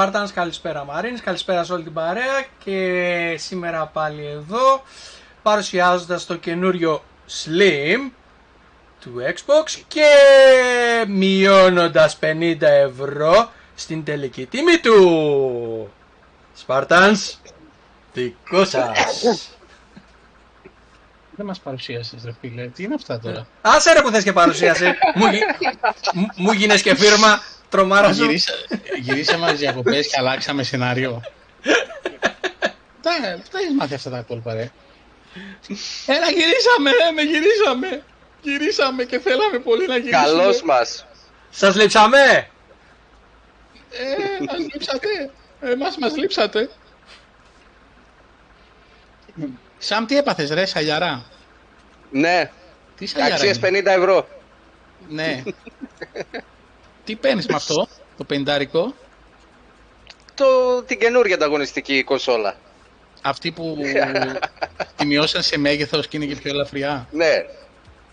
Σπάρτανς, καλησπέρα Μαρίνης, καλησπέρα σε όλη την παρέα και σήμερα πάλι εδώ παρουσιάζοντας το καινούριο Slim του Xbox και μειώνοντας 50 ευρώ στην τελική τιμή του. Σπάρτανς, δικό σας. Δεν μας παρουσίασες ρε φίλε, τι είναι αυτά τώρα; Άσε ρε που θες και παρουσίασε. μου, μου γίνες και φίρμα, τρομάρα σου. Γυρίσα, γυρίσαμε τις διακοπές και αλλάξαμε σενάριο. Τα έχεις μάθει αυτά τα κόλπα ρε. Έλα γυρίσαμε, ρε, με γυρίσαμε. Γυρίσαμε και θέλαμε πολύ να γυρίσουμε. Καλώς μας. Σας λείψαμε; Ε, μας λείψατε. Εμάς μας λείψατε. Σαμ, τι έπαθες ρε, σαλιαρά; Ναι, Τι σαλιαρά αξίες είναι; 50 ευρώ. Ναι. Τι παίρνεις με αυτό, το πεντάρικο; Το, την καινούργια ανταγωνιστική κονσόλα. Αυτή που τη μειώσαν σε μέγεθος και είναι και πιο ελαφριά. Ναι,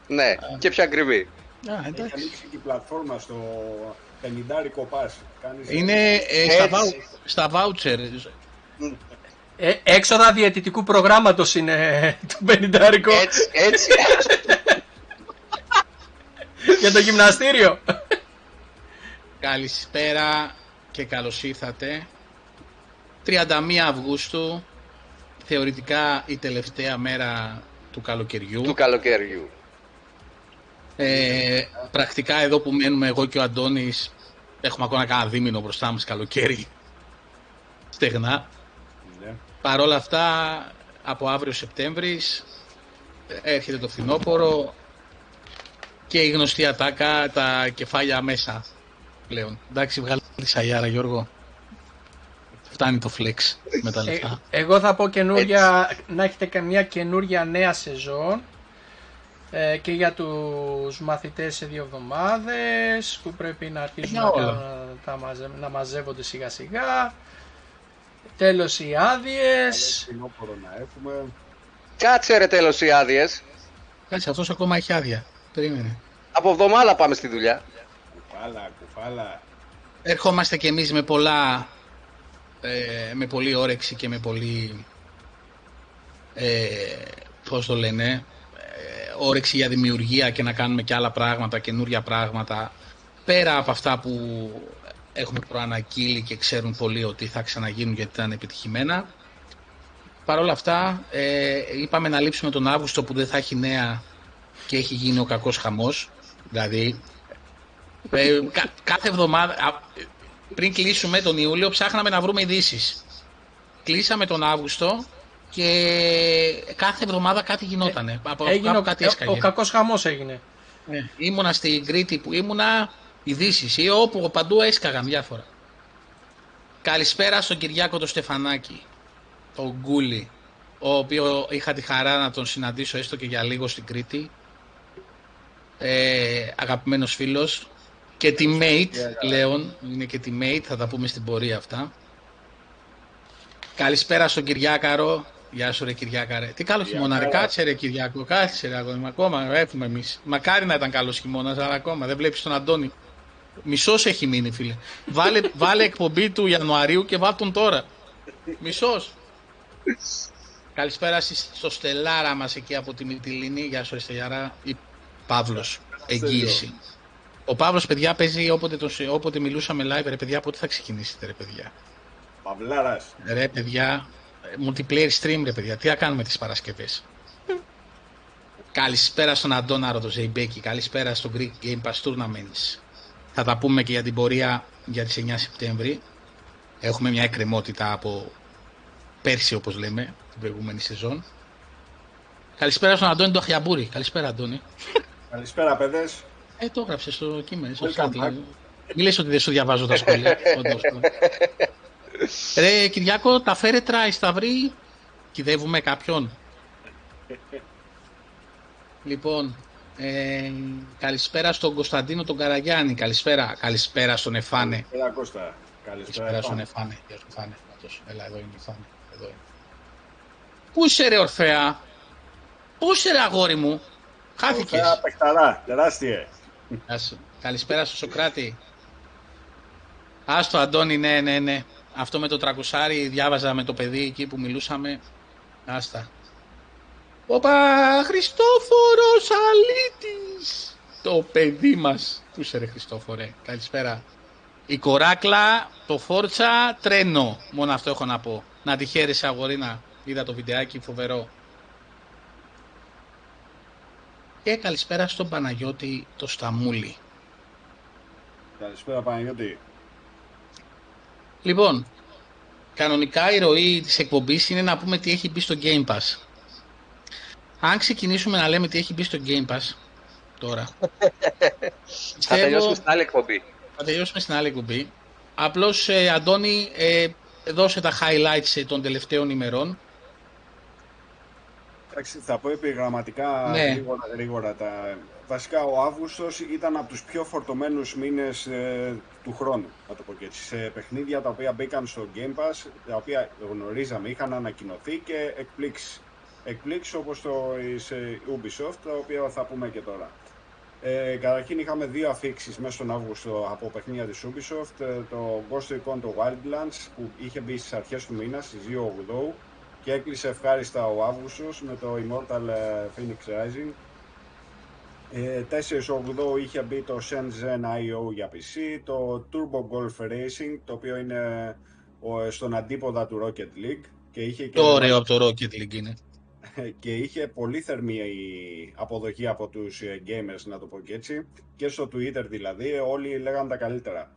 ναι, και πιο ακριβή. Α, Έχει εντάξει. ανοίξει και η πλατφόρμα στο 50 pass. Κάνεις Είναι ε, στα, Έτσι. βάου- στα voucher. Ε, έξοδα διαιτητικού προγράμματος είναι το πενιντάρικο Έτσι, έτσι. για το γυμναστήριο. Καλησπέρα και καλώς ήρθατε. 31 Αυγούστου, θεωρητικά η τελευταία μέρα του καλοκαιριού. του καλοκαιριού. Ε, πρακτικά εδώ που μένουμε εγώ και ο Αντώνης έχουμε ακόμα κάνα δίμηνο μπροστά μας καλοκαίρι. Στεγνά. Ναι. Παρ' όλα αυτά, από αύριο Σεπτέμβρης ε, έρχεται το φθινόπωρο και η γνωστή ατάκα, τα κεφάλια μέσα πλέον. Εντάξει, βγάλε τη σαγιάρα Γιώργο. Φτάνει το flex με τα Ε, λεφτά. εγώ θα πω καινούρια, να έχετε καμιά καινούρια νέα σεζόν ε, και για τους μαθητές σε δύο εβδομάδες που πρέπει να αρχίσουν Για να, όλα. κάνουν- τα μαζε- να μαζεύονται σιγά σιγά. Τέλος οι άδειες. Φθινόπωρο να έχουμε. Κάτσε ρε τέλος οι άδειες. Κάτσε, αυτός ακόμα έχει άδεια. Περίμενε. Από εβδομάδα πάμε στη δουλειά. Κουφάλα, κουφάλα. Ερχόμαστε κι εμείς με πολλά ε, με πολύ όρεξη και με πολύ ε, πώς το λένε ε, όρεξη για δημιουργία και να κάνουμε και άλλα πράγματα, καινούρια πράγματα πέρα από αυτά που έχουμε προανακύλει και ξέρουν πολλοί ότι θα ξαναγίνουν γιατί ήταν επιτυχημένα Παρ' όλα αυτά ε, είπαμε να λείψουμε τον Αύγουστο που δεν θα έχει νέα και έχει γίνει ο κακός χαμός δηλαδή ε, κα- κάθε εβδομάδα, α, πριν κλείσουμε τον Ιούλιο, ψάχναμε να βρούμε ειδήσεις. Κλείσαμε τον Αύγουστο και κάθε εβδομάδα κάτι γινότανε. Από Έγινε κάπου ο, κάτι ε, έσκαγε. ο κακός χαμός έγινε. Ε, ήμουνα στην Κρήτη που ήμουνα ειδήσεις ή όπου παντού έσκαγαν διάφορα. Καλησπέρα στον Κυριάκο το Στεφανάκη, τον Γκούλι, ο οποίο είχα τη χαρά να τον συναντήσω έστω και για λίγο στην Κρήτη. Ε, αγαπημένος φίλος και teammate πλέον, είναι και teammate, θα τα πούμε στην πορεία αυτά. Καλησπέρα στον Κυριάκαρο. Γεια σου ρε Κυριάκαρε. Τι καλός χειμώνας ρε, κάτσε ρε Κυριάκο, κάτσε ρε αγόρι μου, ακόμα έχουμε εμείς. Μακάρι να ήταν καλός χειμώνας, αλλά ακόμα δεν βλέπεις τον Αντώνη. Μισός έχει μείνει φίλε. Βάλε, βάλε εκπομπή του Ιανουαρίου και βάλ τον τώρα. Μισός. Καλησπέρα στις- στο Στελάρα μας εκεί από τη Μυτιλίνη. Γεια σου ρε Στελάρα. Η Παύλος. Εγγύηση. Ο Παύλος παιδιά παίζει όποτε, τον, σε- όποτε μιλούσαμε live ρε παιδιά πότε θα ξεκινήσετε ρε παιδιά; Παυλάρας. Ρε παιδιά, ε, multiplayer stream ρε παιδιά, τι θα κάνουμε τις Παρασκευές; Καλησπέρα στον Αντώναρο το Ζεϊμπέκη, καλησπέρα στο Greek Game Pass Tournaments. Θα τα πούμε και για την πορεία για τις 9 Σεπτέμβρη. Έχουμε μια εκκρεμότητα από πέρσι όπως λέμε, την προηγούμενη σεζόν. Καλησπέρα στον Αντώνη το Αχιαμπούρη. Καλησπέρα Αντώνη. Καλησπέρα, παιδες. Ε, το έγραψες στο κείμενο. Στο Welcome chat. back. Μην λες ότι δεν σου διαβάζω τα σχόλια. όντως. Ρε Κυριάκο, τα φέρετρα η Σταυρή. Κυδεύουμε κάποιον; λοιπόν, ε, καλησπέρα στον Κωνσταντίνο τον Καραγιάννη. Καλησπέρα, καλησπέρα στον Εφάνε. Καλησπέρα, Κώστα. Καλησπέρα Καλησπέρα. στον Εφάνε. Γεια σου Εφάνε. Αυτός. Έλα, εδώ είναι Εφάνε. Εδώ είναι. Πού είσαι ρε Ορφέα. Πού είσαι ρε αγόρι μου; Χάθηκες. Καλησπέρα, παιχταρά. Τεράστιες. Γεια σου. Καλησπέρα στο Σοκράτη. Άστο Αντώνη, ναι, ναι, ναι. Αυτό με το τρακουσάρι διάβαζα με το παιδί εκεί που μιλούσαμε. Άστα. Όπα, Χριστόφορος Αλήτης! Το παιδί μας. Πού είσαι ρε Χριστόφορε, καλησπέρα. Η κοράκλα, το φόρτσα, τρένο. Μόνο αυτό έχω να πω. Να τη χαίρεσαι αγορίνα. Είδα το βιντεάκι, φοβερό. Και καλησπέρα στον Παναγιώτη το Σταμούλη. Καλησπέρα Παναγιώτη. Λοιπόν, κανονικά η ροή της εκπομπής είναι να πούμε τι έχει μπει στο Game Pass. Αν ξεκινήσουμε να λέμε τι έχει μπει στο Game Pass τώρα, Θα τελειώσουμε στην άλλη εκπομπή. θα τελειώσουμε στην άλλη εκπομπή. Απλώς, ε, Αντώνη, ε, δώσε τα highlights ε, των τελευταίων ημερών. Εντάξει, θα πω επιγραμματικά Ναι. γρήγορα, γρήγορα τα... Βασικά ο Αύγουστος ήταν από τους πιο φορτωμένους μήνες ε, του χρόνου, να το πω και έτσι, σε παιχνίδια τα οποία μπήκαν στο Game Pass, τα οποία γνωρίζαμε, είχαν ανακοινωθεί και εκπλήξεις. Εκπλήξεις όπως το της, ε, Ubisoft, τα οποία θα πούμε και τώρα. Ε, καταρχήν είχαμε δύο αφήξεις μέσα στον Αύγουστο από παιχνίδια της Ubisoft, ε, το Ghost Recon το Wildlands που είχε μπει στις αρχές του μήνα, στις 2 Οκτώου, και έκλεισε ευχάριστα ο Αύγουστος με το Immortal ε, Phoenix Rising. Ε, 4 8 είχε μπει το Shenzhen IO για PC, το Turbo Golf Racing, το οποίο είναι ο, στον αντίποδα του Rocket League και είχε και, Το ωραίο από το Rocket League είναι. και είχε πολύ θερμή η αποδοχή από τους ε, gamers, να το πω και έτσι, και στο Twitter δηλαδή, όλοι λέγανε τα καλύτερα.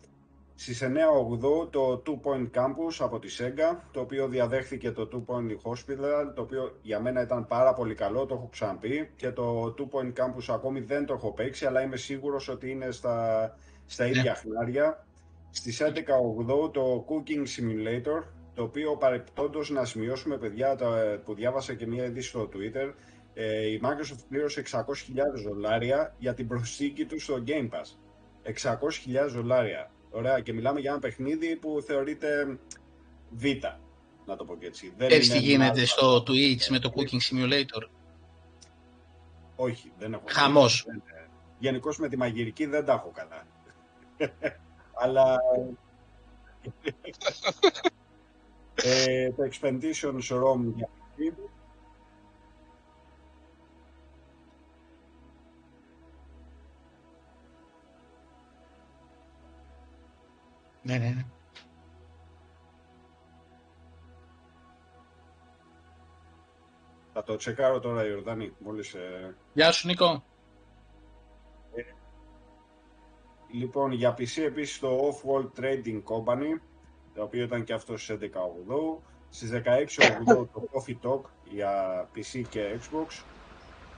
Στις 9 Οκτώου το Two Point Campus από τη Sega, το οποίο διαδέχθηκε το Two Point Hospital, το οποίο για μένα ήταν πάρα πολύ καλό, το έχω ξαναπεί και το Two Point Campus ακόμη δεν το έχω παίξει, αλλά είμαι σίγουρος ότι είναι στα, στα ίδια χνάρια. Στις 11 Οκτώου το Cooking Simulator, το οποίο παρεπτόντως να σημειώσουμε παιδιά τα- που διάβασα και μία είδηση στο Twitter, ε, η Microsoft πλήρωσε 600.000 δολάρια για την προσθήκη του στο Game Pass. 600.000 δολάρια. Ωραία, και μιλάμε για ένα παιχνίδι που θεωρείται Β, να το πω και έτσι. Δεν Ξέρεις τι είναι γίνεται Α. στο Twitch με το Cooking Simulator. Όχι, δεν έχω. Χαμός. Γενικώς με τη μαγειρική δεν τα έχω καλά. Αλλά ε, το Expeditions ROM για Ναι, ναι, ναι. θα το τσεκάρω τώρα Ιορδάνη, μόλις... ε, Γεια σου Νίκο. Λοιπόν, για PC επίσης το Off-World Trading Company, το οποίο ήταν και αυτός στις 11 Οκτώου. Στις 16 Οκτώου το Coffee Talk για PC και Xbox.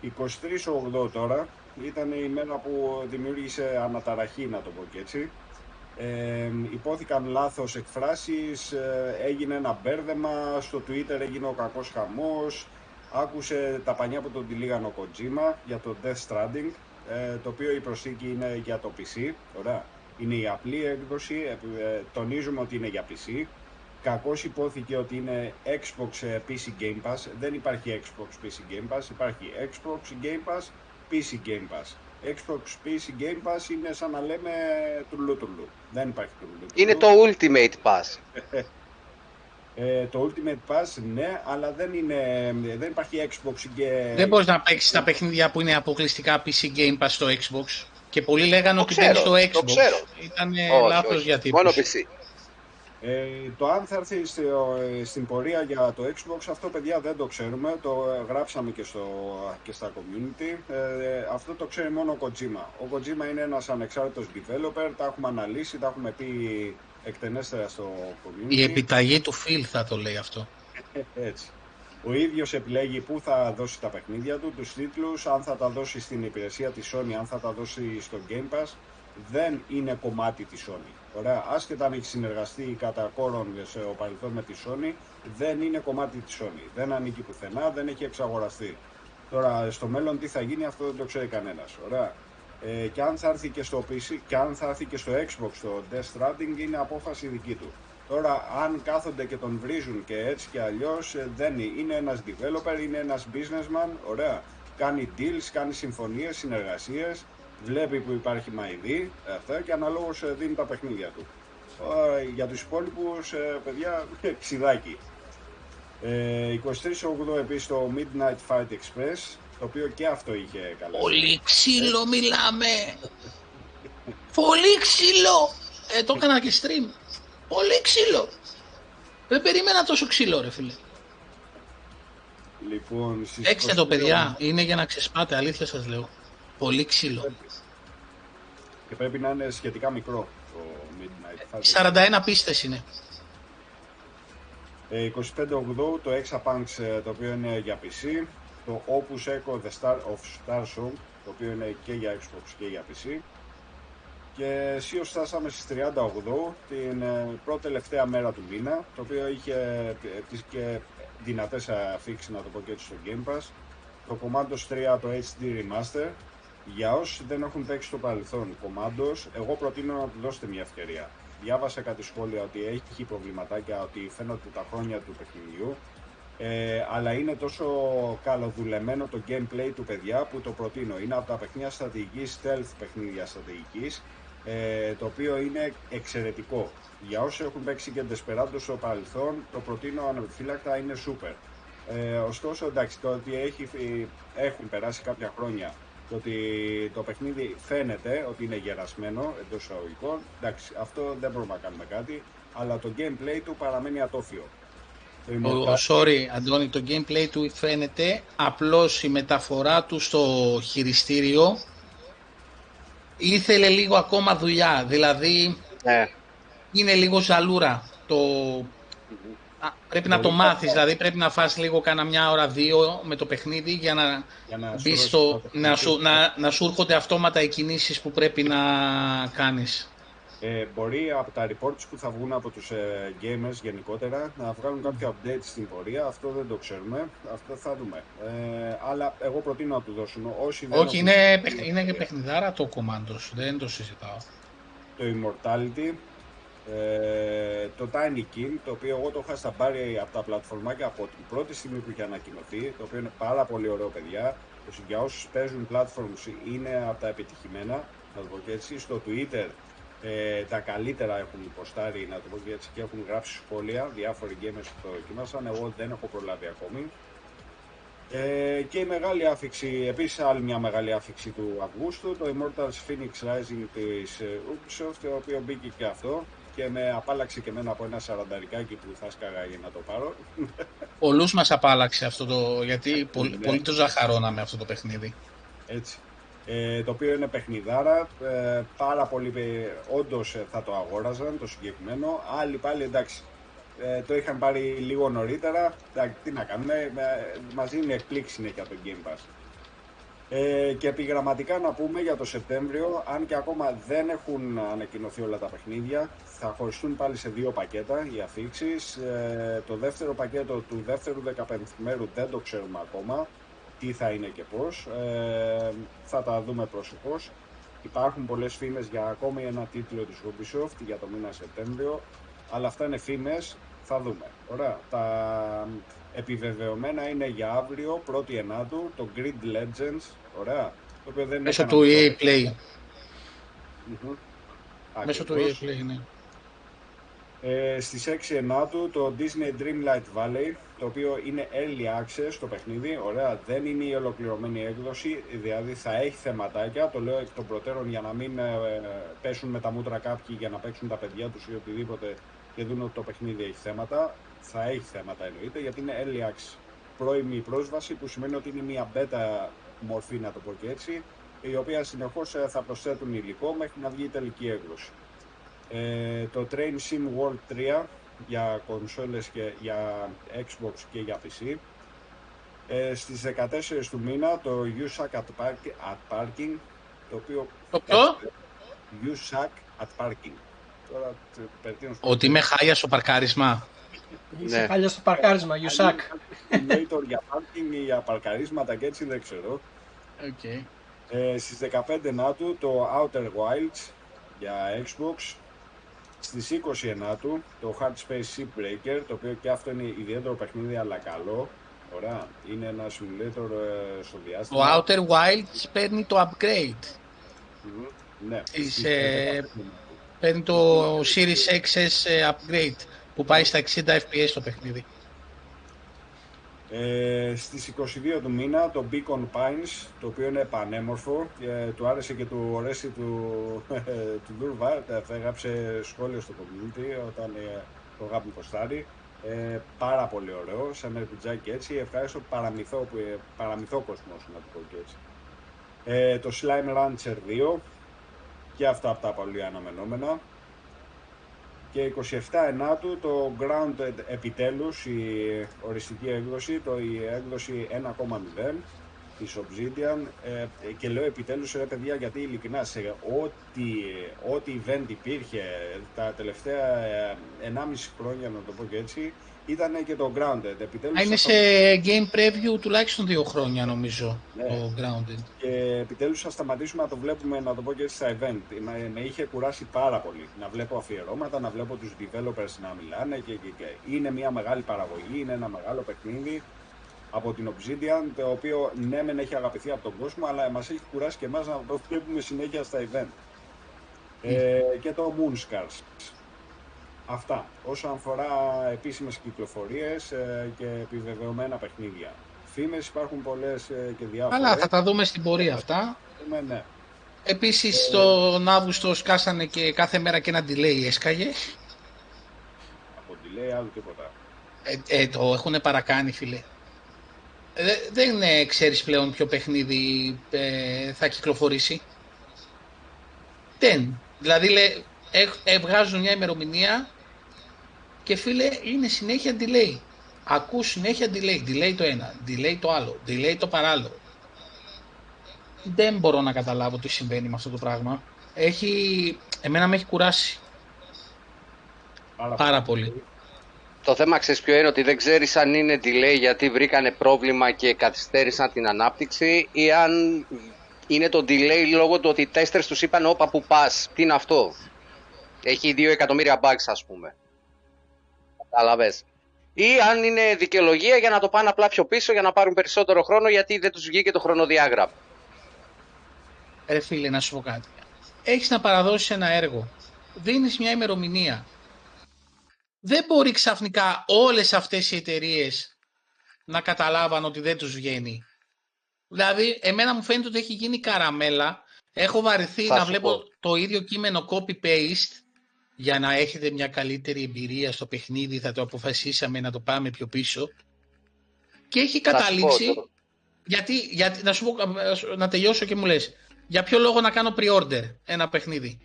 23 Οκτώου τώρα ήταν η μέρα που δημιούργησε αναταραχή, να το πω και έτσι. Ε, υπόθηκαν λάθος εκφράσεις, ε, έγινε ένα μπέρδεμα, στο Twitter έγινε ο κακός χαμός, άκουσε τα πανιά που τον τυλίγαν ο Kojima για το Death Stranding, ε, το οποίο η προσθήκη είναι για το PC, ωραία. Είναι η απλή έκδοση, ε, ε, τονίζουμε ότι είναι για PC. Κακώς υπόθηκε ότι είναι Xbox ε, PC Game Pass, δεν υπάρχει Xbox PC Game Pass, υπάρχει Xbox Game Pass, PC Game Pass. Xbox PC Game Pass είναι σαν να λέμε τουρλού τουρλού. Δεν υπάρχει τουρλού τουρλού. Είναι το Ultimate Pass. Ε, το Ultimate Pass ναι, αλλά δεν, είναι, δεν υπάρχει Xbox και... Δεν μπορείς να παίξεις τα παιχνίδια που είναι αποκλειστικά PC Game Pass στο Xbox. Και πολλοί λέγανε Το ότι ξέρω, μπαίνει στο το Xbox. ξέρω. Ήταν Όχι, λάθος όχι. για Μόνο τύπους. PC. Ε, το αν θα έρθει στο- ε, στην πορεία για το Xbox, αυτό παιδιά δεν το ξέρουμε, το ε, γράψαμε και, στο, και στα community. Ε, αυτό το ξέρει μόνο ο Kojima. Ο Kojima είναι ένας ανεξάρτητος developer, τα έχουμε αναλύσει, τα έχουμε πει εκτενέστερα στο community. Η επιταγή του Phil θα το λέει αυτό. Έτσι. Ο ίδιος επιλέγει πού θα δώσει τα παιχνίδια του, τους τίτλους, αν θα τα δώσει στην υπηρεσία της Sony, αν θα τα δώσει στο Game Pass. Δεν είναι κομμάτι της Sony. Ωραία. Άσχετα αν έχει συνεργαστεί κατά κόρον σε ο παρελθόν με τη Sony, δεν είναι κομμάτι της Sony. Δεν ανήκει πουθενά, δεν έχει εξαγοραστεί. Τώρα, στο μέλλον τι θα γίνει, αυτό δεν το ξέρει κανένας. Ωραία. Ε, και αν θα έρθει και στο PC και αν θα έρθει και στο Xbox το Death Stranding είναι απόφαση δική του. Τώρα, αν κάθονται και τον βρίζουν και έτσι και αλλιώς, δεν είναι. Είναι ένας developer, είναι ένας businessman, ωραία. Κάνει deals, κάνει συμφωνίες, συνεργασίες, βλέπει που υπάρχει μαϊδί αυτά και αναλόγως δίνει τα παιχνίδια του. Ε, για τους υπόλοιπους, ε, παιδιά, ξιδάκι. Ε, 23 επίσης το Midnight Fight Express, το οποίο και αυτό είχε καλά. Πολύ ξύλο μιλάμε. Πολύ ξύλο. Ε, το έκανα και stream. Πολύ ξύλο. Δεν περίμενα τόσο ξύλο ρε φίλε. Λοιπόν, στις Έξτε το 22 παιδιά. Είναι για να ξεσπάτε. Αλήθεια σας λέω. Πολύ ξύλο. Και πρέπει να είναι σχετικά μικρό το Midnight Fight Express. 41 πίστες είναι. Ε, 25 το Exapunks ε, το οποίο είναι για PC, το Opus Echo The Star of Starsong το οποίο είναι και για Xbox και για PC και σίως φτάσαμε στις 38 την ε, πρώτη τελευταία μέρα του μήνα το οποίο είχε ε, τις και δυνατές αφήξεις να το πω και έτσι στο Game Pass το Commandos 3 το HD Remaster για όσοι δεν έχουν παίξει στο παρελθόν Commandos εγώ προτείνω να του δώσετε μια ευκαιρία διάβασα κάτι σχόλια ότι έχει προβληματάκια, ότι φαίνονται τα χρόνια του παιχνιδιού. Ε, αλλά είναι τόσο καλοδουλεμένο το gameplay του παιδιά που το προτείνω. Είναι από τα παιχνίδια στρατηγικής, stealth παιχνίδια στρατηγικής, ε, το οποίο είναι εξαιρετικό. Για όσοι έχουν παίξει και Desperado στο παρελθόν, το προτείνω ανεπιφύλακτα, είναι super. Ε, ωστόσο, εντάξει, το ότι έχει, έχουν περάσει κάποια χρόνια το ότι το παιχνίδι φαίνεται ότι είναι γερασμένο εντός εισαγωγικών. Εντάξει, αυτό δεν μπορούμε να κάνουμε κάτι, αλλά το gameplay του παραμένει ατόφιο. Το Ο, ο, Immortal- sorry, Αντώνη, το gameplay του φαίνεται, απλώς η μεταφορά του στο χειριστήριο ήθελε λίγο ακόμα δουλειά, δηλαδή Ναι. είναι λίγο ζαλούρα. Το... Α, πρέπει να το Πολύ μάθεις, κακό. δηλαδή πρέπει να φας λίγο κάνα μια ώρα, δύο με το παιχνίδι για να για να σου μπεις δώσει στο, το παιχνίδι. να, σου, να, να σου έρχονται αυτόματα οι κινήσεις που πρέπει να κάνεις. Ε, μπορεί από τα reports που θα βγουν από τους ε, gamers γενικότερα να βγάλουν κάποιο update στην πορεία. Αυτό δεν το ξέρουμε. Αυτό θα δούμε. Ε, αλλά εγώ προτείνω να του δώσουν όσοι δεν Όχι, έχουν είναι, παίξει παιχ- είναι και παιχνιδάρα το Commandos, δεν το συζητάω. το Immortality, ε, το Tiny King, το οποίο εγώ το είχα στα πάρει από τα πλατφορμάκια από την πρώτη στιγμή που είχε ανακοινωθεί, το οποίο είναι πάρα πολύ ωραίο παιδιά. Για όσους παίζουν platforms είναι από τα επιτυχημένα, να το πω και έτσι. Στο Twitter ε, τα καλύτερα έχουν υποστάρει, να το πω και έτσι, και έχουν γράψει σχόλια, διάφοροι gamers που το δοκίμασαν, εγώ δεν έχω προλάβει ακόμη. Ε, και η μεγάλη άφηξη, επίσης άλλη μια μεγάλη άφηξη του Αυγούστου, το Immortals Phoenix Rising της ε, Ubisoft, το οποίο μπήκε και αυτό και με απάλαξε και εμένα από ένα σαρανταρικάκι που θα σκάγα για να το πάρω. Πολλούς μας απάλαξε αυτό το, γιατί πολύ, Ναι. πολύ το ζαχαρώναμε αυτό το παιχνίδι. Έτσι. Ε, το οποίο είναι παιχνιδάρα, ε, πάρα πολύ, ε, όντως ε, θα το αγόραζαν το συγκεκριμένο, άλλοι πάλι εντάξει, ε, το είχαν πάρει λίγο νωρίτερα, εντάξει, τι να κάνουμε, ε, μας δίνει εκπλήξη συνέχεια το Game Pass. Ε, και επιγραμματικά να πούμε για το Σεπτέμβριο, αν και ακόμα δεν έχουν ανακοινωθεί όλα τα παιχνίδια, θα χωριστούν πάλι σε δύο πακέτα οι αφήξεις. Ε, το δεύτερο πακέτο του δεύτερου 15 μέρου δεν το ξέρουμε ακόμα τι θα είναι και πώς. Ε, θα τα δούμε προσεχώς. Υπάρχουν πολλές φήμες για ακόμη ένα τίτλο της Ubisoft για το μήνα Σεπτέμβριο, αλλά αυτά είναι φήμες, θα δούμε. Ωραία. Τα επιβεβαιωμένα είναι για αύριο, 1η Ενάτου, το Grid Legends, ωραία. Το οποίο δεν Μέσω είναι του κανένα EA Play. Μμμ. Μέσω του Ακριβώς. EA Play, ναι. Ε, στις 6 Ενάτου το Disney Dreamlight Valley, το οποίο είναι early access το παιχνίδι, ωραία, δεν είναι η ολοκληρωμένη έκδοση, δηλαδή θα έχει θεματάκια, το λέω εκ των προτέρων για να μην ε, πέσουν με τα μούτρα κάποιοι για να παίξουν τα παιδιά τους ή οτιδήποτε και δουν ότι το παιχνίδι έχει θέματα, θα έχει θέματα εννοείται, γιατί είναι early access. Πρώιμη πρόσβαση που σημαίνει ότι είναι μια beta μορφή, να το πω και έτσι, η οποία συνεχώς ε, θα προσθέτουν υλικό μέχρι να βγει η τελική έκδοση. Ε, το Train Sim World 3 για κονσόλες και για Xbox και για PC. Ε, στις 14 του μήνα το You Suck at, Park, at Parking, το οποίο... Το ποιο; You Suck at Parking. Τώρα, τε- περί τίνος Ότι είμαι χάλια στο παρκάρισμα. Είσαι Ναι. χάλια στο παρκάρισμα, Ιουσάκ. Simulator για parking ή για παρκαρίσματα και έτσι δεν ξέρω. Okay. Ε, στις 15 Νάτου το Outer Wilds για Xbox. Στις 20 Ενάτου το Hard Space Ship Breaker, το οποίο και αυτό είναι ιδιαίτερο παιχνίδι αλλά καλό. Ωραία. Είναι ένα simulator ε, στο Το διάστημα. Outer Wilds παίρνει το upgrade. Μμμ. Ναι. Της, Στις ε, 15 Νάτου. Παίρνει το Series XS ε, upgrade που πάει στα 60 FPS το παιχνίδι. Ε, στις 22 του μήνα το Beacon Pines, το οποίο είναι πανέμορφο και του άρεσε και του ορέσει του, του Durvar, θα έγραψε σχόλιο στο community όταν ε, το γάπη ποστάρει. Ε, πάρα πολύ ωραίο, σαν RPG έτσι, ευχαριστώ παραμυθό, που, ε, παραμυθό κόσμο, να το πω και έτσι. Ε, το Slime Rancher 2, και αυτά από τα πολύ αναμενόμενα. Και 27 Ενάτου το Grounded επιτέλους, η οριστική έκδοση, το, η έκδοση 1.0 της Obsidian. Ε, και λέω επιτέλους ρε παιδιά γιατί ειλικρινά σε ό,τι, ό,τι event υπήρχε τα τελευταία 1,5 ε, χρόνια να το πω και έτσι ήταν και το Grounded. Επιτέλους, είναι σε game preview τουλάχιστον δύο χρόνια νομίζω ναι. το Grounded. Και επιτέλους θα σταματήσουμε να το βλέπουμε, να το πω και έτσι στα event. Με, με είχε κουράσει πάρα πολύ. Να βλέπω αφιερώματα, να βλέπω τους developers να μιλάνε και, και, και. είναι μια μεγάλη παραγωγή, είναι ένα μεγάλο παιχνίδι από την Obsidian, το οποίο ναι μεν έχει αγαπηθεί από τον κόσμο, αλλά μας έχει κουράσει και εμάς να το βλέπουμε συνέχεια στα event. Ε, και το Moonscars. Αυτά. Όσον αφορά επίσημες κυκλοφορίες ε, και επιβεβαιωμένα παιχνίδια. Φήμες υπάρχουν πολλές ε, και διάφορες. Αλλά θα τα δούμε στην πορεία αυτά. Ναι, ναι. Επίσης ε, τον Αύγουστο σκάσανε και κάθε μέρα και ένα delay έσκαγε. Από delay άλλο τίποτα. Ε, ε, το έχουν παρακάνει φίλε. δεν ξέρεις πλέον ποιο παιχνίδι θα κυκλοφορήσει. Δεν. Δηλαδή λέει, βγάζουν μια ημερομηνία και φίλε είναι συνέχεια delay. Ακούς συνέχεια delay. Delay το ένα, delay το άλλο, delay το παράλληλο. Δεν μπορώ να καταλάβω τι συμβαίνει με αυτό το πράγμα. Έχει... Εμένα με έχει κουράσει. Πάρα, πολύ. Το θέμα ξέρεις ποιο είναι ότι δεν ξέρεις αν είναι delay γιατί βρήκανε πρόβλημα και καθυστέρησαν την ανάπτυξη ή αν είναι το delay λόγω του ότι οι τέστερς τους είπαν όπα που πας, τι είναι αυτό. Έχει 2 εκατομμύρια bugs ας πούμε. Κατάλαβες. Ή αν είναι δικαιολογία για να το πάνε απλά πιο πίσω για να πάρουν περισσότερο χρόνο γιατί δεν τους βγήκε το χρονοδιάγραμμα. Ρε φίλε, να σου πω κάτι. Έχεις να παραδώσεις ένα έργο. Δίνεις μια ημερομηνία. Δεν μπορεί ξαφνικά όλες αυτές οι εταιρείες να καταλάβαν ότι δεν τους βγαίνει. Δηλαδή, εμένα μου φαίνεται ότι έχει γίνει καραμέλα. Έχω βαρεθεί να βλέπω το ίδιο κείμενο copy-paste για να έχετε μια καλύτερη εμπειρία στο παιχνίδι θα το αποφασίσαμε να το πάμε πιο πίσω. Και έχει καταλήξει γιατί, γιατί να σου πω, να τελειώσω και μου λες. Για ποιο λόγο να κάνω pre-order ένα παιχνίδι;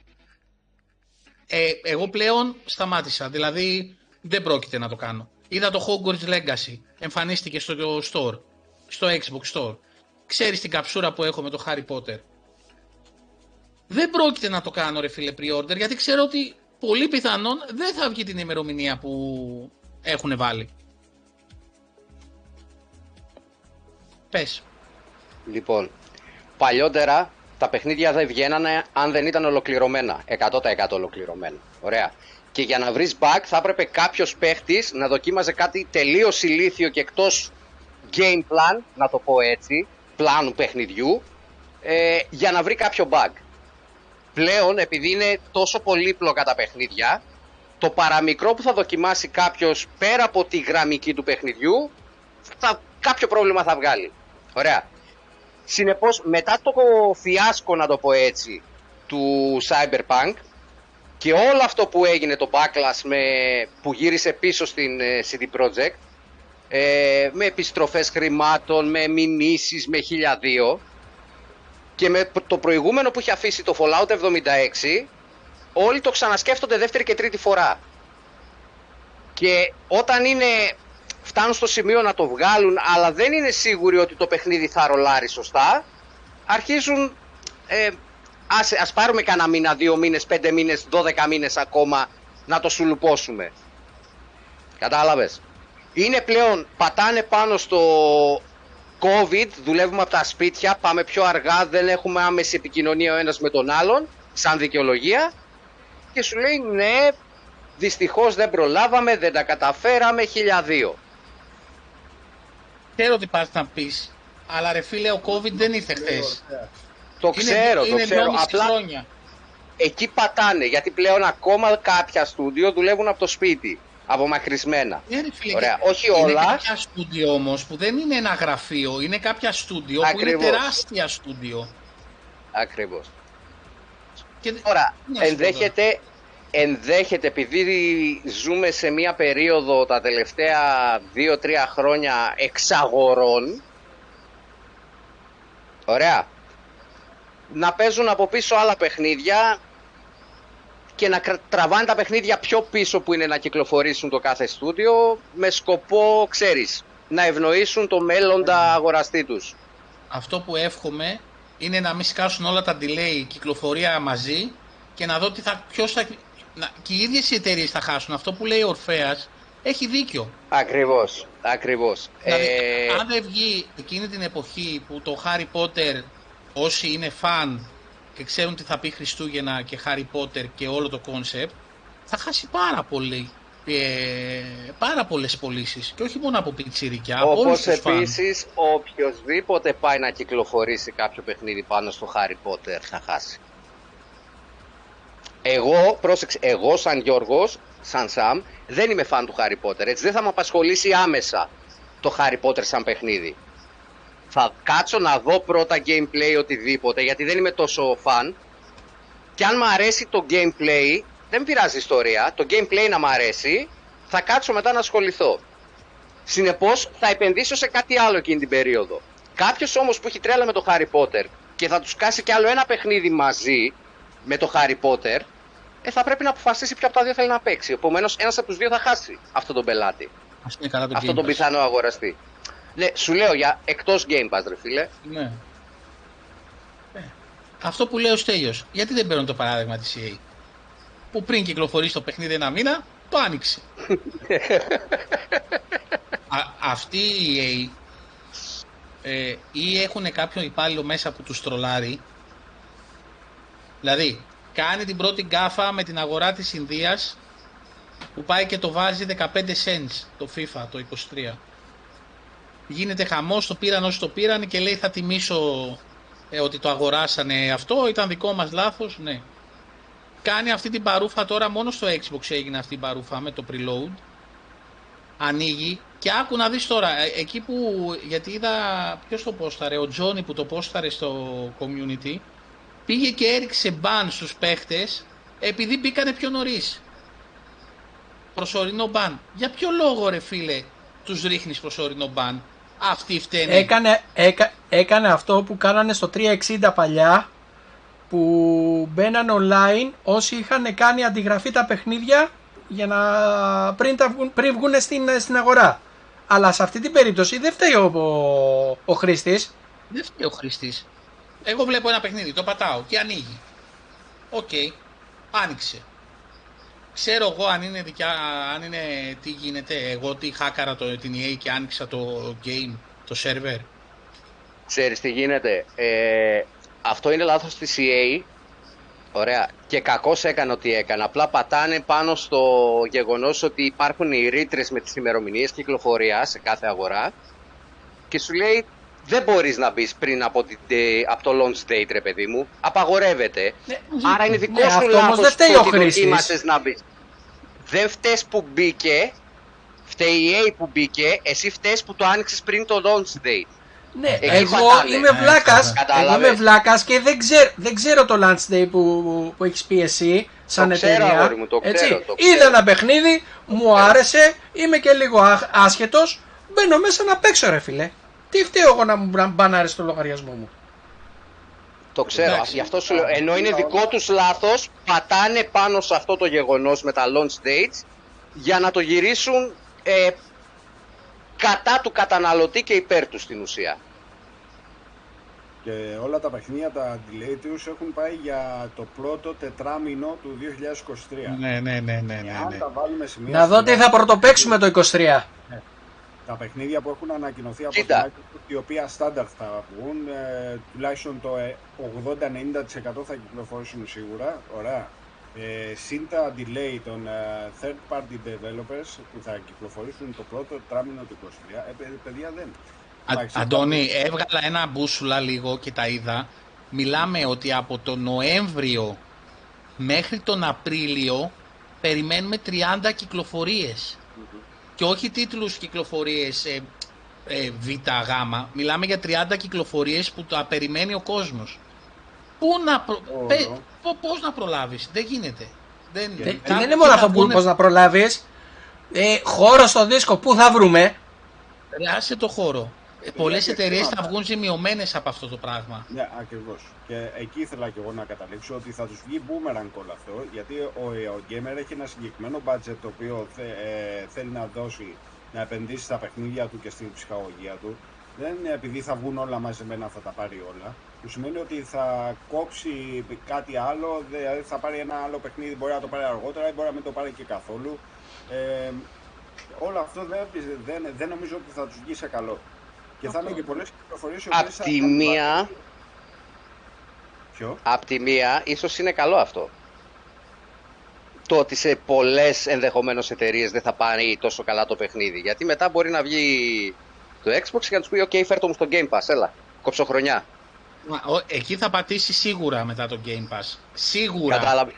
Ε, εγώ πλέον σταμάτησα. Δηλαδή δεν πρόκειται να το κάνω. Είδα το Hogwarts Legacy. Εμφανίστηκε στο store. Στο Xbox Store. Ξέρεις την καψούρα που έχω με το Harry Potter; Δεν πρόκειται να το κάνω ρε φίλε pre-order γιατί ξέρω ότι πολύ πιθανόν δεν θα βγει την ημερομηνία που έχουν βάλει. Πες. Λοιπόν, παλιότερα τα παιχνίδια δεν βγαίνανε αν δεν ήταν ολοκληρωμένα. 100% ολοκληρωμένα. Ωραία. Και για να βρεις bug θα έπρεπε κάποιος παίχτης να δοκίμαζε κάτι τελείως ηλίθιο και εκτός game plan, να το πω έτσι, πλάνου παιχνιδιού, ε, για να βρει κάποιο bug πλέον επειδή είναι τόσο πολύπλοκα τα παιχνίδια, το παραμικρό που θα δοκιμάσει κάποιος πέρα από τη γραμμική του παιχνιδιού, θα, κάποιο πρόβλημα θα βγάλει. Ωραία. Συνεπώς μετά το φιάσκο να το πω έτσι του Cyberpunk και όλο αυτό που έγινε το backlash με, που γύρισε πίσω στην ε, CD Projekt ε, με επιστροφές χρημάτων, με μηνύσεις, με 1002 και με το προηγούμενο που είχε αφήσει το Fallout 76, όλοι το ξανασκέφτονται δεύτερη και τρίτη φορά. Και όταν είναι, φτάνουν στο σημείο να το βγάλουν, αλλά δεν είναι σίγουροι ότι το παιχνίδι θα ρολάρει σωστά, αρχίζουν, ε, ας, ας πάρουμε κανένα μήνα, δύο μήνες, πέντε μήνες, δώδεκα μήνες ακόμα να το σουλουπώσουμε. Κατάλαβες; Είναι πλέον, πατάνε πάνω στο COVID, δουλεύουμε από τα σπίτια, πάμε πιο αργά, δεν έχουμε άμεση επικοινωνία ο ένας με τον άλλον, σαν δικαιολογία. Και σου λέει ναι, δυστυχώς δεν προλάβαμε, δεν τα καταφέραμε, χιλιαδίο. Ξέρω τι πας να πεις, αλλά ρε φίλε ο COVID δεν ήρθε χθες. Το ξέρω, το ξέρω. Απλά, χρόνια. εκεί πατάνε. Γιατί πλέον ακόμα κάποια στούντιο δουλεύουν από το σπίτι. Απομακρυσμένα. Ναι, ρε φίλε, Ωραία. και- Όχι είναι όλα. κάποια στούντιο όμως που δεν είναι ένα γραφείο, είναι κάποια στούντιο που Ακριβώς. είναι τεράστια στούντιο. Ακριβώς. Και... Τώρα, Τι να σου πω ενδέχεται, ενδέχεται, επειδή ζούμε σε μια περίοδο τα τελευταία 2-3 χρόνια εξαγορών, ωραία, να παίζουν από πίσω άλλα παιχνίδια και να κρα- τραβάνε τα παιχνίδια πιο πίσω που είναι να κυκλοφορήσουν το κάθε στούντιο με σκοπό, ξέρεις, να ευνοήσουν το μέλλοντα αγοραστή τους. Αυτό που εύχομαι είναι να μην σκάσουν όλα τα delay κυκλοφορία μαζί και να δω τι θα, ποιος θα, να, και οι ίδιες οι εταιρείες θα χάσουν. Αυτό που λέει ο Ορφέας έχει δίκιο. Ακριβώς, ακριβώς. Δηλαδή, Ε, αν δεν βγει εκείνη την εποχή που το Harry Potter όσοι είναι φαν και ξέρουν τι θα πει Χριστούγεννα και Harry Potter και όλο το concept θα χάσει πάρα πολύ ε, πάρα πολλές πωλήσεις και όχι μόνο από πιτσιρικιά, από όλους Όπως τους φαν. επίσης οποιοδήποτε πάει να κυκλοφορήσει κάποιο παιχνίδι πάνω στο Harry Potter θα χάσει. Εγώ, πρόσεξε, εγώ σαν Γιώργος, σαν Σαμ, δεν είμαι φαν του Harry Potter, έτσι δεν θα με απασχολήσει άμεσα το Harry Potter σαν παιχνίδι. Θα κάτσω να δω πρώτα gameplay οτιδήποτε, γιατί δεν είμαι τόσο φαν. Και αν μου αρέσει το gameplay, δεν πειράζει η ιστορία, το gameplay να μου αρέσει, θα κάτσω μετά να ασχοληθώ. Συνεπώς θα επενδύσω σε κάτι άλλο εκείνη την περίοδο. Κάποιος όμως που έχει τρέλα με το Harry Potter και θα τους κάσει κι άλλο ένα παιχνίδι μαζί με το Harry Potter, ε, θα πρέπει να αποφασίσει ποιο από τα δύο θέλει να παίξει. Επομένως, ένας από τους δύο θα χάσει αυτόν τον πελάτη. Ας είναι καλά το αυτόν Game τον Pass. πιθανό αγοραστή. Ναι, σου λέω για εκτός Game Pass, ρε φίλε. Ναι. Ε, Αυτό που λέει ο Στέλιος, γιατί δεν παίρνουν το παράδειγμα της EA. Που πριν κυκλοφορήσει το παιχνίδι ένα μήνα, το άνοιξε. Α, αυτή η EA ε, ή έχουν κάποιον υπάλληλο μέσα που τους τρολάρει. Δηλαδή, κάνει την πρώτη γκάφα με την αγορά της Ινδίας που πάει και το βάζει 15 cents το FIFA το 23 γίνεται χαμός, το πήραν όσοι το πήραν και λέει θα τιμήσω ε, ότι το αγοράσανε αυτό, ήταν δικό μας λάθος, ναι. Κάνει αυτή την παρούφα τώρα, μόνο στο Xbox έγινε αυτή η παρούφα με το preload. Ανοίγει και άκου να δεις τώρα, ε, εκεί που, γιατί είδα, ποιος το πόσταρε, ο Τζόνι που το πόσταρε στο community, πήγε και έριξε μπαν στους παίχτες επειδή μπήκανε πιο νωρίς. Προσωρινό μπαν. Για ποιο λόγο ρε φίλε τους ρίχνεις προσωρινό μπαν; Αυτοί φταίνε. Έκανε, έκα, έκανε αυτό που κάνανε στο 360 παλιά που μπαίναν online όσοι είχαν κάνει αντιγραφή τα παιχνίδια για να, πριν, τα, βγουν- πριν βγουν στην, στην αγορά. Αλλά σε αυτή την περίπτωση δεν φταίει ο, ο, ο χρήστης. Δεν φταίει ο χρήστης. Εγώ βλέπω ένα παιχνίδι, το πατάω και ανοίγει. Οκ, άνοιξε. Ξέρω εγώ αν είναι, δικιά, αν είναι τι γίνεται, εγώ τι χάκαρα το, την EA και άνοιξα το game, το server. Ξέρεις τι γίνεται. Ε, αυτό είναι λάθος της EA. Ωραία. Και κακώς έκανε ότι έκανε. Απλά πατάνε πάνω στο γεγονός ότι υπάρχουν οι ρήτρες με τις ημερομηνίες κυκλοφορίας σε κάθε αγορά και σου λέει δεν μπορείς να μπεις πριν από, την, ε, από το launch date ρε παιδί μου. Απαγορεύεται. Ναι, Άρα είναι δικό ναι, σου αυτό λάθος όμως δεν φταίει το ο ότι χρήστης. δοκίμασες να μπεις. Δεν φταίς που μπήκε, φταίει η EA που μπήκε, εσύ φταίς που το άνοιξες πριν το launch date. Ναι, Εκεί εγώ πατάνε. είμαι Ναι, βλάκας, κατάλαβες. εγώ είμαι βλάκας και δεν ξέρω, δεν ξέρω το launch day που, που έχεις πει εσύ σαν Το ξέρω, εταιρεία. αγόρι μου, το έτσι. ξέρω, το ξέρω. Είδα ένα παιχνίδι, μου άρεσε, είμαι και λίγο ά- άσχετος, μπαίνω μέσα να παίξω ρε φίλε. Τι φταίω εγώ να μου μπα- μπανάρει στο λογαριασμό μου; Το ξέρω, Εντάξει. γι' αυτό σου λέω. Ενώ είναι δικό τους λάθος, πατάνε πάνω σε αυτό το γεγονός με τα launch dates για να το γυρίσουν ε, κατά του καταναλωτή και υπέρ τους στην ουσία. Και όλα τα παιχνίδια, τα delay τους έχουν πάει για το πρώτο τετράμινο του 2023. Ναι, ναι, ναι, ναι, ναι. Αν ναι. τα βάλουμε σε μία Να δω τι σειρά, θα πρωτοπαίξουμε το 23. Τα παιχνίδια που έχουν ανακοινωθεί από Κοίτα. την Microsoft, η οποία στάνταρ θα βγουν, ε, τουλάχιστον το ε, 80-90% θα κυκλοφορήσουν σίγουρα. Ωραία. Ε, συν τα delay των ε, third party developers που θα κυκλοφορήσουν το πρώτο τράμινο του 23. Ε, παι- παιδιά δεν. Α, Εντάξει, Αντώνη, έβγαλα ένα μπούσουλα λίγο και τα είδα. Μιλάμε ότι από το Νοέμβριο μέχρι τον Απρίλιο περιμένουμε 30 κυκλοφορίες. Και όχι τίτλους κυκλοφορίες ε, ε, Β, Γ. Μιλάμε για 30 κυκλοφορίες που τα περιμένει ο κόσμος. Πού να προ... Ω, Πε... εδώ. πο- Πώς να προλάβεις; Δεν γίνεται. Δεν, Ε, Κα- δεν είναι μόνο τι αυτό να που πούνε, πώς να προλάβεις. Ε, χώρο στο δίσκο, πού θα βρούμε; ρε, άσε το χώρο. Ε, πολλές και εταιρείες χρήματα. θα βγουν ζημιωμένες από αυτό το πράγμα. Ναι, ακριβώς. Και εκεί ήθελα και εγώ να καταλήξω ότι θα τους βγει boomerang όλο αυτό, γιατί ο, ο gamer έχει ένα συγκεκριμένο budget το οποίο θε- ε, θέλει να δώσει, να επενδύσει στα παιχνίδια του και στην ψυχαγωγία του. Δεν είναι επειδή θα βγουν όλα μαζεμένα θα τα πάρει όλα. Που σημαίνει ότι θα κόψει κάτι άλλο, δηλαδή θα πάρει ένα άλλο παιχνίδι, μπορεί να το πάρει αργότερα ή μπορεί να μην το πάρει και καθόλου. Ε, όλο αυτό δεν, δεν, δεν νομίζω ότι θα τους βγει σε καλό. Και θα είναι και πολλές κυκλοφορίε Απ' τη μία, Ποιο; απ' τη μία, ίσως είναι καλό αυτό. Το ότι σε πολλές ενδεχομένως εταιρείες δεν θα πάρει τόσο καλά το παιχνίδι. Γιατί μετά μπορεί να βγει το Xbox και να τους πει «ΟΚ, φέρ' μου στο Game Pass, έλα, κόψω χρονιά». Μα, ο- Εκεί θα πατήσει σίγουρα μετά το Game Pass. Σίγουρα. Κατάλαβε.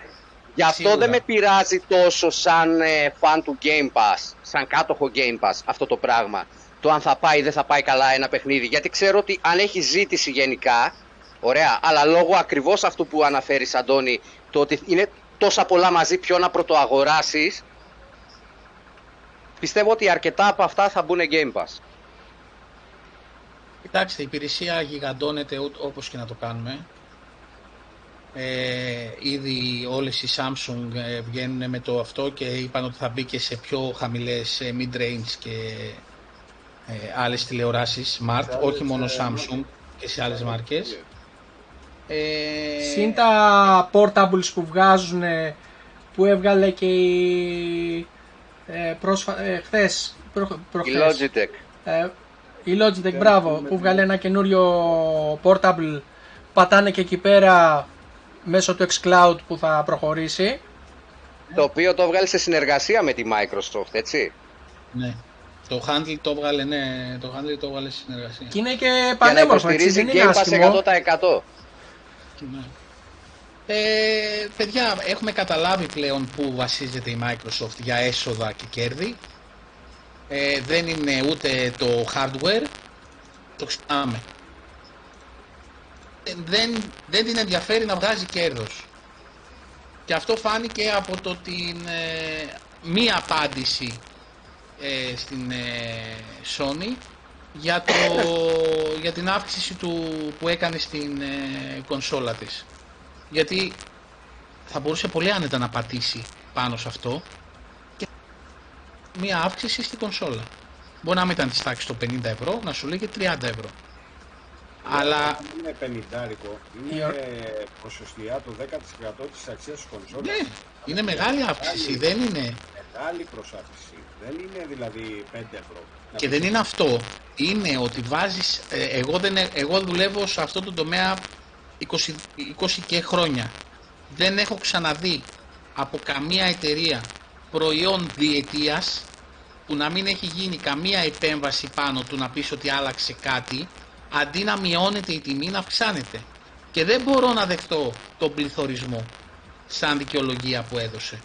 Γι' αυτό Σίγουρα. δεν με πειράζει τόσο σαν ε, fan του Game Pass, σαν κάτοχο Game Pass αυτό το πράγμα. Το αν θα πάει ή δεν θα πάει καλά ένα παιχνίδι. Γιατί ξέρω ότι αν έχει ζήτηση γενικά, ωραία, αλλά λόγω ακριβώς αυτού που αναφέρεις Αντώνη, το ότι είναι τόσα πολλά μαζί ποιο να πρωτοαγοράσεις, πιστεύω ότι αρκετά από αυτά θα μπουν Game Pass. Κοιτάξτε, η υπηρεσία γιγαντώνεται ού- όπως και να το κάνουμε. Ε, ήδη όλες οι Samsung ε, βγαίνουν με το αυτό και είπαν ότι θα μπει και σε πιο χαμηλές ε, mid-range και ε, άλλες τηλεοράσεις smart, Σε άλλες, όχι μόνο ε, Samsung και σε άλλες μάρκες. Ε, Συν τα portables που βγάζουν που έβγαλε και η ε, πρόσφα... ε, χθες, προ... Η προχθές. Logitech. Ε, η Logitech, μπράβο, που βγάλε ένα καινούριο portable. Πατάνε και εκεί πέρα μέσω του xCloud που θα προχωρήσει. Το οποίο το βγάλει σε συνεργασία με τη Microsoft, έτσι. ναι. Το handle το έβγαλε, ναι, το handle το έβγαλε στη συνεργασία. Και είναι και Για να πανέμορφο, έτσι, υποστηρίζει δεν είναι Game Pass άσχημο. 100%. Ναι. Ε, παιδιά, έχουμε καταλάβει πλέον που βασίζεται η Microsoft για έσοδα και κέρδη. Ε, δεν είναι ούτε το hardware, το ξεχνάμε. Ε, δεν, δεν την ενδιαφέρει να βγάζει κέρδος. Και αυτό φάνηκε από το την ε, μία απάντηση ε, στην ε, Sony για, το, για την αύξηση του, που έκανε στην ε, κονσόλα της. Γιατί θα μπορούσε πολύ άνετα να πατήσει πάνω σε αυτό και μία αύξηση στην κονσόλα. Μπορεί να μην ήταν της τάξης το 50 ευρώ, να σου λέει και 30 ευρώ. Αλλά Είναι 50 είναι ποσοστιά το 10% της αξίας της κονσόλας. ναι, είναι μεγάλη αύξηση, δεν είναι. Μεγάλη προσάφηση. Δεν είναι δηλαδή 5 ευρώ. Και δεν είναι αυτό. Είναι ότι βάζεις, ε, εγώ, δεν, ε- εγώ δουλεύω σε αυτό το τομέα 20, 20 και χρόνια. Δεν έχω ξαναδεί από καμία εταιρεία προϊόν διετίας που να μην έχει γίνει καμία επέμβαση πάνω του να πεις ότι άλλαξε κάτι αντί να μειώνεται η τιμή να αυξάνεται. Και δεν μπορώ να δεχτώ τον πληθωρισμό σαν δικαιολογία που έδωσε.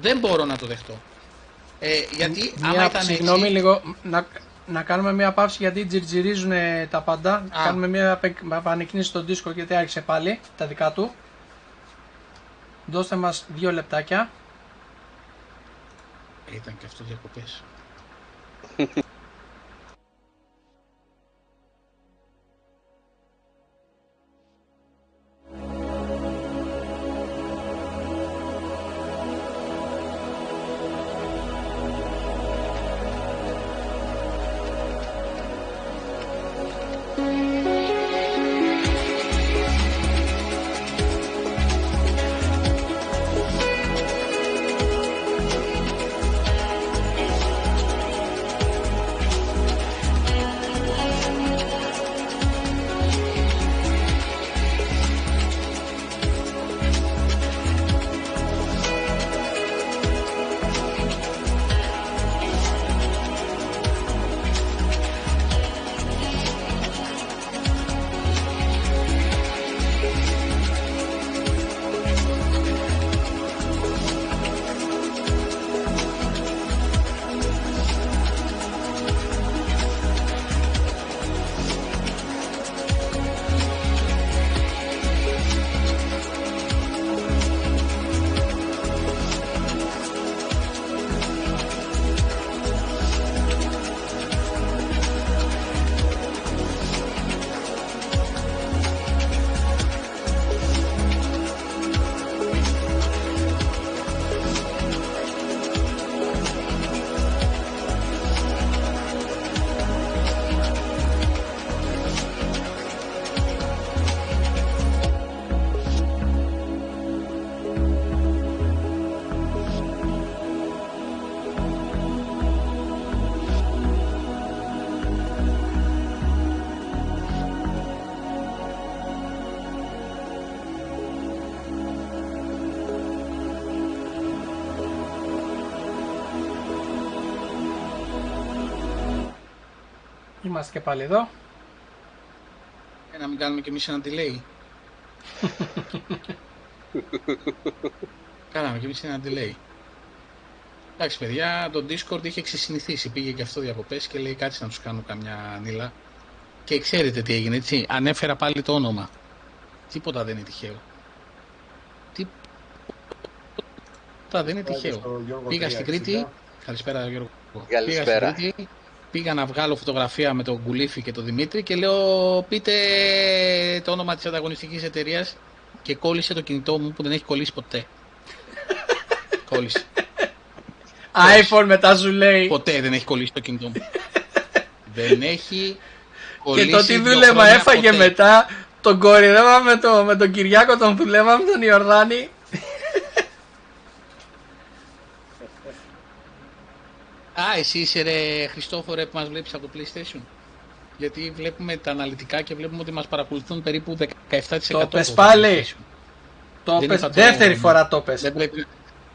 Δεν μπορώ να το δεχτώ. Ε, γιατί άμα Μια, ήταν συγγνώμη έτσι, λίγο, να, να κάνουμε μια παύση γιατί τζιρτζιρίζουν τα πάντα. Κάνουμε μια πε- επανεκκίνηση στον δίσκο γιατί άρχισε πάλι τα δικά του. Δώστε μας δύο λεπτάκια. Ήταν και αυτό διακοπές. Είμαστε και πάλι εδώ. Ε, να μην κάνουμε κι εμείς ένα delay. Κάναμε κι εμείς ένα delay. Εντάξει παιδιά, το Discord είχε ξεσυνηθίσει. Πήγε και αυτό διακοπές και λέει κάτσε να τους κάνω καμιά νύλα. Και ξέρετε τι έγινε, έτσι. Ανέφερα πάλι το όνομα. Τίποτα δεν είναι τυχαίο. Τίποτα δεν είναι τυχαίο. Πήγα στην Κρήτη. Καλησπέρα Γιώργο. Πήγα στην Κρήτη. Πήγα να βγάλω φωτογραφία με τον Κουλίφη και τον Δημήτρη και λέω πείτε το όνομα της ανταγωνιστικής εταιρείας και κόλλησε το κινητό μου που δεν έχει κολλήσει ποτέ. κόλλησε. iPhone μετά σου λέει. Ποτέ δεν έχει κολλήσει το κινητό μου. δεν έχει κολλήσει. Και το τι δούλεμα έφαγε ποτέ. μετά, τον κορυδεύαμε με, το, με τον Κυριάκο, τον δουλεύαμε τον Ιορδάνη. Α, εσύ είσαι ρε Χριστόφορε που μας βλέπεις από το PlayStation. Γιατί βλέπουμε τα αναλυτικά και βλέπουμε ότι μας παρακολουθούν περίπου 17%. Το πες πάλι. Το πες, δεύτερη φορά το πες. Δεν πρέπει,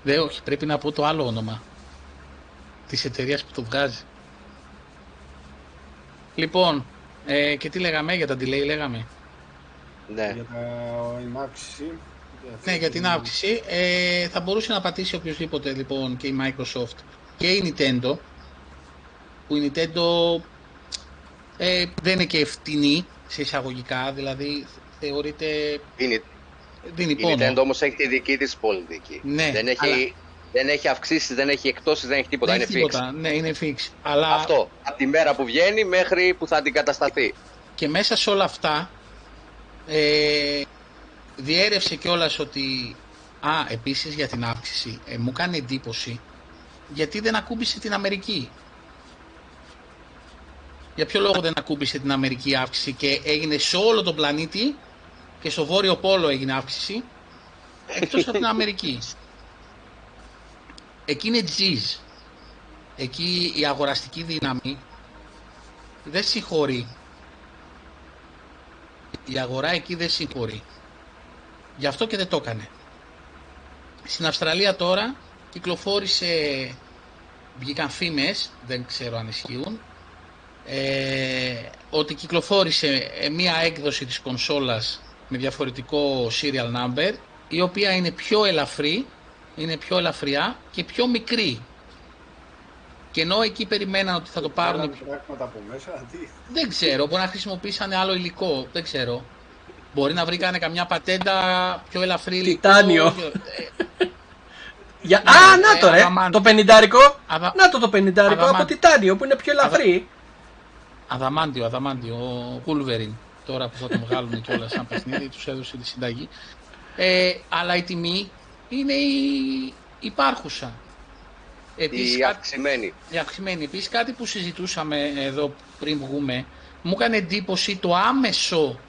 δεν, όχι, πρέπει να πω το άλλο όνομα. Της εταιρείας που το βγάζει. Λοιπόν, ε, και τι λέγαμε για τα delay λέγαμε; Ναι. Για την αύξηση. Ναι, για την αύξηση. Ε, θα μπορούσε να πατήσει οποιοδήποτε λοιπόν και η Microsoft και η Nintendo που η Nintendo ε, δεν είναι και φτηνή σε εισαγωγικά, δηλαδή θεωρείται... Είναι, η Nintendo όμως έχει τη δική της πολιτική. Ναι, δεν έχει, αλλά... δεν έχει αυξήσεις, δεν έχει εκτόσεις, δεν έχει τίποτα, δεν είναι έχει τίποτα. Ναι, είναι fix. Αλλά... Αυτό, από τη μέρα που βγαίνει μέχρι που θα αντικατασταθεί. Και μέσα σε όλα αυτά ε, διέρευσε κιόλας ότι Α, επίσης για την αύξηση, ε, μου κάνει εντύπωση γιατί δεν ακούμπησε την Αμερική; Για ποιο λόγο δεν ακούμπησε την Αμερική αύξηση και έγινε σε όλο τον πλανήτη και στο Βόρειο Πόλο έγινε αύξηση εκτός από την Αμερική; Εκεί είναι τζιζ. Εκεί η αγοραστική δύναμη δεν συγχωρεί. Η αγορά εκεί δεν συγχωρεί. Γι' αυτό και δεν το έκανε. Στην Αυστραλία τώρα κυκλοφόρησε, βγήκαν φήμες, δεν ξέρω αν ισχύουν, ε, ότι κυκλοφόρησε ε, μία έκδοση της κονσόλας με διαφορετικό serial number, η οποία είναι πιο ελαφρύ, είναι πιο ελαφριά και πιο μικρή. Και ενώ εκεί περιμέναν ότι θα το πάρουν. από μέσα, τι; Δεν ξέρω, μπορεί να χρησιμοποιήσαν άλλο υλικό, δεν ξέρω. Μπορεί να βρήκανε καμιά πατέντα πιο ελαφρύ υλικό. Τιτάνιο. Για... Ναι, Α, να το ρε, το πενιντάρικο. Αδα... Να το το πενιντάρικο από τιτάνιο που είναι πιο ελαφρύ. Αδαμάντιο, αδαμάντιο, ο Wolverine. Τώρα που θα τον βγάλουν κιόλα σαν παιχνίδι, τους έδωσε τη συνταγή. Ε, αλλά η τιμή είναι η υπάρχουσα. Επίσης, η αυξημένη. Η αυξημένη. Επίσης κάτι που συζητούσαμε εδώ πριν βγούμε, μου έκανε εντύπωση το άμεσο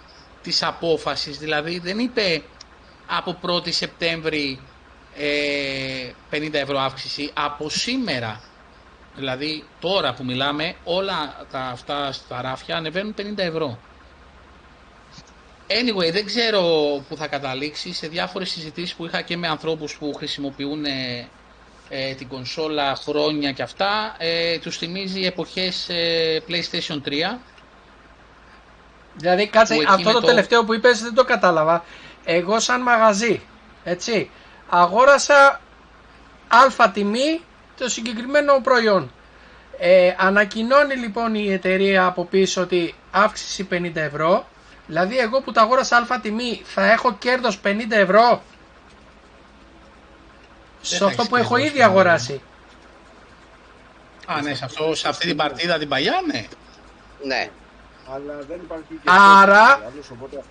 της απόφασης, δηλαδή δεν είπε από 1η Σεπτέμβρη 50 ε, ευρώ αύξηση από σήμερα. Δηλαδή τώρα που μιλάμε όλα τα αυτά στα ράφια ανεβαίνουν 50 ευρώ. Anyway, δεν ξέρω που θα καταλήξει σε διάφορες συζητήσεις που είχα και με ανθρώπους που χρησιμοποιούν ε, ε την κονσόλα χρόνια και αυτά. Ε, τους θυμίζει εποχές ε, PlayStation 3. Δηλαδή κάτσε, αυτό το, το τελευταίο που είπες δεν το κατάλαβα. Εγώ σαν μαγαζί, έτσι, αγόρασα αλφα τιμή το συγκεκριμένο προϊόν. Ε, ανακοινώνει λοιπόν η εταιρεία από πίσω ότι αύξηση 50 ευρώ. Δηλαδή εγώ που τα αγόρασα αλφα τιμή θα έχω κέρδος 50 ευρώ; σε αυτό που έχω ήδη αγοράσει. Α, ναι, σε, αυτό, σε αυτή την παρτίδα την παλιά, ναι. Ναι. Αλλά δεν υπάρχει και άρα,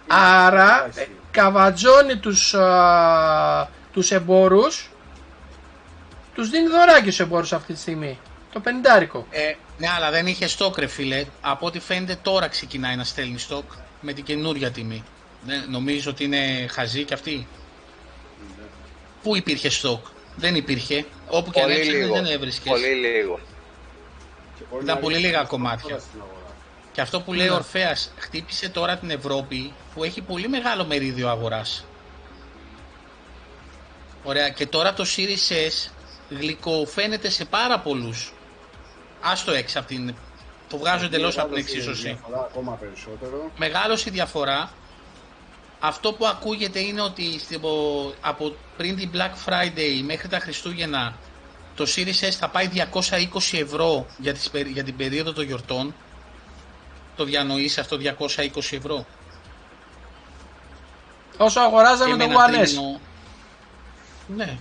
άρα ε, καβατζώνει τους α, τους εμπόρους, τους δίνει δωράκι στους εμπόρους αυτή τη στιγμή. Το πεντάρικο. Ε, ναι, αλλά δεν είχε στόκ ρε φίλε. Από ό,τι φαίνεται τώρα ξεκινάει να στέλνει στόκ με την καινούρια τιμή. Ναι, νομίζω ότι είναι χαζή και αυτή. Πού υπήρχε στόκ; Δεν υπήρχε. Όπου και αν δεν έβρισκες. Πολύ λίγο. Ήταν πολύ λίγα κομμάτια. Και αυτό που λέει ο Ορφέας χτύπησε τώρα την Ευρώπη που έχει πολύ μεγάλο μερίδιο αγοράς. Ωραία. Και τώρα το Series S γλυκοφαίνεται σε πάρα πολλούς. Άστο έξω από την Το βγάζω εντελώς από την Μεγάλωσε η εξίσωση. διαφορά Ακόμα περισσότερο. Μεγάλωσε η διαφορά. Αυτό που ακούγεται είναι ότι στην- από πριν την Black Friday μέχρι τα Χριστούγεννα το Series S θα πάει 220 ευρώ για, τις, περι- για την περίοδο των γιορτών. Το διανοείς αυτό 220 ευρώ. Όσο αγοράζαμε με το ένα One S. τρίμηνο- Ναι.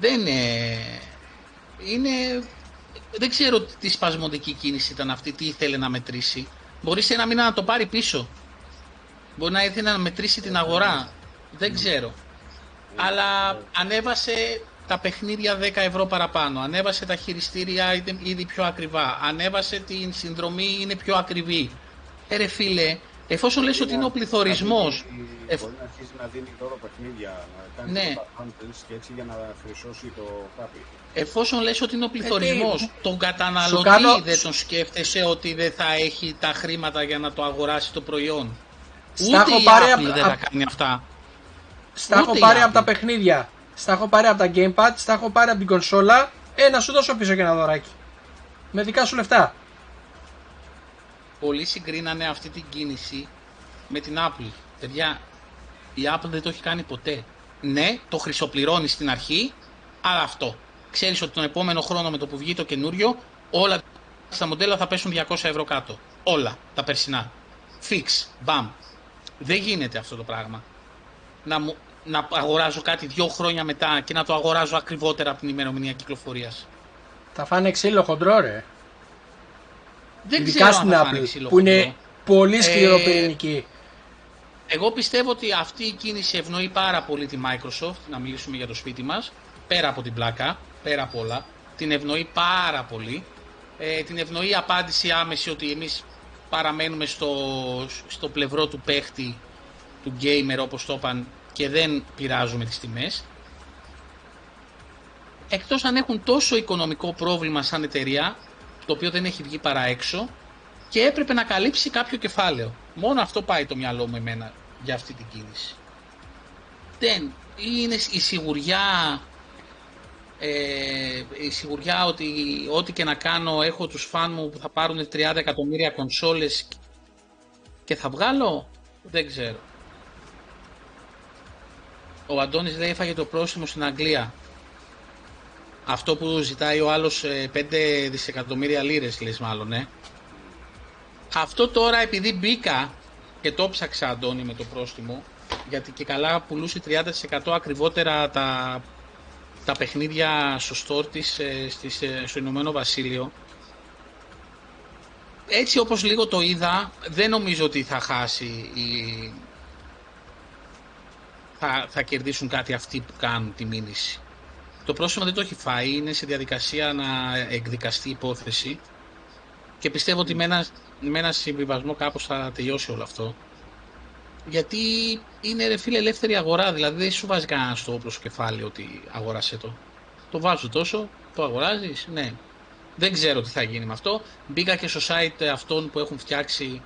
Δεν είναι... είναι... Δεν ξέρω τι σπασμωδική κίνηση ήταν αυτή, τι ήθελε να μετρήσει. Μπορεί σε ένα μήνα να το πάρει πίσω. Μπορεί να ήθελε να μετρήσει την αγορά. Δεν ξέρω. Αλλά ανέβασε τα παιχνίδια 10 ευρώ παραπάνω. Ανέβασε τα χειριστήρια ήδη- ήδη πιο ακριβά. Ανέβασε την συνδρομή είναι πιο ακριβή. Ε, ρε φίλε, εφόσον λες ότι είναι ο πληθωρισμός, Να δίνει- εφ- Μπορεί να αρχίσει να δίνει δώρο παιχνίδια, να κάνει Ναι. τα bundles και έτσι για να χρυσώσει το χάπι. εφόσον λες ότι είναι ο πληθωρισμός, τι, τον καταναλωτή κάνω- δεν τον σκέφτεσαι ότι δεν θα έχει τα χρήματα για να το αγοράσει το προϊόν; Στα Ούτε έχω η πάρει Apple απ- δεν θα απ- κάνει αυτά. Στα έχω Ούτε η πάρει Apple. από τα παιχνίδια. Στα έχω πάρει από τα gamepad, στα έχω πάρει από την κονσόλα. Ένα σου δώσω πίσω και ένα δωράκι. Με δικά σου λεφτά. Πολλοί συγκρίνανε αυτή την κίνηση με την Apple. Παιδιά, η Apple δεν το έχει κάνει ποτέ. Ναι, το χρυσοπληρώνει στην αρχή, αλλά αυτό. Ξέρεις ότι τον επόμενο χρόνο με το που βγει το καινούριο, όλα στα μοντέλα θα πέσουν 200 ευρώ κάτω. Όλα τα περσινά. Fix, bam. Δεν γίνεται αυτό το πράγμα. Να, μου, να αγοράζω κάτι δύο χρόνια μετά και να το αγοράζω ακριβότερα από την ημερομηνία κυκλοφορίας. Θα φάνε ξύλο χοντρό, ρε. Δεν Ειδικά ξέρω στην αν θα φάνε Apple, ξύλο που είναι χοντρό. πολύ Ε, σκληροπυρηνική. Εγώ πιστεύω ότι αυτή η κίνηση ευνοεί πάρα πολύ τη Microsoft, να μιλήσουμε για το σπίτι μας, πέρα από την πλάκα, πέρα από όλα. Την ευνοεί πάρα πολύ. Ε, την ευνοεί η απάντηση άμεση ότι εμείς παραμένουμε στο, στο πλευρό του παίχτη, του gamer όπως το είπαν και δεν πειράζουμε τις τιμές. Εκτός αν έχουν τόσο οικονομικό πρόβλημα σαν εταιρεία, το οποίο δεν έχει βγει παρά έξω, και έπρεπε να καλύψει κάποιο κεφάλαιο. Μόνο αυτό πάει το μυαλό μου εμένα για αυτή την κίνηση. Δεν. Είναι η σιγουριά ε, η σιγουριά ότι ό,τι και να κάνω έχω τους φαν μου που θα πάρουν 30 εκατομμύρια κονσόλες και θα βγάλω; Δεν ξέρω ο Αντώνης λέει έφαγε το πρόσημο στην Αγγλία αυτό που ζητάει ο άλλος ε, 5 δισεκατομμύρια λίρες λες μάλλον ε. Αυτό τώρα επειδή μπήκα και το ψάξα Αντώνη με το πρόστιμο γιατί και καλά πουλούσε 30% ακριβότερα τα, τα παιχνίδια στο store της ε, στις, ε, στο Ηνωμένο Βασίλειο έτσι όπως λίγο το είδα δεν νομίζω ότι θα χάσει η... θα, θα κερδίσουν κάτι αυτοί που κάνουν τη μήνυση το πρόσημο δεν το έχει φάει είναι σε διαδικασία να εκδικαστεί η υπόθεση και πιστεύω ότι με ένα, με ένα συμβιβασμό κάπως θα τελειώσει όλο αυτό. Γιατί είναι ρε φίλε ελεύθερη αγορά, δηλαδή δεν σου βάζει κανένα στο όπλο στο κεφάλι ότι αγόρασε το. Το βάζω τόσο, το αγοράζεις, ναι. Δεν ξέρω τι θα γίνει με αυτό. Μπήκα και στο site αυτών που έχουν φτιάξει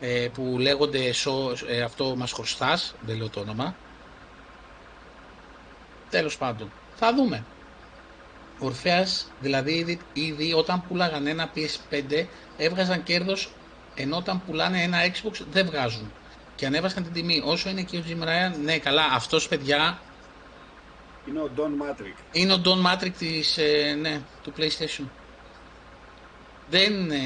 ε, που λέγονται σο, ε, αυτό μας χρωστάς, δεν λέω το όνομα. Τέλος πάντων, θα δούμε. Ορφέας, δηλαδή ήδη, ήδη όταν πουλάγαν ένα PS5 έβγαζαν κέρδος ενώ όταν πουλάνε ένα Xbox δεν βγάζουν. Και ανέβασαν την τιμή. Όσο είναι και ο Jim Ryan, ναι καλά, αυτός παιδιά Είναι ο Don Matrick. είναι ο Don Matrix της, ε, ναι, του PlayStation. Δεν, ε,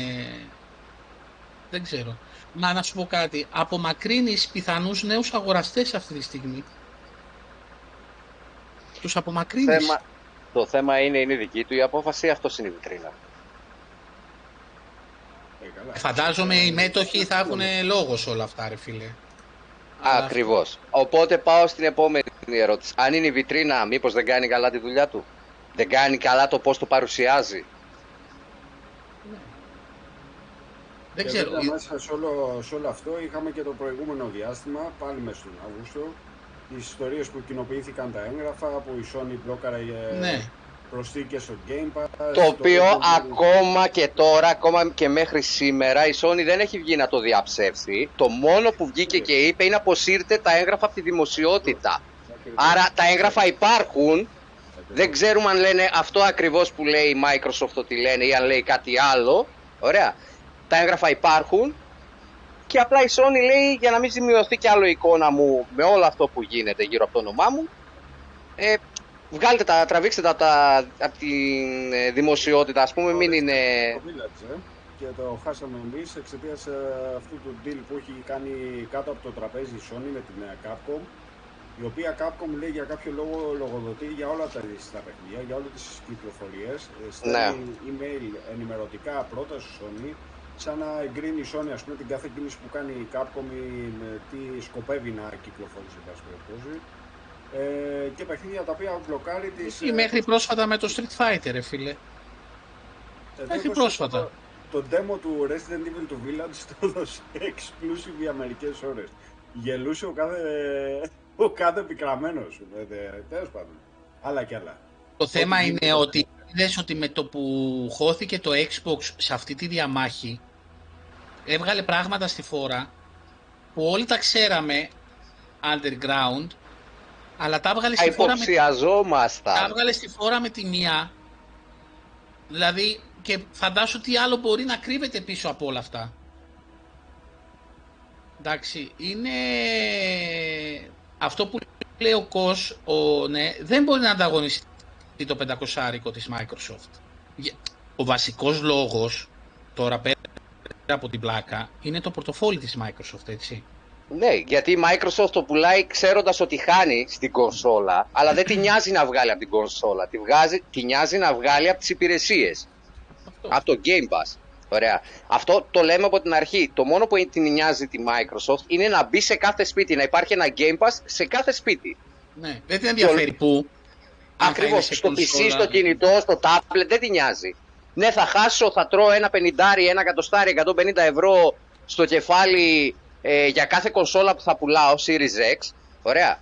δεν ξέρω. Μα να σου πω κάτι, απομακρύνεις πιθανούς νέους αγοραστές αυτή τη στιγμή. Τους απομακρύνεις. Θέμα, το θέμα είναι, είναι δική του η απόφαση, αυτό είναι η βιτρίνα. Ε, καλά. Φαντάζομαι οι μέτοχοι θα έχουν λόγος σε όλα αυτά, ρε φίλε. Αλλά- Ακριβώς. Οπότε πάω στην επόμενη ερώτηση. Αν είναι η βιτρίνα, μήπως δεν κάνει καλά τη δουλειά του; Δεν κάνει καλά το πώς το παρουσιάζει; Δεν Και ξέρω. βέβαια μέσα σε όλο, σε όλο αυτό είχαμε και το προηγούμενο διάστημα, πάλι μέσα στον Αύγουστο, τις ιστορίες που κοινοποιήθηκαν τα έγγραφα, που η Sony μπλόκαρε Ναι. προσθήκες στο Game Pass. Το οποίο οποίο- ακόμα και τώρα, ακόμα και μέχρι σήμερα, η Sony δεν έχει βγει να το διαψεύσει. Το μόνο που βγήκε και είπε είναι αποσύρτε τα έγγραφα από τη δημοσιότητα. Ακριβώς. Άρα τα έγγραφα υπάρχουν, Δεν ξέρουμε αν λένε αυτό ακριβώς που λέει η Microsoft ότι λένε ή αν λέει κάτι άλλο. Ωραία. Τα έγγραφα υπάρχουν και απλά η Sony λέει για να μην ζημιωθεί κι άλλο η εικόνα μου με όλο αυτό που γίνεται γύρω από το όνομά μου. Ε, βγάλτε τα, τραβήξτε τα από, τα, από την ε, δημοσιότητα, ας πούμε, μην είναι... Το Village, ε, και το χάσαμε εμείς εξαιτίας αυτού του deal που έχει κάνει κάτω από το τραπέζι η Sony με την νέα Capcom η οποία Capcom λέει για κάποιο λόγο λογοδοτεί για όλα τα, τα παιχνίδια, για όλες τις κυκλοφορίες. Ε, στέλνει ναι. email ενημερωτικά πρώτα στη Sony, σαν να εγκρίνει η Sony ας πούμε, την κάθε κίνηση που κάνει η Capcom ή τι σκοπεύει να κυκλοφορήσει εν πάση περιπτώσει. Ε, και παιχνίδια τα οποία μπλοκάρει τις... Ή μέχρι πρόσφατα με το Street Fighter, ρε φίλε. Ε, μέχρι πρόσφατα. Το, το demo του Resident Evil του Village το έδωσε exclusive για μερικές ώρες. Γελούσε ο κάθε ο κάτω επικραμμένος σου. Τέλος πάντων. Άλλα κι άλλα. Το θέμα είναι ότι είδες ότι με το που χώθηκε το Xbox σε αυτή τη διαμάχη έβγαλε πράγματα στη φόρα που όλοι τα ξέραμε underground αλλά τα έβγαλε στη φόρα με, τα έβγαλε στη φόρα με τη μία. Δηλαδή και φαντάσου τι άλλο μπορεί να κρύβεται πίσω από όλα αυτά. Εντάξει είναι αυτό που λέει ο Κος, ο, ναι, δεν μπορεί να ανταγωνιστεί το 500 της Microsoft. Ο βασικός λόγος, τώρα πέρα από την πλάκα, είναι το πορτοφόλι της Microsoft, έτσι. Ναι, γιατί η Microsoft το πουλάει ξέροντας ότι χάνει στην κονσόλα, αλλά δεν τη νοιάζει να βγάλει από την κονσόλα. Τη, βγάζει, τη νοιάζει να βγάλει από τις υπηρεσίες. Από το Game Pass. Ωραία. Αυτό το λέμε από την αρχή. Το μόνο που την νοιάζει τη Microsoft είναι να μπει σε κάθε σπίτι, να υπάρχει ένα Game Pass σε κάθε σπίτι. Ναι, δεν την ενδιαφέρει πού. Ακριβώς. Στο PC, στο κινητό, στο tablet, δεν την νοιάζει. Ναι, θα χάσω, θα τρώω ένα πενιντάρι, ένα κατοστάρι, 150 ευρώ στο κεφάλι ε, για κάθε κονσόλα που θα πουλάω, Series X. Ωραία.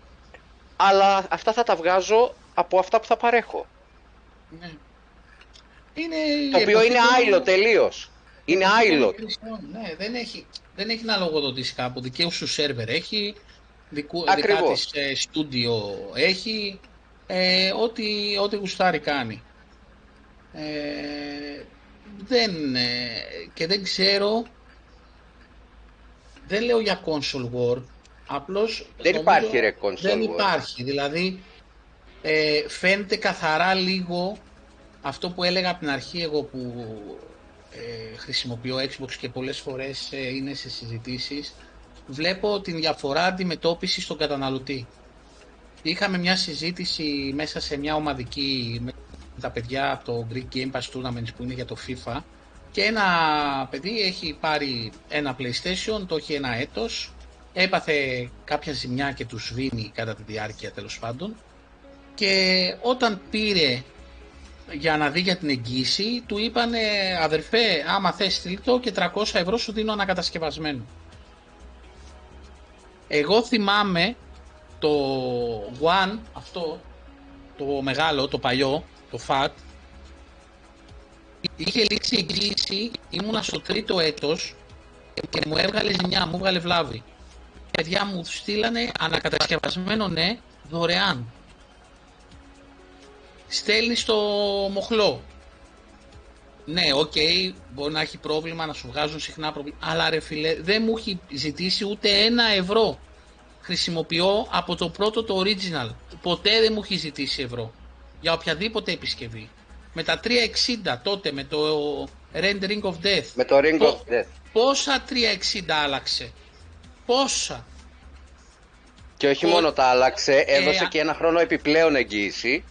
Αλλά αυτά θα τα βγάζω από αυτά που θα παρέχω. Ναι. Είναι το οποίο είναι άειλο τελείως. Είναι άειλο. Ναι, δεν έχει, δεν έχει να λογοδοτήσει κάπου. Δικαίους σου σερβερ έχει, δικού, δικά της ε, στούντιο έχει, ε, ό,τι, ό,τι γουστάρει κάνει. Ε, δεν, ε, και δεν ξέρω, δεν λέω για console war, απλώς... Δεν υπάρχει ρε console Δεν υπάρχει, δηλαδή ε, φαίνεται καθαρά λίγο αυτό που έλεγα από την αρχή εγώ που ε, χρησιμοποιώ Xbox και πολλές φορές ε, είναι σε συζητήσεις, βλέπω την διαφορά αντιμετώπισης στον καταναλωτή. Είχαμε μια συζήτηση μέσα σε μια ομαδική με τα παιδιά από το Greek Game Pass Tournaments που είναι για το FIFA και ένα παιδί έχει πάρει ένα PlayStation, το έχει ένα έτος, έπαθε κάποια ζημιά και τους σβήνει κατά τη διάρκεια τέλος πάντων και όταν πήρε για να δει για την εγγύηση, του είπανε αδερφέ, άμα θες στείλτο και 300 ευρώ σου δίνω ανακατασκευασμένο. Εγώ θυμάμαι το One, αυτό, το μεγάλο, το παλιό, το FAT, είχε λήξει εγγύηση, ήμουνα στο τρίτο έτος και μου έβγαλε ζημιά, μου έβγαλε βλάβη. παιδιά μου στείλανε ανακατασκευασμένο ναι, δωρεάν στέλνει στο μοχλό. Ναι, OK, okay, μπορεί να έχει πρόβλημα, να σου βγάζουν συχνά προβλήματα. Αλλά ρε φίλε, δεν μου έχει ζητήσει ούτε ένα ευρώ. Χρησιμοποιώ από το πρώτο το original. Ποτέ δεν μου έχει ζητήσει ευρώ. Για οποιαδήποτε επισκευή. Με τα 360 τότε, με το Rendering of Death. Με το Ring of Death. Πόσα 360 άλλαξε; Πόσα; Και όχι μόνο τα άλλαξε, έδωσε ε, και ένα χρόνο επιπλέον εγγύηση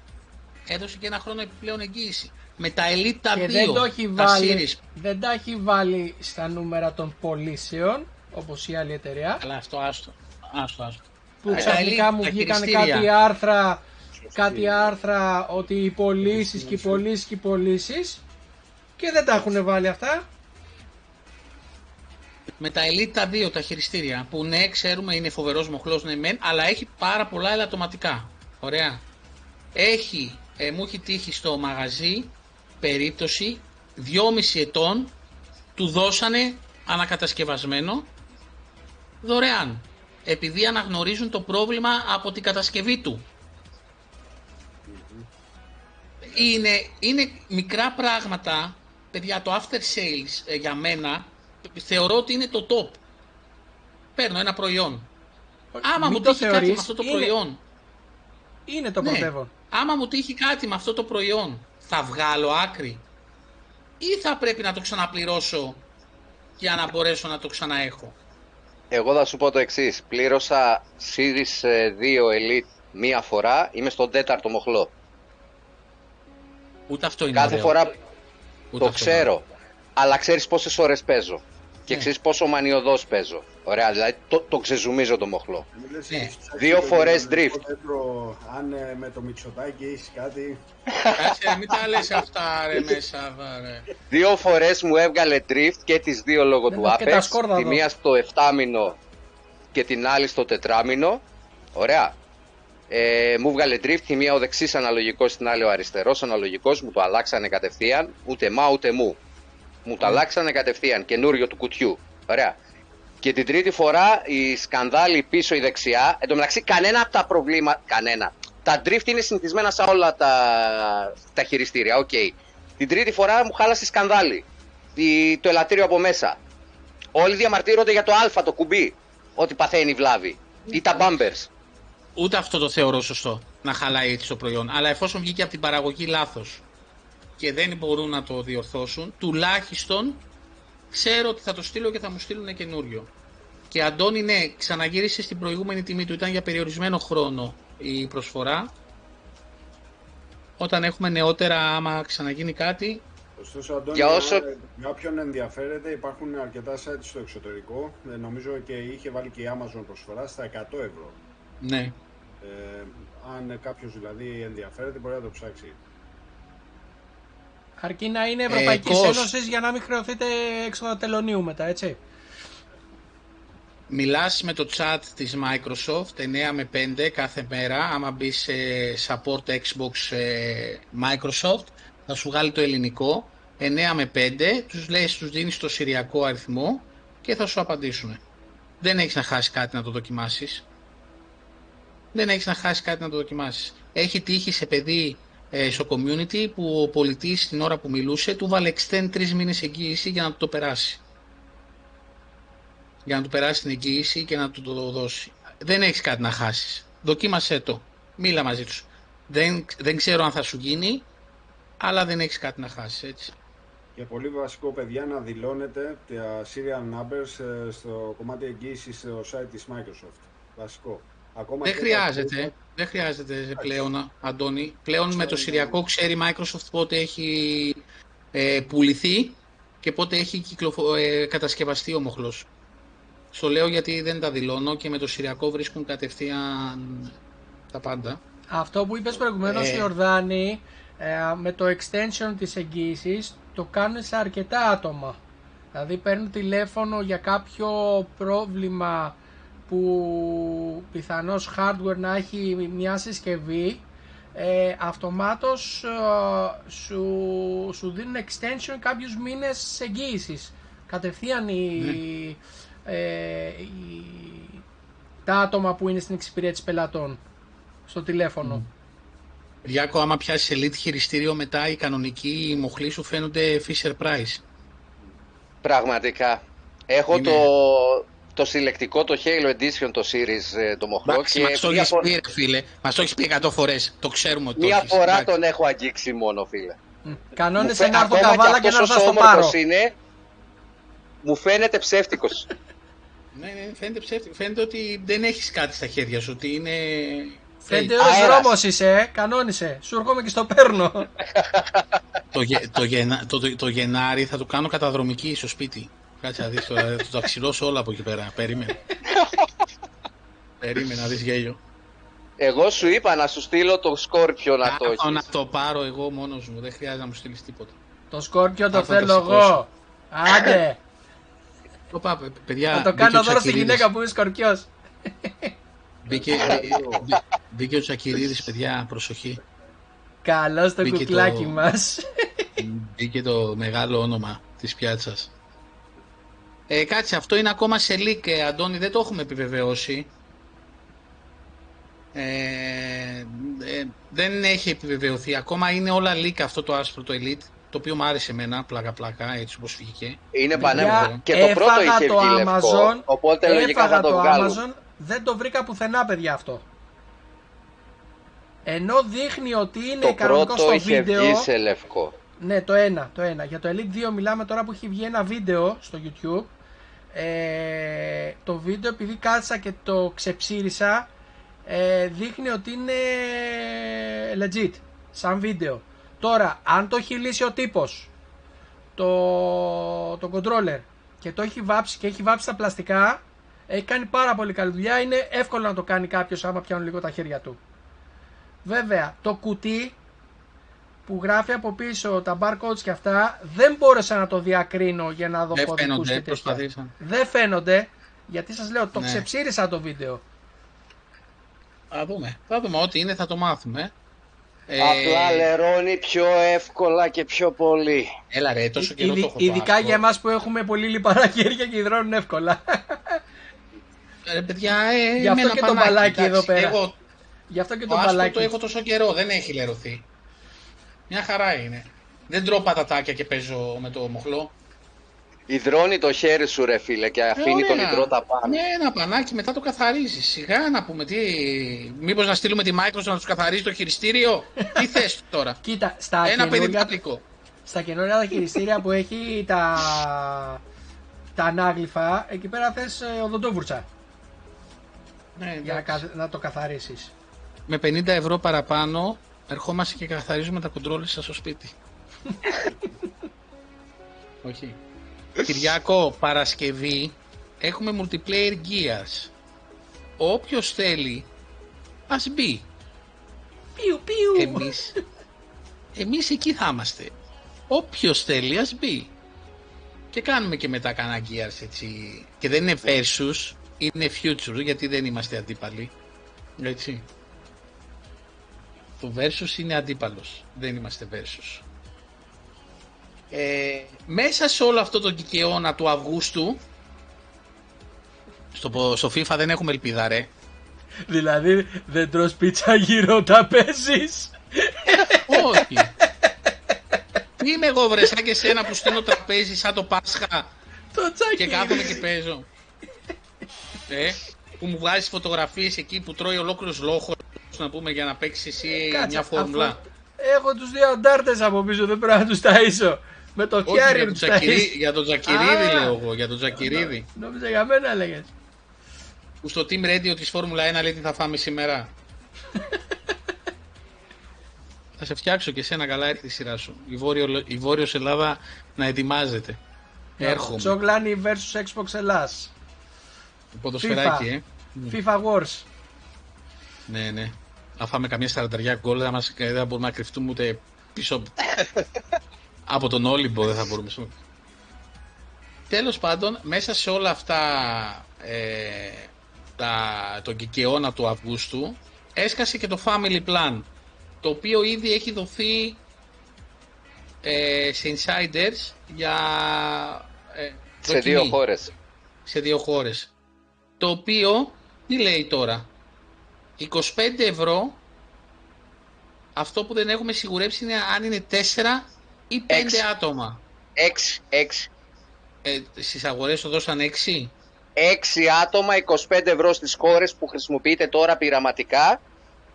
έδωσε και ένα χρόνο επιπλέον εγγύηση. Με τα Elite 2, δεν το έχει βάλει, δεν τα έχει βάλει στα νούμερα των πωλήσεων, όπως η άλλη εταιρεία. Αλλά αυτό άστο. Άστο, άστο. Που ξαφνικά μου βγήκαν κάτι άρθρα, κάτι άρθρα ότι οι πωλήσεις και οι πωλήσεις και οι πωλήσεις και δεν τα έχουν βάλει αυτά. Με τα Elite 2 τα χειριστήρια που ναι ξέρουμε είναι φοβερός μοχλός ναι μεν αλλά έχει πάρα πολλά ελαττωματικά. Ωραία. Έχει ε, μου έχει τύχει στο μαγαζί περίπτωση 2,5 ετών του δώσανε ανακατασκευασμένο δωρεάν επειδή αναγνωρίζουν το πρόβλημα από την κατασκευή του. είναι, είναι μικρά πράγματα, παιδιά, το after sales ε, για μένα θεωρώ ότι είναι το top. Παίρνω ένα προϊόν. Άμα Μην μου το τύχει κάτι θεωρείς, με αυτό το είναι- προϊόν, Είναι το Ναι. πρωτεύον. άμα μου τύχει κάτι με αυτό το προϊόν, θα βγάλω άκρη ή θα πρέπει να το ξαναπληρώσω για να μπορέσω να το ξαναέχω. Εγώ θα σου πω το εξής. Πλήρωσα Series ε, 2 Elite μία φορά, είμαι στον τέταρτο μοχλό. Ούτε αυτό είναι Κάθε ωραίο. φορά Ούτε το αυτό είναι ξέρω. Αλλά ξέρεις πόσες ώρες παίζω. Και Ναι. ξέρεις πόσο μανιωδώ παίζω. Ωραία, δηλαδή το, το ξεζουμίζω το μοχλό. Μην λες, Ναι. έχεις ψάξει Δύο το φορές γερμανικό drift. δέντρο, αν ε, με το Μητσοτάκι έχεις κάτι. Κάτσε, μην τα λες αυτά ρε μέσα, ρε. Δύο φορές μου έβγαλε drift και τις δύο λόγω Δεν του έχω και τα Apex. σκόρδα Τη εδώ. μία στο 7μηνο και την άλλη στο τετράμινο. Ωραία. Ε, μου βγάλε drift, τη μία ο δεξή αναλογικός, την άλλη ο αριστερός αναλογικός. Μου το αλλάξανε κατευθείαν. Ούτε μα ούτε μου. Μου το αλλάξανε κατευθείαν. Καινούριο του κουτιού. Ωραία. Και την τρίτη φορά η σκανδάλη πίσω η δεξιά. Εν τω μεταξύ, κανένα από τα προβλήματα. Κανένα. Τα drift είναι συνηθισμένα σε όλα τα, τα χειριστήρια. Οκ. Την τρίτη φορά μου χάλασε η σκανδάλη. Η- το ελατήριο από μέσα. Όλοι διαμαρτύρονται για το Α, το κουμπί. Ότι παθαίνει βλάβη. Ή τα bumpers. Ούτε αυτό το θεωρώ σωστό να χαλάει έτσι το προϊόν. Αλλά εφόσον βγήκε από την παραγωγή λάθος και δεν μπορούν να το διορθώσουν, τουλάχιστον ξέρω ότι θα το στείλω και θα μου στείλουν καινούριο. Και Αντώνη, ναι, ξαναγύρισε στην προηγούμενη τιμή του. Ήταν για περιορισμένο χρόνο η προσφορά. Όταν έχουμε νεότερα, άμα ξαναγίνει κάτι, Ωστόσο, Αντώνη, Για όσο- αν, ε, για όποιον ενδιαφέρεται, υπάρχουν αρκετά site στο εξωτερικό. Ε, νομίζω και είχε βάλει και η Amazon προσφορά στα 100 ευρώ. ναι. Ε, αν κάποιος δηλαδή ενδιαφέρεται, μπορεί να το ψάξει. Αρκεί να είναι Ευρωπαϊκής Κος. Ένωσης για να μην χρεωθείτε έξοδα τελωνίου μετά, έτσι. Μιλάς με το chat της Microsoft 9 με 5 κάθε μέρα. Άμα μπει σε support Xbox ε, Microsoft θα σου βγάλει το ελληνικό 9 με 5. Τους λες, τους δίνεις το συριακό αριθμό και θα σου απαντήσουν. Δεν έχεις να χάσεις κάτι να το δοκιμάσεις. Δεν έχεις να χάσεις κάτι να το δοκιμάσεις. Έχει τύχει σε παιδί ε, στο community που ο πολιτής την ώρα που μιλούσε του βάλε extend 3 μήνες εγγύηση για να του το περάσει για να του περάσει την εγγύηση και να του το δώσει. Δεν έχεις κάτι να χάσεις. Δοκίμασέ το. Μίλα μαζί τους. Δεν, δεν ξέρω αν θα σου γίνει, αλλά δεν έχεις κάτι να χάσεις, έτσι. Και πολύ βασικό, παιδιά, να δηλώνετε τα serial numbers ε, στο κομμάτι εγγύησης στο site της Microsoft. Βασικό. Ακόμα Δεν και χρειάζεται, τα- δεν χρειάζεται πλέον, Αντώνη. Πλέον με το Συριακό ξέρει η Microsoft πότε έχει ε, πουληθεί και πότε έχει κυκλοφο... ε, κατασκευαστεί ο μοχλός. Στο λέω γιατί δεν τα δηλώνω και με το Συριακό βρίσκουν κατευθείαν τα πάντα. Αυτό που είπες προηγουμένως Ε. Ιορδάνη, ε, με το extension της εγγύησης, το κάνουν σε αρκετά άτομα. Δηλαδή παίρνουν τηλέφωνο για κάποιο πρόβλημα που πιθανώς hardware να έχει μια συσκευή, ε, αυτομάτως ε, σου, σου δίνουν extension κάποιους μήνες εγγύησης. Κατευθείαν οι, ε, οι- τα άτομα που είναι στην εξυπηρέτηση πελατών στο τηλέφωνο. Διάκο, άμα πιάσεις Elite χειριστήριο μετά, οι κανονικοί μοχλοί σου φαίνονται Fisher Price. Πραγματικά. Έχω Είναι. το, το συλλεκτικό, το Halo Edition, το Series, ε, το μοχλό. Εντάξει, μας το μία, έχεις φο- πει, ρε φίλε. Μας το έχεις πει 100 φορές. Το ξέρουμε ότι το μία έχεις. φορά Εντάξει. τον έχω αγγίξει μόνο, φίλε. Mm. Μου Κανόνισε φαι- να έρθω ακόμα καβάλα και να αυτός έρθω όσο στο πάρω. όμορφος είναι, μου φαίνεται ψεύτικος. Ναι, ναι, φαίνεται ψεύτικο. Φαίνεται ότι δεν έχεις κάτι στα χέρια σου, ότι είναι... Φαίνεται fake. ωραίος Αέρας. δρόμος είσαι, ε. κανόνισε. Σου έρχομαι και στο παίρνω. το, γε- το, Γενα- το, το, το Γενάρη θα το κάνω καταδρομική στο σπίτι. Κάτσε να δεις τώρα, θα το ταξιδώσω όλα από εκεί πέρα. Περίμενε. Περίμενε να δεις γέλιο. Εγώ σου είπα να σου στείλω το Scorpio να το Άκου να έχεις. το πάρω εγώ μόνος μου, δεν χρειάζεται να μου στείλεις τίποτα. το σκόρπιο το Θα- θα θέλω το εγώ. σηκώσω. Άντε, Όπα, παι- παιδιά, θα το μπήκε ο κάνω δώρο στη Τσακυρίδης. γυναίκα που είναι σκορπιός. Μπήκε, μπή- μπή- μπήκε ο Τσακυρίδης, παιδιά, προσοχή. Καλό το Μπήκε κουκλάκι το- μας. Μπήκε το μεγάλο όνομα της πιάτσας. Ε, κάτσε, αυτό είναι ακόμα σε leak, ε, Αντώνη, δεν το έχουμε επιβεβαιώσει. Ε, ε, δεν έχει επιβεβαιωθεί. Ακόμα είναι όλα leak αυτό το άσπρο το Elite, το οποίο μου άρεσε εμένα, πλάκα-πλάκα, έτσι όπως βγήκε. Είναι Παιδιά, πανέμορφο. Και το πρώτο έφαγα είχε το βγει λευκό, Amazon, οπότε λογικά Έφαγα θα το το βγάλουν. Amazon, δεν το βρήκα πουθενά παιδιά αυτό. Ενώ δείχνει ότι είναι Το κανονικό πρώτο στο είχε βίντεο. βγει σε λευκό. Ναι, το ένα, το ένα. Για το Elite 2 μιλάμε τώρα που έχει βγει ένα βίντεο στο YouTube. Ε, το βίντεο επειδή κάτσα και το ξεψήρισα ε, δείχνει ότι είναι legit σαν βίντεο. Τώρα, αν το έχει λύσει ο τύπος το, το controller και το έχει βάψει και έχει βάψει τα πλαστικά έχει κάνει πάρα πολύ καλή δουλειά. Είναι εύκολο να το κάνει κάποιος άμα πιάνουν λίγο τα χέρια του. Βέβαια, το κουτί που γράφει από πίσω τα barcodes και αυτά δεν μπόρεσα να το διακρίνω για να δω Δεν κωδικούς φαίνονται, και τέτοια. προσπαθήσα. Δεν φαίνονται γιατί σας λέω το Ναι. ξεψήρισα το βίντεο. Θα δούμε. Θα δούμε. Ό,τι είναι θα το μάθουμε. Ε, Απλά λερώνει πιο εύκολα και πιο πολύ. Έλα ρε, τόσο καιρό Ειδι- το έχω το ειδικά άσπρο. για εμάς που έχουμε πολύ λιπαρά χέρια και υδρώνουν εύκολα. Ρε παιδιά, ε, Γι' αυτό με ένα και το πανάκι, μπαλάκι εντάξει. εδώ πέρα. Εγώ Γι' αυτό και το το άσπρο μπαλάκι. το έχω τόσο καιρό, δεν έχει λερωθεί. Μια χαρά είναι. Δεν τρώω πατατάκια και παίζω με το μοχλό. Υδρώνει το χέρι σου ρε φίλε και αφήνει Ε, τον ωραία. υδρότα πάνω. Ναι, ένα πανάκι μετά το καθαρίζεις. Σιγά να πούμε τι. Μήπως να στείλουμε τη Microsoft να τους καθαρίζει το χειριστήριο; τι θες τώρα; Κοίτα, στα ένα καινούργια, παιδιτάτικο. στα καινούργια τα χειριστήρια που έχει τα, τα ανάγλυφα, εκεί πέρα θες ε, οδοντόβουρτσα Ναι, για να, εντάξει. κα- να το καθαρίσεις. Με 50 ευρώ παραπάνω ερχόμαστε και καθαρίζουμε τα κοντρόλες σας στο σπίτι. Όχι. Κυριάκο, Παρασκευή έχουμε multiplayer Gears. Όποιος θέλει, ας μπει. Πιου πιου! Εμείς, εμείς εκεί θα είμαστε. Όποιος θέλει, ας μπει. Και κάνουμε και μετά κανένα Gears έτσι. Και δεν είναι versus, είναι future, γιατί δεν είμαστε αντίπαλοι. Έτσι. Το versus είναι αντίπαλος. Δεν είμαστε versus. Ε, μέσα σε όλο αυτό το κικαιώνα του Αυγούστου στο, στο FIFA δεν έχουμε ελπίδα ρε. Δηλαδή δεν τρως πίτσα γύρω τα παίζεις. Όχι. Τι είμαι εγώ βρε σαν και σένα που στείνω τραπέζι σαν το Πάσχα Το τσάκι. και κάθομαι και παίζω. Ε, που μου βγάζει φωτογραφίες εκεί που τρώει ολόκληρος λόγος να πούμε για να παίξεις εσύ Κάτσε, μια φόρμουλα. αφού Έχω τους δύο αντάρτες από πίσω, δεν πρέπει να τους ταΐσω. Με το Όχι, χέρι για να τον, τους Τζακυρί, ταΐσεις. για τον Τζακυρίδη Α. λέω εγώ, για τον Τζακυρίδη. Νόμιζα για μένα έλεγες. Που στο Team Radio της Φόρμουλα 1 λέει τι θα φάμε σήμερα. θα σε φτιάξω και εσένα καλά έρχεται η σειρά σου. Η, Βόρειο, η Βόρειος Ελλάδα να ετοιμάζεται. Έρχομαι. Τζογλάνι vs Xbox Ελλάς. Ποδοσφαιράκι, ε. FIFA Wars. Ναι, ναι. Να φάμε καμία σταραταριά γκολ, δεν, μας, δεν θα μπορούμε να κρυφτούμε ούτε πίσω από τον Όλυμπο δεν θα μπορούμε. Τέλος πάντων, μέσα σε όλα αυτά ε, τα, τον κικαιώνα του Αυγούστου έσκασε και το Family Plan το οποίο ήδη έχει δοθεί ε, σε insiders για ε, Σε δοκιμή δύο χώρες. σε δύο χώρες. Το οποίο, τι λέει τώρα, 25 ευρώ, αυτό που δεν έχουμε σιγουρέψει είναι αν είναι 4 ή 5 Έξι. άτομα. 6, 6. Ε, στις αγορές το δώσαν 6. 6 άτομα, 25 ευρώ στις χώρες που χρησιμοποιείτε τώρα πειραματικά.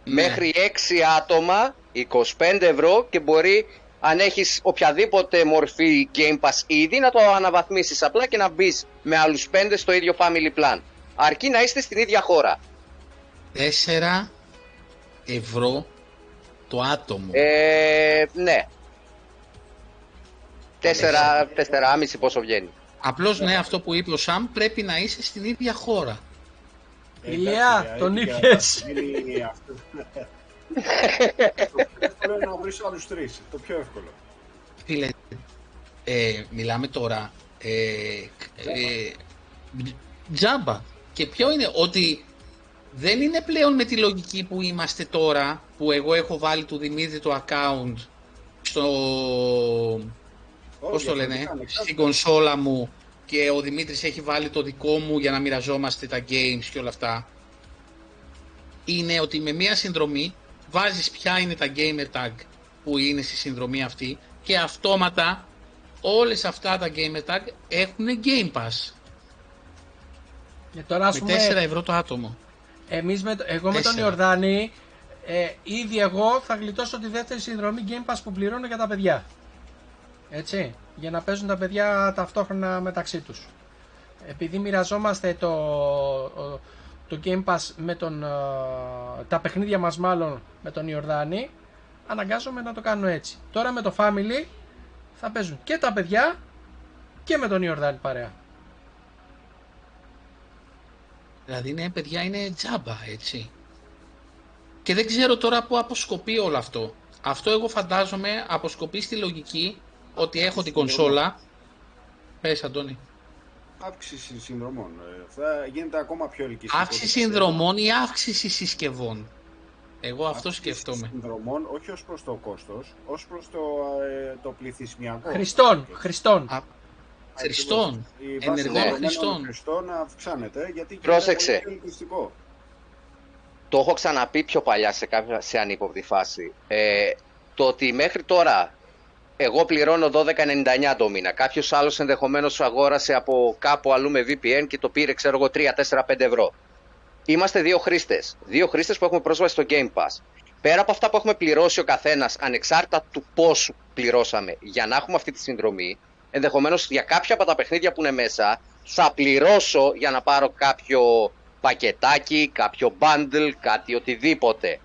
Ναι. Μέχρι 6 άτομα, 25 ευρώ και μπορεί αν έχεις οποιαδήποτε μορφή Game Pass ήδη να το αναβαθμίσεις απλά και να μπεις με άλλους 5 στο ίδιο Family Plan. Αρκεί να είστε στην ίδια χώρα. 4 ευρώ το άτομο. Ε, ναι. 4, 4,5 πόσο βγαίνει. Απλώς ναι, αυτό που είπε ο Σαμ, πρέπει να είσαι στην ίδια χώρα. Ηλιά, Εντάξει, τον για- ήπιες. γίνει αυτό. Το πιο εύκολο είναι να βρεις άλλους τρεις. Το πιο εύκολο. Φίλε, ε, μιλάμε τώρα ε, ε, τζάμπα. Και ποιο είναι ότι δεν είναι πλέον με τη λογική που είμαστε τώρα, που εγώ έχω βάλει του Δημήτρη το account στο, πώς Όχι, το λένε, διαφορετικά, ανεξάρτητα. στην κονσόλα μου και ο Δημήτρης έχει βάλει το δικό μου για να μοιραζόμαστε τα games και όλα αυτά. είναι ότι με μία συνδρομή βάζεις ποια είναι τα gamer tag που είναι στη συνδρομή αυτή και αυτόματα όλες αυτά τα gamer tag έχουν Game Pass. Και τώρα, ας με πούμε, 4 ευρώ το άτομο. εμείς με, το- εγώ με τον Τέσσερα. Ιορδάνη, ε, ήδη εγώ θα γλιτώσω τη δεύτερη συνδρομή Game Pass που πληρώνω για τα παιδιά. Έτσι, για να παίζουν τα παιδιά ταυτόχρονα μεταξύ τους. Επειδή μοιραζόμαστε το, ο- το Game Pass με τον, ε, τα παιχνίδια μας μάλλον με τον Ιορδάνη, αναγκάζομαι να το κάνω έτσι. Τώρα με το Family θα παίζουν και τα παιδιά και με τον Ιορδάνη παρέα. Δηλαδή, είναι, παιδιά, είναι τζάμπα, έτσι. Και δεν ξέρω τώρα πού αποσκοπεί όλο αυτό. Αυτό εγώ φαντάζομαι αποσκοπεί στη λογική ότι έχω την κονσόλα. Πες, Αντώνη. Αύξηση συνδρομών. Ε, Θα γίνεται ακόμα πιο ελκυστικό. Αύξηση το πιστεύω. συνδρομών ή αύξηση συσκευών. Εγώ αυτό Αύξηση σκέφτομαι. Συνδρομών, όχι ως προς το κόστος, ως προς το, ε, το πληθυσμιακό. Χριστών, Χριστών. Α, Χριστών. Η βάση Ενεργών δεδομένων Χριστών. Χριστών αυξάνεται γιατί Πρόσεξε. γίνεται πολύ πιο ελκυστικό. Το έχω ξαναπεί πιο παλιά σε, κάποια, σε ανύποπτη φάση. Ε, το ότι μέχρι τώρα εγώ πληρώνω 12,99 το μήνα. Κάποιος άλλος ενδεχομένως αγόρασε από κάπου αλλού με VPN και το πήρε, ξέρω εγώ, 3, 4, 5 ευρώ. Είμαστε δύο χρήστες. Δύο χρήστες που έχουμε πρόσβαση στο Game Pass. Πέρα από αυτά που έχουμε πληρώσει ο καθένας, ανεξάρτητα του πόσου πληρώσαμε για να έχουμε αυτή τη συνδρομή, ενδεχομένως για κάποια από τα παιχνίδια που είναι μέσα, θα πληρώσω για να πάρω κάποιο πακετάκι, κάποιο bundle, κάτι οτιδήποτε.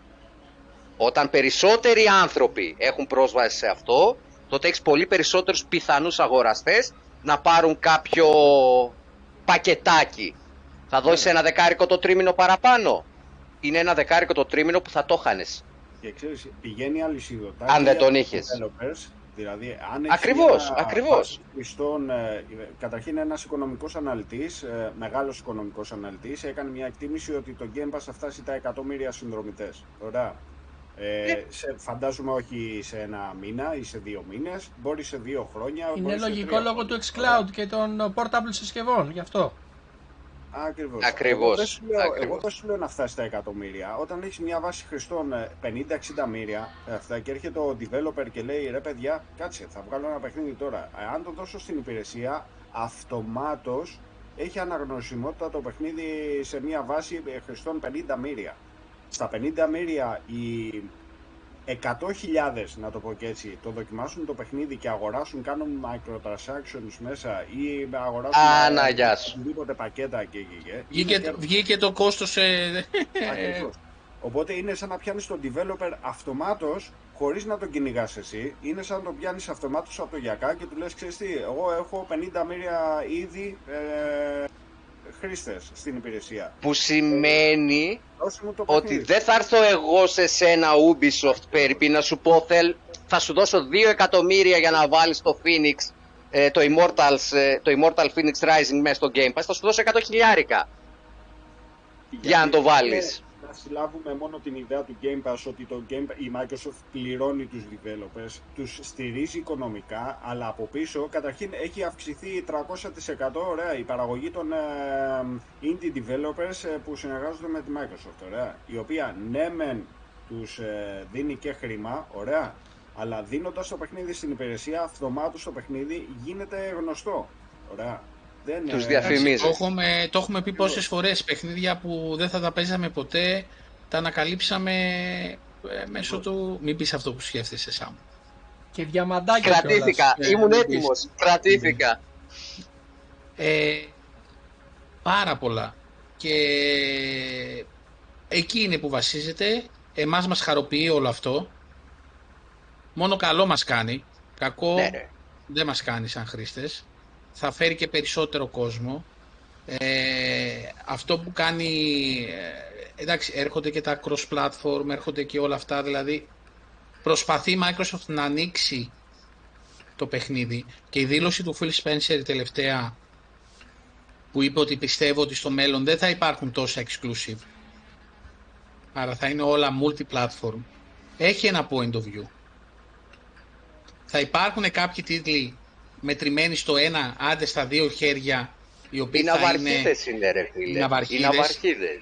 Όταν περισσότεροι άνθρωποι έχουν πρόσβαση σε αυτό, τότε έχεις πολύ περισσότερους πιθανούς αγοραστές να πάρουν κάποιο πακετάκι. Θα δώσεις ένα δεκάρικο το τρίμηνο παραπάνω. Είναι ένα δεκάρικο το τρίμηνο που θα το χάνες. Και ξέρεις, πηγαίνει αλυσιδωτά. Αν και δεν τον από είχες. developers, Δηλαδή, αν έχεις Ακριβώς, μια ακριβώς. βάση Χρηστών, ε, καταρχήν ένας οικονομικός αναλυτής, ε, μεγάλος οικονομικός αναλυτής, έκανε μια εκτίμηση ότι το Game Pass θα φτάσει τα εκατομμύρια συνδρομητές. Ωραία. Ε, Ναι. σε, φαντάζομαι όχι σε ένα μήνα ή σε δύο μήνες, μπορεί σε δύο χρόνια. Είναι μπορεί σε λογικό τρία λόγω του χρόνια. xCloud και των ε, portable συσκευών, γι' αυτό. Ακριβώς. Ακριβώς, Εγώ δεν σου λέω, ακριβώς. εγώ δεν σου λέω να φτάσεις στα εκατομμύρια. Όταν έχεις μια βάση χρηστών ε, 50-60 μοίρια ε, αυτά και έρχεται ο developer και λέει ρε παιδιά, κάτσε, θα βγάλω ένα παιχνίδι τώρα. Ε, αν το δώσω στην υπηρεσία, αυτομάτως έχει αναγνωσιμότητα το παιχνίδι σε μια βάση ε, χρηστών 50 μοίρια. Στα 50 μοίρια οι 100.000, να το πω και έτσι, το δοκιμάσουν το παιχνίδι και αγοράσουν, κάνουν microtransactions μέσα ή αγοράσουν Άνα, ε, γεια σου. οτιδήποτε πακέτα και, και, και. Βγήκε, Είναι το- βγήκε το κόστος ε, Ακριβώς. Οπότε είναι σαν να πιάνεις τον developer αυτομάτως, χωρίς να τον κυνηγάς εσύ. Είναι σαν να τον πιάνεις αυτομάτως από το γιακά και του λες: Ξέρεις τι, εγώ έχω 50 μοίρια ήδη ε, χρήστες στην υπηρεσία. Που σημαίνει Δώσε μου το ότι παιχνίδι. δεν θα έρθω εγώ σε σένα Ubisoft περίπου να σου πω θέλ, θα σου δώσω 2 εκατομμύρια για να βάλεις το Phoenix ε, το, Immortals, ε, το Immortal Phoenix Rising μέσα στο Game Pass θα σου δώσω 100 χιλιάρικα για να το βάλεις. Είναι Να συλλάβουμε μόνο την ιδέα του Game Pass ότι το Game, η Microsoft πληρώνει τους developers, τους στηρίζει οικονομικά, αλλά από πίσω καταρχήν έχει αυξηθεί 300% ωραία, η παραγωγή των ε, indie developers ε, που συνεργάζονται με τη Microsoft, ωραία, η οποία ναι μεν τους ε, δίνει και χρήμα, ωραία, αλλά δίνοντας το παιχνίδι στην υπηρεσία, αυτομάτως το παιχνίδι γίνεται γνωστό, ωραία. Δεν, Τους ε, διαφημίζεις. Το έχουμε, το έχουμε πει πόσες φορές, παιχνίδια που δεν θα τα παίζαμε ποτέ, τα ανακαλύψαμε ε, μέσω του... Μην πεις αυτό που σκέφτεσαι, Σάμ. Και διαμαντάκια Κρατήθηκα, Ε, ήμουν μην έτοιμος, κρατήθηκα. Ε, πάρα πολλά. Και εκεί είναι που βασίζεται. Εμάς μας χαροποιεί όλο αυτό. Μόνο καλό μας κάνει. Κακό Ναι, ρε. δεν μας κάνει σαν χρήστες. Θα φέρει και περισσότερο κόσμο. Ε, αυτό που κάνει... ε, εντάξει, έρχονται και τα cross-platform, έρχονται και όλα αυτά. Δηλαδή, προσπαθεί η Microsoft να ανοίξει το παιχνίδι και η δήλωση του Phil Spencer η τελευταία που είπε ότι πιστεύω ότι στο μέλλον δεν θα υπάρχουν τόσα exclusive άρα θα είναι όλα multi-platform έχει ένα point of view θα υπάρχουν κάποιοι τίτλοι μετρημένοι στο ένα άντε στα δύο χέρια οι οποίοι Είναι θα είναι αβαρχίδες είναι ρε φίλε. Είναι αβαρχίδες. Είναι αβαρχίδες.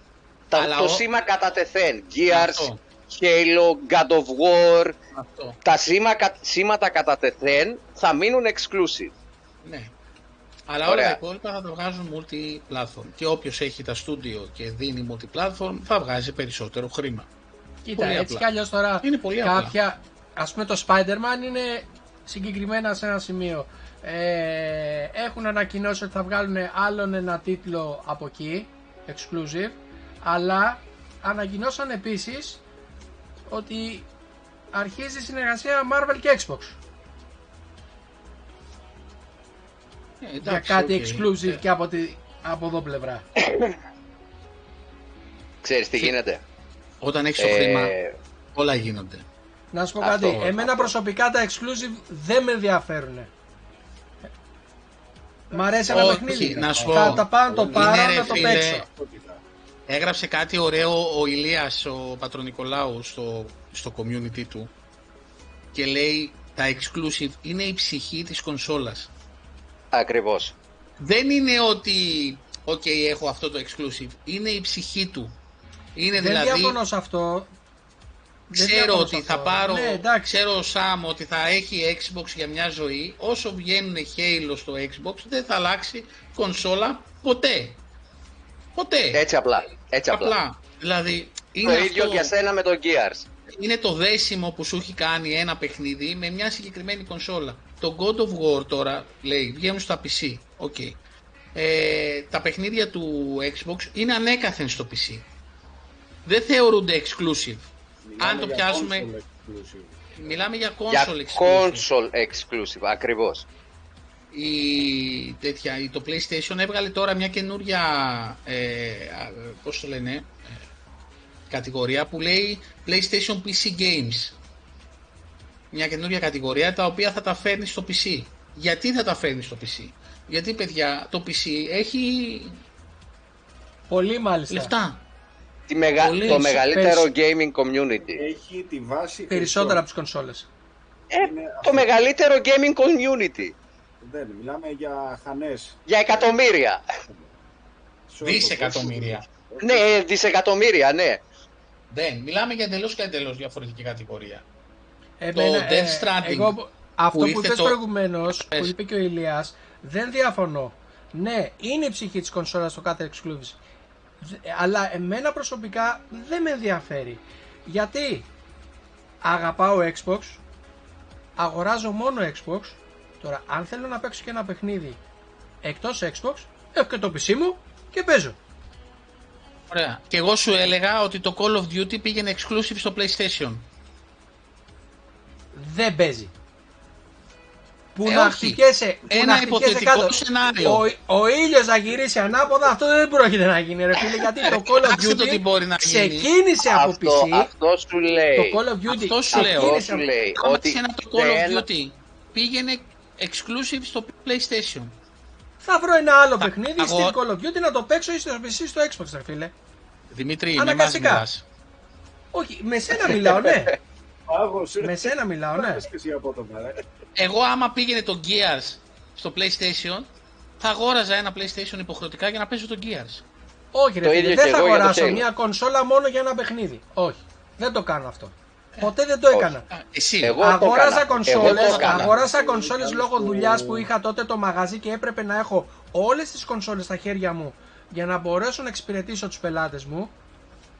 Τα, Αλλά το ο- σήμα κατά τεθέν. Gears, Αυτό. Halo, God of War. Αυτό. Τα σήμα, κα- σήματα κατά τεθέν θα μείνουν exclusive. Ναι. Αλλά όλα Ωραία. τα υπόλοιπα θα τα βγάζουν multi-platform. Και όποιος έχει τα στούντιο και δίνει multi-platform θα βγάζει περισσότερο χρήμα. Κοίτα, Πολύ έτσι απλά. κι αλλιώς τώρα Είναι πολύ απλά. κάποια. Α πούμε το Spider-Man είναι συγκεκριμένα σε ένα σημείο. Ε, έχουν ανακοινώσει ότι θα βγάλουν άλλον ένα τίτλο από εκεί, exclusive, αλλά ανακοινώσαν επίσης ότι αρχίζει η συνεργασία Marvel και Xbox Ε, για εντάξει, κάτι OK. exclusive Ε, και από, τη, από εδώ πλευρά. Ξέρεις τι γίνεται; Όταν έχεις το Ε, χρήμα, όλα γίνονται. Να σου πω Αυτό, κάτι, αυτό. εμένα προσωπικά τα exclusive δεν με ενδιαφέρουν. Μ' αρέσει ένα Όχι, παιχνίδι. να σου πω. Θα τα πάω να το Είναι, πάρω ρε, να το φίλε, παίξω. Έγραψε κάτι ωραίο ο Ηλίας, ο Πατρονικολάου στο, στο community του και λέει τα exclusive είναι η ψυχή της κονσόλας. Ακριβώς. Δεν είναι ότι ok έχω αυτό το exclusive, είναι η ψυχή του. Είναι Δεν δηλαδή, διαφωνώ σε αυτό. Δεν ξέρω διαφωνώ ότι σε θα αυτό. πάρω, Ναι, εντάξει. ξέρω ο Σάμ ότι θα έχει Xbox για μια ζωή, όσο βγαίνουν Halo στο Xbox δεν θα αλλάξει κονσόλα ποτέ. Ποτέ. Έτσι απλά. Έτσι απλά. Απλά. Δηλαδή, Το είναι ίδιο αυτό, για σένα με το Gears. είναι το δέσιμο που σου έχει κάνει ένα παιχνίδι με μια συγκεκριμένη κονσόλα. Το God of War τώρα, λέει, βγαίνουν στα PC. OK. Ε, τα παιχνίδια του Xbox είναι ανέκαθεν στο PC. Δεν θεωρούνται exclusive. Αν το πιάσουμε, μιλάμε για Για console exclusive. console exclusive. Ακριβώς. η, τέτοια, η- το PlayStation έβγαλε τώρα μια καινούρια, ε, α, πώς το λένε, ε, κατηγορία που λέει PlayStation PC Games. Μια καινούρια κατηγορία τα οποία θα τα φέρνεις στο PC. Γιατί θα τα φέρνεις στο PC. Γιατί παιδιά το PC έχει Πολύ μάλιστα. λεφτά. Τη μεγα... Πολύ το μεγαλύτερο πες. gaming community. Έχει τη βάση. Περισσότερα από χρηστών. τις κονσόλες. Ε, Είναι το αυτό. μεγαλύτερο gaming community. Δεν, μιλάμε για χανές. Για εκατομμύρια. Δισεκατομμύρια. ναι, δισεκατομμύρια, ναι. Δεν, μιλάμε για εντελώς και εντελώς διαφορετική κατηγορία. Εμένα, Death Stranding, εγώ, που αυτό που, ήρθε είπες το- προηγουμένως, που Πες. είπε και ο Ηλίας, δεν διαφωνώ. Ναι, είναι η ψυχή της κονσόλας το κάθε exclusive. Δε- Αλλά εμένα προσωπικά δεν με ενδιαφέρει. Γιατί αγαπάω Xbox, αγοράζω μόνο Xbox. Τώρα, αν θέλω να παίξω και ένα παιχνίδι εκτός Xbox, έχω και το PC μου και παίζω. Ωραία. Και εγώ σου έλεγα ότι το Call of Duty πήγαινε exclusive στο PlayStation. δεν παίζει. Που Ε, να όχι. χτυπιέσαι, που Ένα να χτυπιέσαι υποθετικό κάτω. σενάριο. Ο, ο ήλιος να γυρίσει ανάποδα, αυτό δεν πρόκειται να γίνει ρε φίλε, γιατί το Call of Άσε το τι Duty μπορεί να γίνει. ξεκίνησε από Αυτό, PC, αυτό σου λέει. το Call of Duty Αυτό σου λέω. Αυτό ξεκίνησε σου από... λέει. Άμα Ότι ένα το Call of δεν- Duty πήγαινε exclusive στο PlayStation. Θα βρω ένα άλλο Θα- παιχνίδι αγο- στην Call of Duty να το παίξω ή στο PC ή στο Xbox ρε φίλε. Δημήτρη, με μας Αναγκαστικά. μιλάς. Όχι, με σένα μιλάω, ναι. Πάγωσε. με σένα μιλάω, ναι. Πάγωσε και εσύ απότομα, ρε. Εγώ άμα πήγαινε το Gears στο PlayStation, θα αγόραζα ένα PlayStation υποχρεωτικά για να παίζω το Gears. Όχι ρε Το φίλε, ίδιο δεν και θα εγώ για το αγοράσω Halo. μια κονσόλα μόνο για ένα παιχνίδι. Όχι, δεν το κάνω αυτό. Ποτέ δεν το έκανα. Α, εσύ. Εγώ το αγόρασα έκανα. κονσόλες, Εγώ το έκανα. αγόρασα κονσόλες λόγω δουλειάς που είχα τότε το μαγαζί και έπρεπε να έχω όλες τις κονσόλες στα χέρια μου για να μπορέσω να εξυπηρετήσω τους πελάτες μου.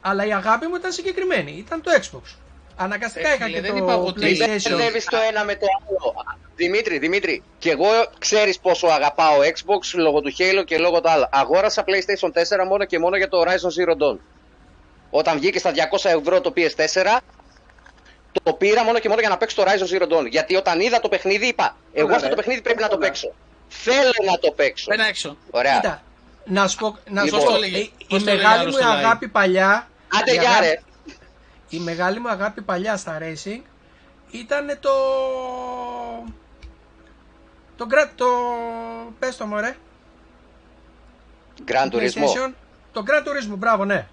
Αλλά η αγάπη μου ήταν συγκεκριμένη, ήταν το Xbox. Αναγκαστικά Ε, είχα φίλε, και δεν το είπα εγώ ότι- Μην PlayStation. μπερδεύεις το ένα με το άλλο. Δημήτρη, Δημήτρη, και εγώ ξέρεις πόσο αγαπάω Xbox λόγω του Halo και λόγω του άλλου. Αγόρασα PlayStation 4 μόνο και μόνο για το Horizon Zero Dawn. Όταν βγήκε στα 200 ευρώ το PS4, το πήρα μόνο και μόνο για να παίξω το Horizon Zero Dawn. Γιατί όταν είδα το παιχνίδι είπα, εγώ Ωραία, αυτό το ρε. παιχνίδι πρέπει να το Ωραία. παίξω. Θέλω να το παίξω. Πέρα έξω. Ωραία. Κοίτα, να σου πω, να σου Λοιπόν, πω, πώς το λέγε- η- η, πώς το λέγε μεγάλη άλλος μου στο live. αγάπη παλιά, Άντε η γεια αγάπη- ρε. Η μεγάλη μου αγάπη παλιά στα racing ήταν το... Το, gra- το... πες το μωρέ. Grand του Turismo. PlayStation. Το Gran Turismo, μπράβο, ναι.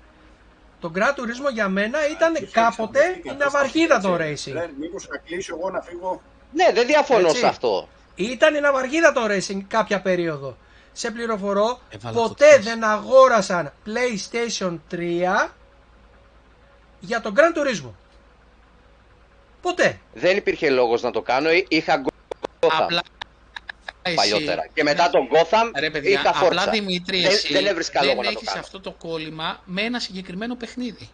Το Gran Turismo για μένα ήταν Και κάποτε φύξαμε, η φύγαμε, ναυαρχίδα των έτσι. racing. Ρε, Μήπως να κλείσω εγώ να φύγω; Ναι, δεν διαφωνώ Έτσι. σε αυτό. Ήταν η ναυαρχίδα των racing κάποια περίοδο. σε πληροφορώ, Έβαλα ποτέ φωτιές. δεν αγόρασαν PlayStation 3 για τον Gran Turismo. Ποτέ. Δεν υπήρχε λόγος να το κάνω. Εί- Είχα Gotham Απλά εσύ, παλιότερα. Και μετά τον Gotham Ρε παιδιά, είχα απλά Forza. Δημήτρη, Δεν- εσύ δεν έβρισκα λόγο να το έχεις κάνω. αυτό το κόλλημα με ένα συγκεκριμένο παιχνίδι.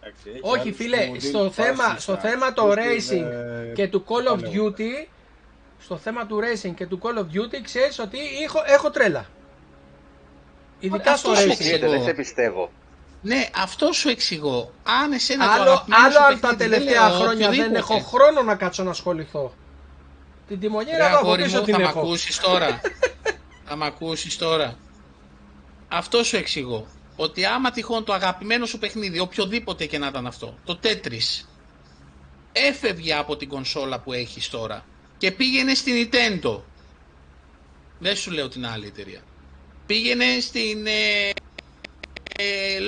Εντάξει, έχει Όχι άλλους φίλε, που στο δίνουν θέμα, πάση στο στα θέμα το exclusive, racing ε, και του Call of παλαιότερα. Duty, στο θέμα του racing και του Call of Duty ξέρεις ότι έχω, έχω τρέλα. Ειδικά στο Αυτός σου racing. εξηγώ. Ξέρετε, δεν σε πιστεύω. Ναι, αυτό σου εξηγώ. Αν εσένα το Άλλο, αγαπημένο άλλο σου αν τα παιχνίδι, δεν τελευταία λέω, χρόνια δεν οποιοδήποτε. έχω χρόνο να κάτσω να ασχοληθώ. Την Ρε τιμονιέρα εδώ από αγόρι πίσω μου, την θα μ' έχω. ακούσεις τώρα. θα μ' ακούσεις τώρα. Αυτό σου εξηγώ. Ότι άμα τυχόν το αγαπημένο σου παιχνίδι, οποιοδήποτε και να ήταν αυτό, το Tetris, έφευγε από την κονσόλα που έχεις τώρα και πήγαινε στην Nintendo. Δεν σου λέω την άλλη εταιρεία. Πήγαινε στην ε, ε,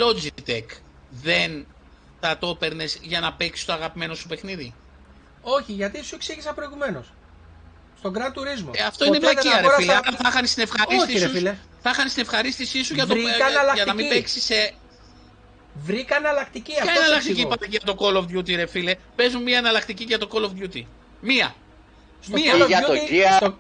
Logitech. Δεν θα το έπαιρνε για να παίξεις το αγαπημένο σου παιχνίδι; Όχι, γιατί σου εξήγησα προηγουμένως. Στον Gran Turismo. Ε, αυτό Ποτέ είναι δεν βλακία, ρε αγόρασα- φίλε. Άρα θα είχαν την ευχαρίστηση Όχι, ρε σου. φίλε. Θα είχαν την ευχαρίστησή σου για, το, Βρήκα ε, για να μην εναλλακτική. παίξεις σε. Βρήκα εναλλακτική. Ποια αυτός σου εναλλακτική εξηγώ. είπατε για το Call of Duty, ρε φίλε; Παίζουν μια εναλλακτική για το Call of Duty. Μία. Στο Μία. Call of Για το Duty, Gear. στο-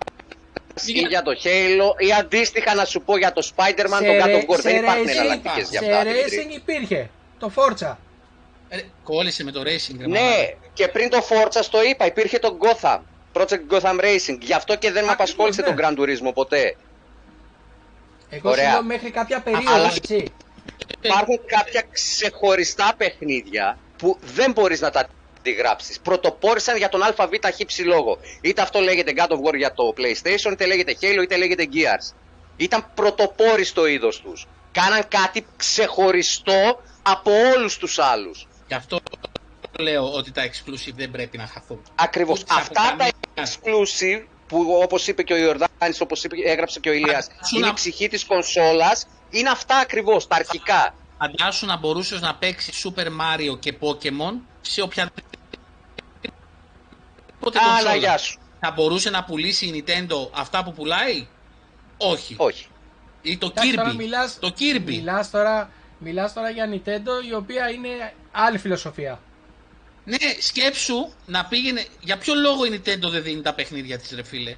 Ή για το Halo, ή αντίστοιχα να σου πω για το Spider-Man, το God of War. Δεν υπάρχουν εναλλακτικές για σε αυτά. Δημήτρη. racing υπήρχε. Το Forza. Ε, κόλλησε με το racing, ρε Ναι, μαλάκα. και πριν το Forza στο είπα, υπήρχε το Gotham. Project Gotham Racing. Γι' αυτό και δεν με Ακριβώς, απασχόλησε ναι. τον Gran Turismo ποτέ. Εγώ Ωραία. σου λέω μέχρι κάποια περίοδο, Αλλά- έτσι. Υπάρχουν κάποια ξεχωριστά παιχνίδια που δεν μπορείς να τα αντιγράψεις. Πρωτοπόρησαν για τον ΑΒ χύψη λόγο. Είτε αυτό λέγεται God of War για το PlayStation, είτε λέγεται Halo, είτε λέγεται Gears. Ήταν πρωτοπόροι στο είδος τους. Κάναν κάτι ξεχωριστό από όλους τους άλλους. Γι' αυτό λέω ότι τα exclusive δεν πρέπει να χαθούν. Ακριβώς. Ούτε από Αυτά τα καμία. exclusive που όπως είπε και ο Ιορδάνης, όπως είπε, έγραψε και ο Ηλίας, Σου είναι να- η ψυχή της κονσόλας, είναι αυτά ακριβώς, τα αρχικά. Φαντάσου να μπορούσες να παίξεις Super Mario και Pokemon σε οποιαδήποτε Άλλα κονσόλα. γεια σου. Θα μπορούσε να πουλήσει η Nintendo αυτά που πουλάει; Όχι. Όχι. Ή το Εντάξει, τώρα Kirby. μιλάς, Το Kirby. Μιλάς τώρα, μιλάς τώρα για Nintendo η οποία είναι άλλη φιλοσοφία. Ναι, σκέψου να πήγαινε. Για ποιο λόγο η Nintendo δεν δίνει τα παιχνίδια της, ρε φίλε;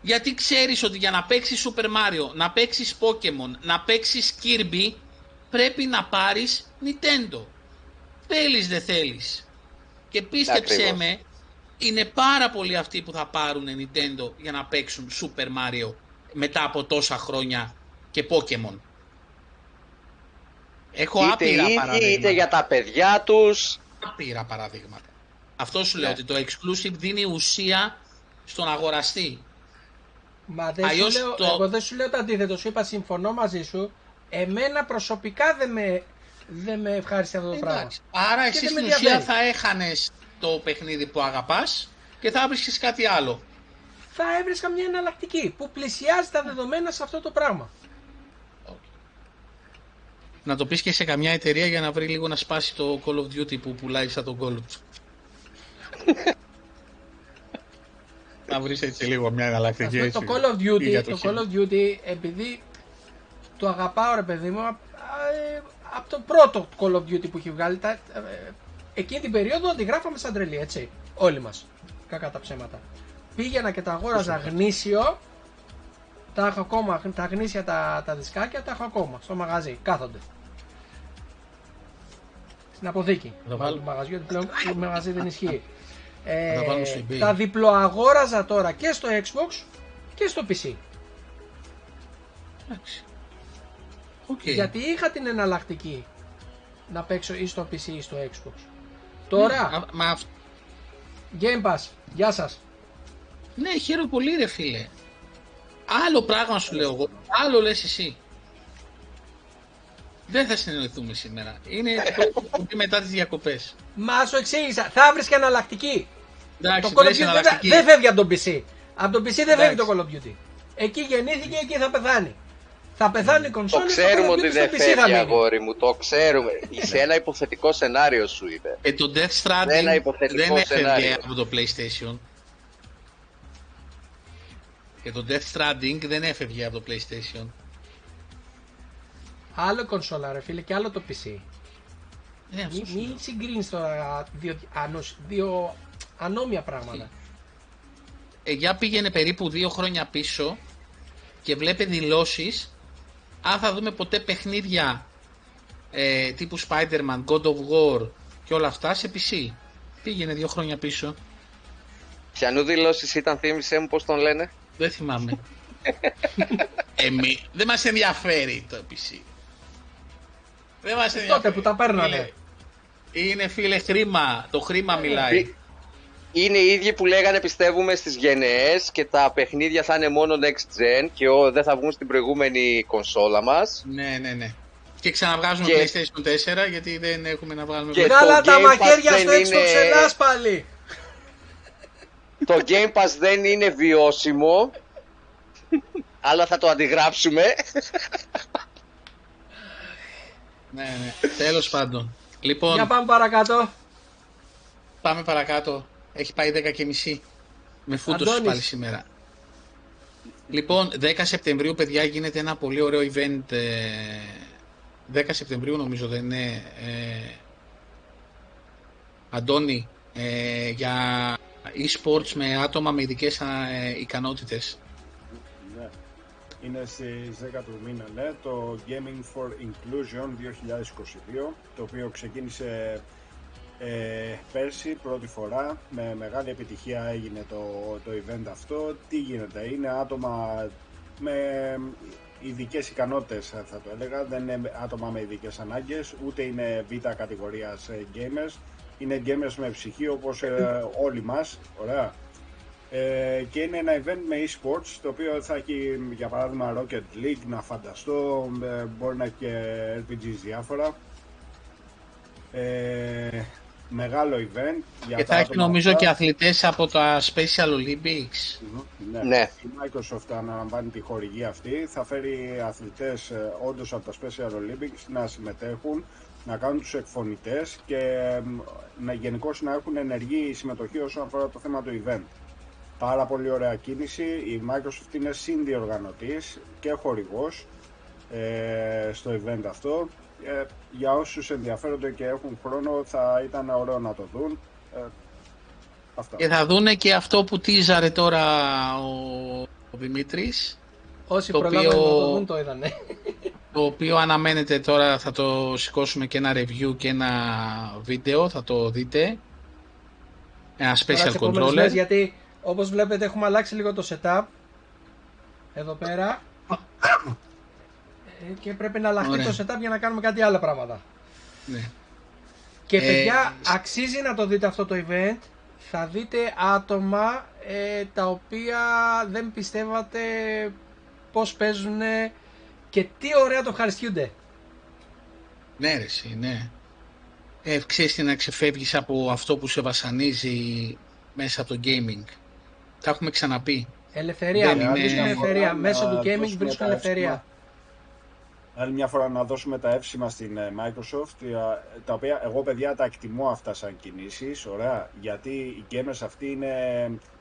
Γιατί ξέρεις ότι για να παίξεις Super Mario, να παίξεις Pokemon, να παίξεις Kirby, πρέπει να πάρεις Nintendo. Θέλεις δεν θέλεις. Και πίστεψέ Ακριβώς. με, είναι πάρα πολλοί αυτοί που θα πάρουν Nintendo για να παίξουν Super Mario μετά από τόσα χρόνια και Pokemon. Έχω Είτε άπειρα οι ίδιοι, παραδείγματα. είτε για τα παιδιά τους. Άπειρα παραδείγματα. Αυτό σου λέω Ναι. ότι το exclusive δίνει ουσία στον αγοραστή. Μα δεν Αλλιώς σου λέω, το- εγώ δεν σου λέω το αντίθετο. Σου είπα συμφωνώ μαζί σου. Εμένα προσωπικά δεν με, δεν με ευχάρισε αυτό το πράγμα. Εντάξει. Άρα Και εσύ δεν με στην ουσία ενδιαφέρει. θα έχανες το παιχνίδι που αγαπάς και θα βρίσκεις κάτι άλλο. Θα έβρισκα μια εναλλακτική που πλησιάζει τα δεδομένα σε αυτό το πράγμα. Να το πεις και σε καμιά εταιρεία για να βρει λίγο να σπάσει το Call of Duty που πουλάει σαν τον Call of Να βρεις έτσι λίγο μια εναλλακτική Αυτό έτσι. το Call of Ή για Duty, το το χέρι. Call of Duty, επειδή το αγαπάω ρε παιδί μου, από το πρώτο Call of Duty που έχει βγάλει, τα, ε, εκείνη την περίοδο αντιγράφαμε σαν τρελή, έτσι, όλοι μας, κακά τα ψέματα. Πήγαινα και τα αγόραζα γνήσιο, τα έχω ακόμα, τα γνήσια τα, τα δισκάκια τα έχω ακόμα στο μαγαζί, κάθονται. Στην αποθήκη Θα τα βάλω. του μαγαζιού, γιατί πλέον το μαγαζί δεν ισχύει. Ε, τα βάλω στο eBay. τα διπλοαγόραζα τώρα και στο Xbox και στο PC. Εντάξει. Οκ. Γιατί είχα την εναλλακτική να παίξω ή στο PC ή στο Xbox. Τώρα, Α, Μα αυ- Game Pass, γεια σας. Ναι, χαίρομαι πολύ ρε φίλε. Άλλο πράγμα σου λέω εγώ, άλλο λες εσύ. Δεν θα συνεννοηθούμε σήμερα. Είναι το πρώτο μετά τις διακοπές. Μα σου εξήγησα, θα βρεις και εναλλακτική. Εντάξει, το Call of βρες Duty δεν, εναλλακτική. δεν φεύγει από τον PC. Από τον PC δεν φεύγει Εντάξει. το Call of Duty. Εκεί γεννήθηκε, εκεί θα πεθάνει. Θα πεθάνει η Το κονσόλα ξέρουμε Call of ότι Duty δεν στο PC θα φεύγει, μείνει. αγόρι μου. Το ξέρουμε. Σε ένα υποθετικό σενάριο σου είπε. Ε, το Death Stranding Ένα υποθετικό δεν έφευγε σενάριο. από το PlayStation. Και το Death Stranding δεν έφευγε από το PlayStation. Άλλο κονσόλα ρε φίλε και άλλο το PC. Ναι, αυτό Μην σου μη λέω. συγκρίνεις τώρα δύο, ανός- δύο ανώμια πράγματα. Ε, για πήγαινε περίπου δύο χρόνια πίσω και βλέπε δηλώσεις αν θα δούμε ποτέ παιχνίδια ε, τύπου Spider-Man, God of War και όλα αυτά σε PC. Πήγαινε δύο χρόνια πίσω. Ποιανού δηλώσει ήταν, θύμισε μου πώς τον λένε; Δεν θυμάμαι. Εμεί, δεν μας ενδιαφέρει το PC. Δεν μας ενδιαφέρει. που τα παίρνανε. Φίλε, Είναι φίλε χρήμα. Το χρήμα μιλάει. Είναι οι ίδιοι που λέγανε πιστεύουμε στις γενναίες και τα παιχνίδια θα είναι μόνο next gen και ο, δεν θα βγουν στην προηγούμενη κονσόλα μας. Ναι, ναι, ναι. Και ξαναβγάζουμε Και- PlayStation 4 γιατί δεν έχουμε να βγάλουμε. Και- Βγάλα το τα Game Pass μαχαίρια δεν στο Xbox είναι- Ελλάς πάλι. Το Game Pass δεν είναι βιώσιμο, αλλά θα το αντιγράψουμε. Ναι, ναι. Τέλος πάντων. Λοιπόν, Για πάμε παρακάτω. πάμε παρακάτω. Έχει πάει 10 και μισή. Με φούτος Αντώνης. πάλι σήμερα. Λοιπόν, 10 Σεπτεμβρίου, παιδιά, γίνεται ένα πολύ ωραίο event. ε, 10 Σεπτεμβρίου νομίζω δεν είναι. Ε, Αντώνη, ε, για e-sports με άτομα με ειδικές ε, ικανότητες. Ναι. Είναι στις 10 του μήνα, ναι, το Gaming for Inclusion 2022, το οποίο ξεκίνησε ε, πέρσι πρώτη φορά, με μεγάλη επιτυχία έγινε το, το event αυτό. Τι γίνεται, είναι άτομα με ειδικές ικανότητες θα το έλεγα, δεν είναι άτομα με ειδικές ανάγκες, ούτε είναι β' κατηγορίας ε, gamers, είναι gamers με ψυχή όπως ε, όλοι μας, ωραία. Ε, και είναι ένα event με e-sports το οποίο θα έχει για παράδειγμα Rocket League να φανταστώ ε, μπορεί να έχει και RPGs διάφορα ε, μεγάλο event για Και τα θα έχεις άτομα νομίζω αυτά. και αθλητές από τα Special Olympics. Ναι. Ναι. Η Microsoft αναλαμβάνει τη χορηγία αυτή. Θα φέρει αθλητές ε, όντως από τα Special Olympics να συμμετέχουν, να κάνουν τους εκφωνητές και ε, να γενικώς να έχουν ενεργή συμμετοχή όσον αφορά το θέμα του event. Πάρα πολύ ωραία κίνηση. Η Microsoft είναι συνδιοργανωτής και χορηγός ε, στο event αυτό. Ε, για όσους ενδιαφέρονται και έχουν χρόνο θα ήταν ωραίο να το δουν. Ε, αυτά. Και θα δούνε και αυτό που τίζαρε τώρα ο, ο Δημήτρης, Όσοι Το προλάβανε οποίο- να το δουν το είδανε. το οποίο αναμένεται τώρα θα το σηκώσουμε και ένα review και ένα βίντεο, θα το δείτε. Ένα Τώρα τις special επόμενες controller. μέρες, γιατί όπως βλέπετε έχουμε αλλάξει λίγο το setup. Εδώ πέρα. Ε, και πρέπει να αλλάχτεί Ωραία. το setup για να κάνουμε κάτι άλλα πράγματα. Ναι. Και Ε, παιδιά, σ- αξίζει να το δείτε αυτό το event. Θα δείτε άτομα ε, τα οποία δεν πιστεύατε πώς παίζουν και τι ωραία το ευχαριστιούνται. Ναι, ρε, εσύ, ναι. Ε, ξέρεις τι να ξεφεύγεις από αυτό που σε βασανίζει μέσα από το gaming. Τα έχουμε ξαναπεί. Ελευθερία, Δεν βρίσκουν είναι- ελευθερία. Να Μέσω του gaming δώσουμε βρίσκουν τα ελευθερία. Εύσημα. Άλλη μια φορά να δώσουμε τα εύσημα στην ε, Microsoft, ε, τα οποία εγώ παιδιά τα εκτιμώ αυτά σαν κινήσεις, ωραία, γιατί οι gamers αυτοί είναι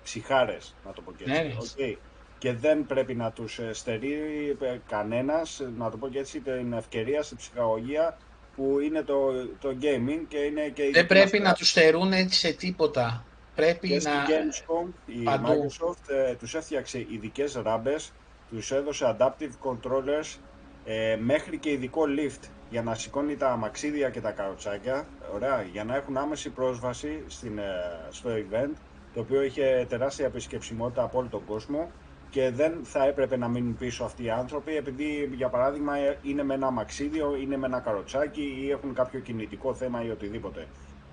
ψυχάρες, να το πω και έτσι. Ναι, ρε. οκ. Και δεν πρέπει να τους ε, στερεί ε, κανένας, να το πω και έτσι, την ευκαιρία στην ψυχαγωγία που είναι το, το gaming και είναι και η Δεν δική μας πρέπει να τους στερούν έτσι σε τίποτα. Πρέπει και στη να... Gamescom η παντού. Microsoft ε, τους έφτιαξε ειδικές ράμπες, τους έδωσε adaptive controllers ε, μέχρι και ειδικό lift για να σηκώνει τα αμαξίδια και τα καροτσάκια, ωραία, για να έχουν άμεση πρόσβαση στην, ε, στο event, το οποίο είχε τεράστια επισκεψιμότητα από όλο τον κόσμο και δεν θα έπρεπε να μείνουν πίσω αυτοί οι άνθρωποι επειδή για παράδειγμα ε, είναι με ένα αμαξίδιο, είναι με ένα καροτσάκι ή έχουν κάποιο κινητικό θέμα ή οτιδήποτε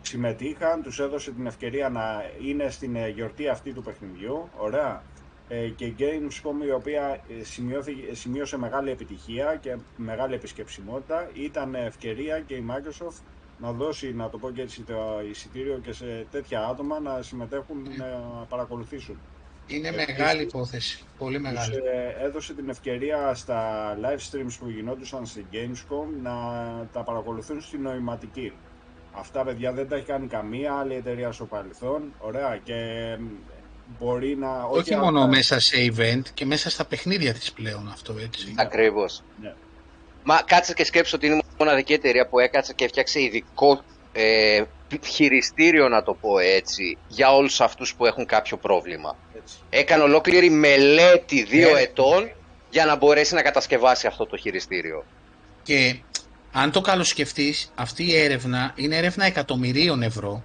συμμετείχαν, τους έδωσε την ευκαιρία να είναι στην ε, γιορτή αυτή του παιχνιδιού, ωραία. Ε, και η Gamescom η οποία ε, σημειώθηκε- σημείωσε μεγάλη επιτυχία και μεγάλη επισκεψιμότητα ήταν ευκαιρία και η Microsoft να δώσει, να το πω και έτσι, το εισιτήριο και σε τέτοια άτομα να συμμετέχουν, να παρακολουθήσουν. Είναι Ε, μεγάλη επίσης, υπόθεση. Πολύ Τους μεγάλη. ε, έδωσε την ευκαιρία στα live streams που γινόντουσαν στη Gamescom να τα παρακολουθούν στη νοηματική. Αυτά παιδιά δεν τα έχει κάνει καμία άλλη εταιρεία στο παρελθόν. Ωραία. Και μπορεί να... Όχι α- μόνο α- μέσα σε event και μέσα στα παιχνίδια της πλέον αυτό έτσι. Ακριβώς. Ναι. Μα κάτσε και σκέψου ότι είναι η μοναδική εταιρεία που έκατσε και έφτιαξε ειδικό ε, χειριστήριο, να το πω έτσι, για όλους αυτούς που έχουν κάποιο πρόβλημα. Έτσι. Έκανε ολόκληρη μελέτη δύο Ε. ετών για να μπορέσει να κατασκευάσει αυτό το χειριστήριο. Και αν το καλοσκεφτείς, αυτή η έρευνα είναι έρευνα εκατομμυρίων ευρώ,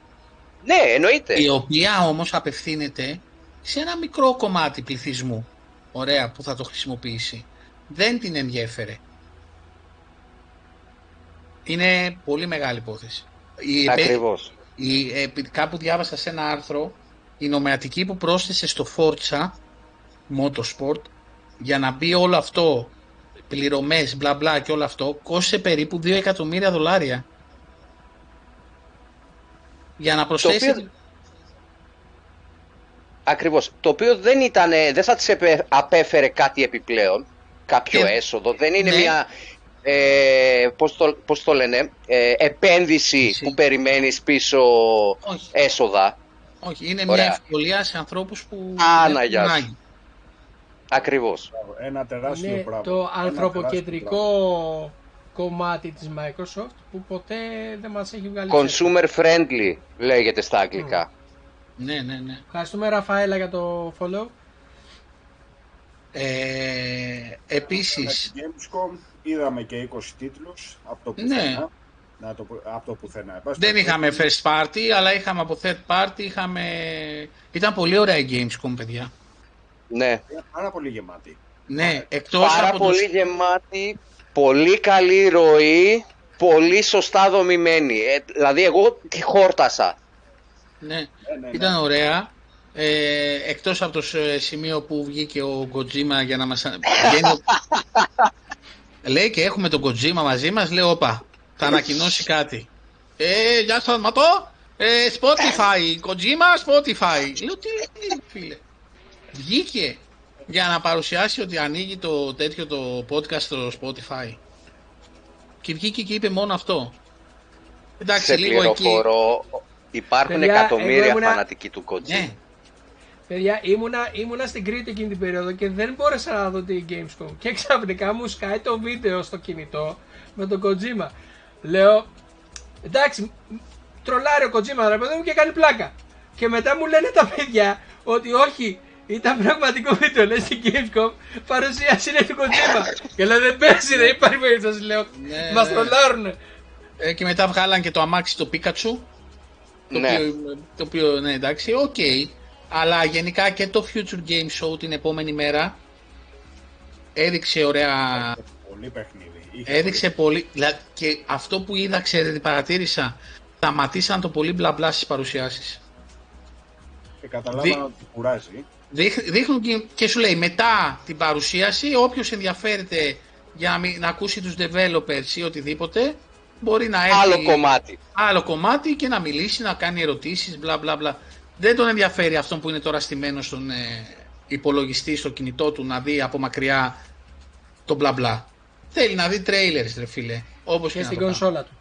Ναι, εννοείται. η οποία όμως απευθύνεται σε ένα μικρό κομμάτι πληθυσμού, ωραία, που θα το χρησιμοποιήσει. Δεν την ενδιέφερε. Είναι πολύ μεγάλη υπόθεση. Η, επέ- Ακριβώς. η, επί- κάπου διάβασα σε ένα άρθρο η νομεατική που πρόσθεσε στο Forza Motorsport για να μπει όλο αυτό πληρωμές μπλα μπλα και όλο αυτό κόστησε περίπου 2 εκατομμύρια δολάρια για να προσθέσει οποίο- Ακριβώς. Το οποίο δεν ήταν, δεν θα της επε- απέφερε κάτι επιπλέον, κάποιο Και- έσοδο. Δεν είναι Ναι. μια, ε, πώς, το, πώς το λένε, ε, επένδυση Εσύ. που περιμένεις πίσω όχι, έσοδα. όχι, είναι Ωραία. μια ευκολία σε ανθρώπους που Άνα, έχουν γεια σου. ανάγκη. Ακριβώς. Μπράβο, Ένα τεράστιο Είναι πράγμα. το Ένα ανθρωποκεντρικό κομμάτι της Microsoft που ποτέ δεν μας έχει βγάλει τσέπη. Consumer friendly λέγεται στα αγγλικά. Ναι, ναι, ναι. Ευχαριστούμε Ραφαέλα για το follow. Ε, τεράστιο επίσης, πράγμα. Gamescom είδαμε και 20 τίτλους από το Ναι. πουθενά. Να το, πω- από το πουθενά. Εν πάση δεν περιπτώσει, είχαμε first party, αλλά είχαμε από third party, είχαμε... Ήταν πολύ ωραία η Gamescom, παιδιά. Ναι. Είναι πάρα πολύ γεμάτη. Ναι, εκτός Πάρα από πολύ τους... γεμάτη, πολύ καλή ροή, πολύ σωστά δομημένη. Ε, δηλαδή εγώ τη χόρτασα. Ναι, Ναι, ναι, ναι. ήταν ωραία. Ε, εκτός από το σ- σημείο που βγήκε ο Kojima για να μας... βγαίνει ο- Λέει και έχουμε τον Kojima μαζί μας, λέω όπα, θα ανακοινώσει κάτι. Ε, γεια σας Ματώ, ε, Spotify, Kojima, Spotify. Λέω τι λέει, φίλε. Βγήκε για να παρουσιάσει ότι ανοίγει το τέτοιο το podcast στο Spotify. Και βγήκε και είπε μόνο αυτό. Εντάξει, Σε λίγο εκεί. Πληροφορώ, υπάρχουν Παιδιά, εγώ εκατομμύρια ήμουνα- φανατικοί του Kojima. Ναι, Παιδιά, ήμουνα, ήμουνα στην Κρήτη εκείνη την περίοδο και δεν μπόρεσα να δω τη Gamescom. Και ξαφνικά μου σκάει το βίντεο στο κινητό με τον Kojima. Λέω, εντάξει, μ- τρολάρει ο Kojima ρε παιδί μου και κάνει πλάκα. Και μετά μου λένε τα παιδιά ότι όχι, ήταν πραγματικό βίντεο, λέει στην Gamescom, παρουσίαση είναι του Kojima. και λέω δεν παίζει, δεν υπάρχει περίπτωση, λέω, Ναι, μας ναι. τρολάρουνε. Ε, και μετά βγάλαν και το αμάξι το Pikachu. Το, Ναι. οποίο, το οποίο, ναι, εντάξει, οκ. Αλλά γενικά και το Future Game Show την επόμενη μέρα έδειξε ωραία. Πολύ παιχνίδι. Είχε Έδειξε πολύ. δηλα- Και αυτό που είδα, ξέρετε, παρατήρησα; Σταματήσαν το πολύ μπλα μπλα στις παρουσιάσεις. πολύ- Και καταλάβανα Δι- ότι κουράζει. Δείχνουν και, και σου λέει μετά την παρουσίαση, όποιος ενδιαφέρεται για να, μην- να ακούσει τους developers ή οτιδήποτε, μπορεί να έρθει Άλλο κομμάτι. άλλο κομμάτι και να μιλήσει, να κάνει ερωτήσεις, μπλα μπλα μπλα. Δεν τον ενδιαφέρει αυτόν που είναι τώρα στημένο στον ε, υπολογιστή, στο κινητό του, να δει από μακριά το μπλα μπλα. Θέλει να δει trailers, ρε φίλε. Όπως και, Και να στην το κάνει. κονσόλα του.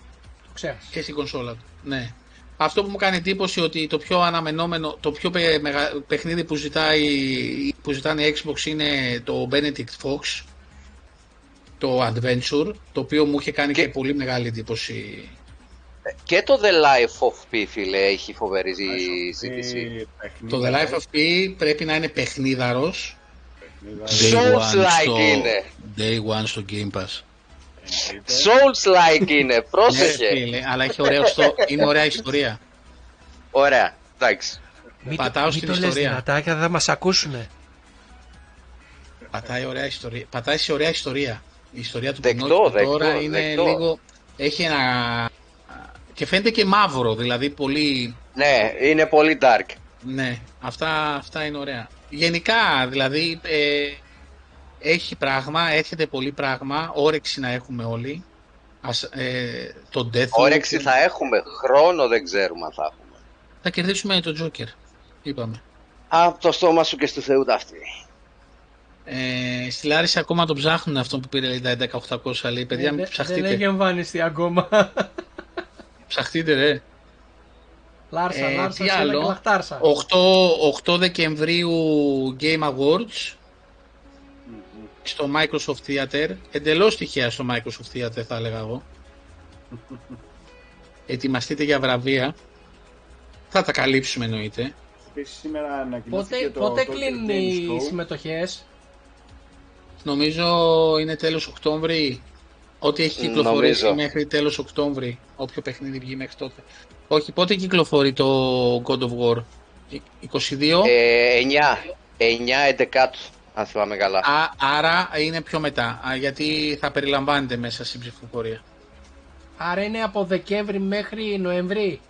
Το ξέχασα. Και στην κονσόλα του. Ναι. Αυτό που μου κάνει εντύπωση ότι το πιο αναμενόμενο, το πιο παι- μεγα- παιχνίδι που, ζητάει, που ζητάνε η Xbox είναι το Benedict Fox, το Adventure, το οποίο μου είχε κάνει και, Και- πολύ μεγάλη εντύπωση. Και το The Life of P, φίλε, έχει φοβερή ζήτηση. Ε, παιχνίδι, Το The Life of P πρέπει να είναι παιχνίδαρος. παιχνίδι, Souls-like είναι. Day One στο Game Pass. εννοείται. Souls-like είναι, Ναι, πρόσεχε. φίλε, αλλά έχει ωραίο στο... είναι ωραία ιστορία. Ωραία, εντάξει. Μην Πατάω το, στην μην το λες ιστορία. δυνατά και θα μας ακούσουνε. Πατάει ωραία ιστορία. Πατάει σε ωραία ιστορία. Η ιστορία του Δεκτό, Πινόκιο δεκτό, τώρα είναι δεκτό. λίγο... Έχει ένα... Και φαίνεται και μαύρο, δηλαδή πολύ... Ναι, είναι πολύ dark. Ναι, αυτά, αυτά είναι ωραία. Γενικά, δηλαδή, ε, έχει πράγμα, έρχεται πολύ πράγμα, όρεξη να έχουμε όλοι. Ας, ε, το Deathloop. Όρεξη θα έχουμε, χρόνο δεν ξέρουμε αν θα έχουμε. Θα κερδίσουμε το Joker, είπαμε. Από το στόμα σου και στο Θεού ταύτη. Ε, στη Λάρισα ακόμα τον ψάχνουν αυτό που πήρε λέει, τα 11800 λέει. Παιδιά, Ε, μην δεν- Δεν έχει ψαχτείτε. εμφανιστεί ακόμα. Ψαχτείτε, ρε. Λάρσα, Ε, Λάρσα, τι σε άλλο; λαχτάρσα. 8, 8 Δεκεμβρίου Game Awards στο Microsoft Theater. Εντελώς τυχαία στο Microsoft Theater θα έλεγα εγώ. Ετοιμαστείτε για βραβεία. Θα τα καλύψουμε εννοείται. Επίσης σήμερα ανακοινώθηκε Πότε, το πότε Tokyo κλείνουν Game οι Show. συμμετοχές; Νομίζω είναι τέλος Οκτώβρη. Ό,τι έχει κυκλοφορήσει Νομίζω. μέχρι τέλος Οκτώβρη. Όποιο παιχνίδι βγει μέχρι τότε. Όχι, πότε κυκλοφορεί το God of War; 22. Ε, 9. 9 11 αν θυμάμαι καλά. Α, άρα είναι πιο μετά. Α, γιατί θα περιλαμβάνεται μέσα στην ψηφοφορία. Άρα είναι από Δεκέμβρη μέχρι Νοεμβρή.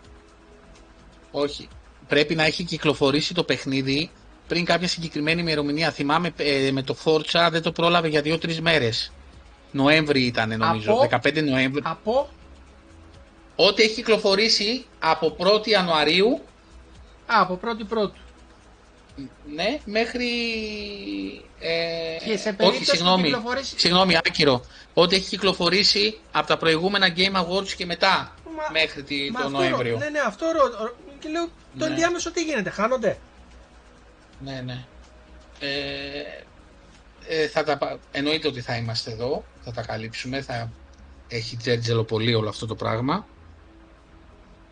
Όχι. Πρέπει να έχει κυκλοφορήσει το παιχνίδι πριν κάποια συγκεκριμένη ημερομηνία. Θυμάμαι ε, με το Forza δεν το πρόλαβε για 2-3 μέρες. Νοέμβρη ήταν νομίζω. Από; 15 Νοέμβρη. Από; Ό,τι έχει κυκλοφορήσει από 1η Ιανουαρίου Α, από πρώτη πρώτου. ναι, μέχρι. Ε, Και σε όχι, περίπτωση που συγγνώμη. κυκλοφορήσει- Συγγνώμη, άκυρο. Ό,τι έχει κυκλοφορήσει από τα προηγούμενα Game Awards και μετά. Μα- μέχρι τη, Μα το αυτό Νοέμβριο. ρω- Ναι, ναι, αυτό ρω- ρω- Και λέω, το Ναι. ενδιάμεσο τι γίνεται, χάνονται; Ναι, ναι. Ε, ε, θα τα, πα- εννοείται ότι θα είμαστε εδώ, θα τα καλύψουμε, θα έχει τζέρτζελο πολύ όλο αυτό το πράγμα.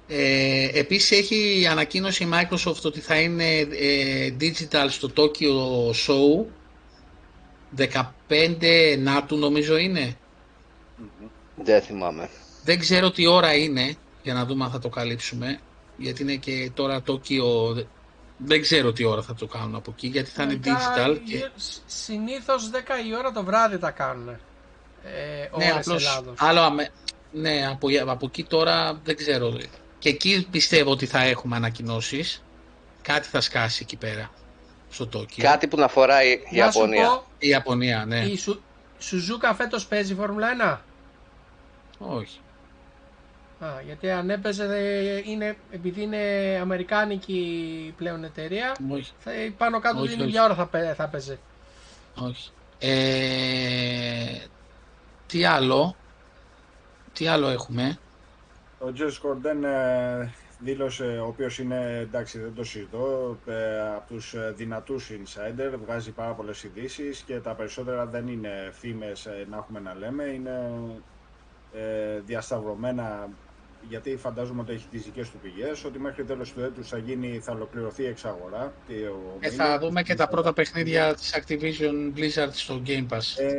Ε, επίσης έχει ανακοίνωση η Microsoft ότι θα είναι ε, digital στο Tokyo Show 15 Νάτου νομίζω είναι. Δεν θυμάμαι. Δεν ξέρω τι ώρα είναι για να δούμε αν θα το καλύψουμε γιατί είναι και τώρα Tokyo δεν ξέρω τι ώρα θα το κάνουν από εκεί γιατί θα είναι Μετά, digital και... γε- σ- Συνήθως 10 η ώρα το βράδυ τα κάνουν. Ε, Ναι, ώρες απλώς, Ελλάδος. άλλο αμε... ναι, από, από εκεί τώρα δεν ξέρω. Και εκεί πιστεύω ότι θα έχουμε ανακοινώσεις. Κάτι θα σκάσει εκεί πέρα, στο Τόκιο. Κάτι που να φοράει η Να σου Ιαπωνία. πω, Η Ιαπωνία, ναι. η Σου, Σουζούκα φέτος παίζει Φόρμουλα 1. Όχι. Α, γιατί αν έπαιζε, δε- είναι, επειδή είναι αμερικάνικη πλέον εταιρεία, Όχι. θα, πάνω κάτω Όχι, την όχι. ίδια ώρα θα, παι- θα παίζει. όχι. Ε, τι άλλο. Τι άλλο έχουμε; Ο Τζες Κορντέν ε, δήλωσε, ο οποίος είναι, εντάξει δεν το συζητώ, ε, από τους ε, δυνατούς insider, βγάζει πάρα πολλές ειδήσεις και τα περισσότερα δεν είναι φήμες ε, να έχουμε να λέμε, είναι ε, διασταυρωμένα γιατί φαντάζομαι ότι έχει τις δικές του πηγές, ότι μέχρι τέλος του έτους θα, γίνει, θα ολοκληρωθεί η εξαγορά. τι, ο Ε, μήνυ- θα δούμε και τα πρώτα παιχνίδια της Activision Blizzard στο Game Pass. Ε,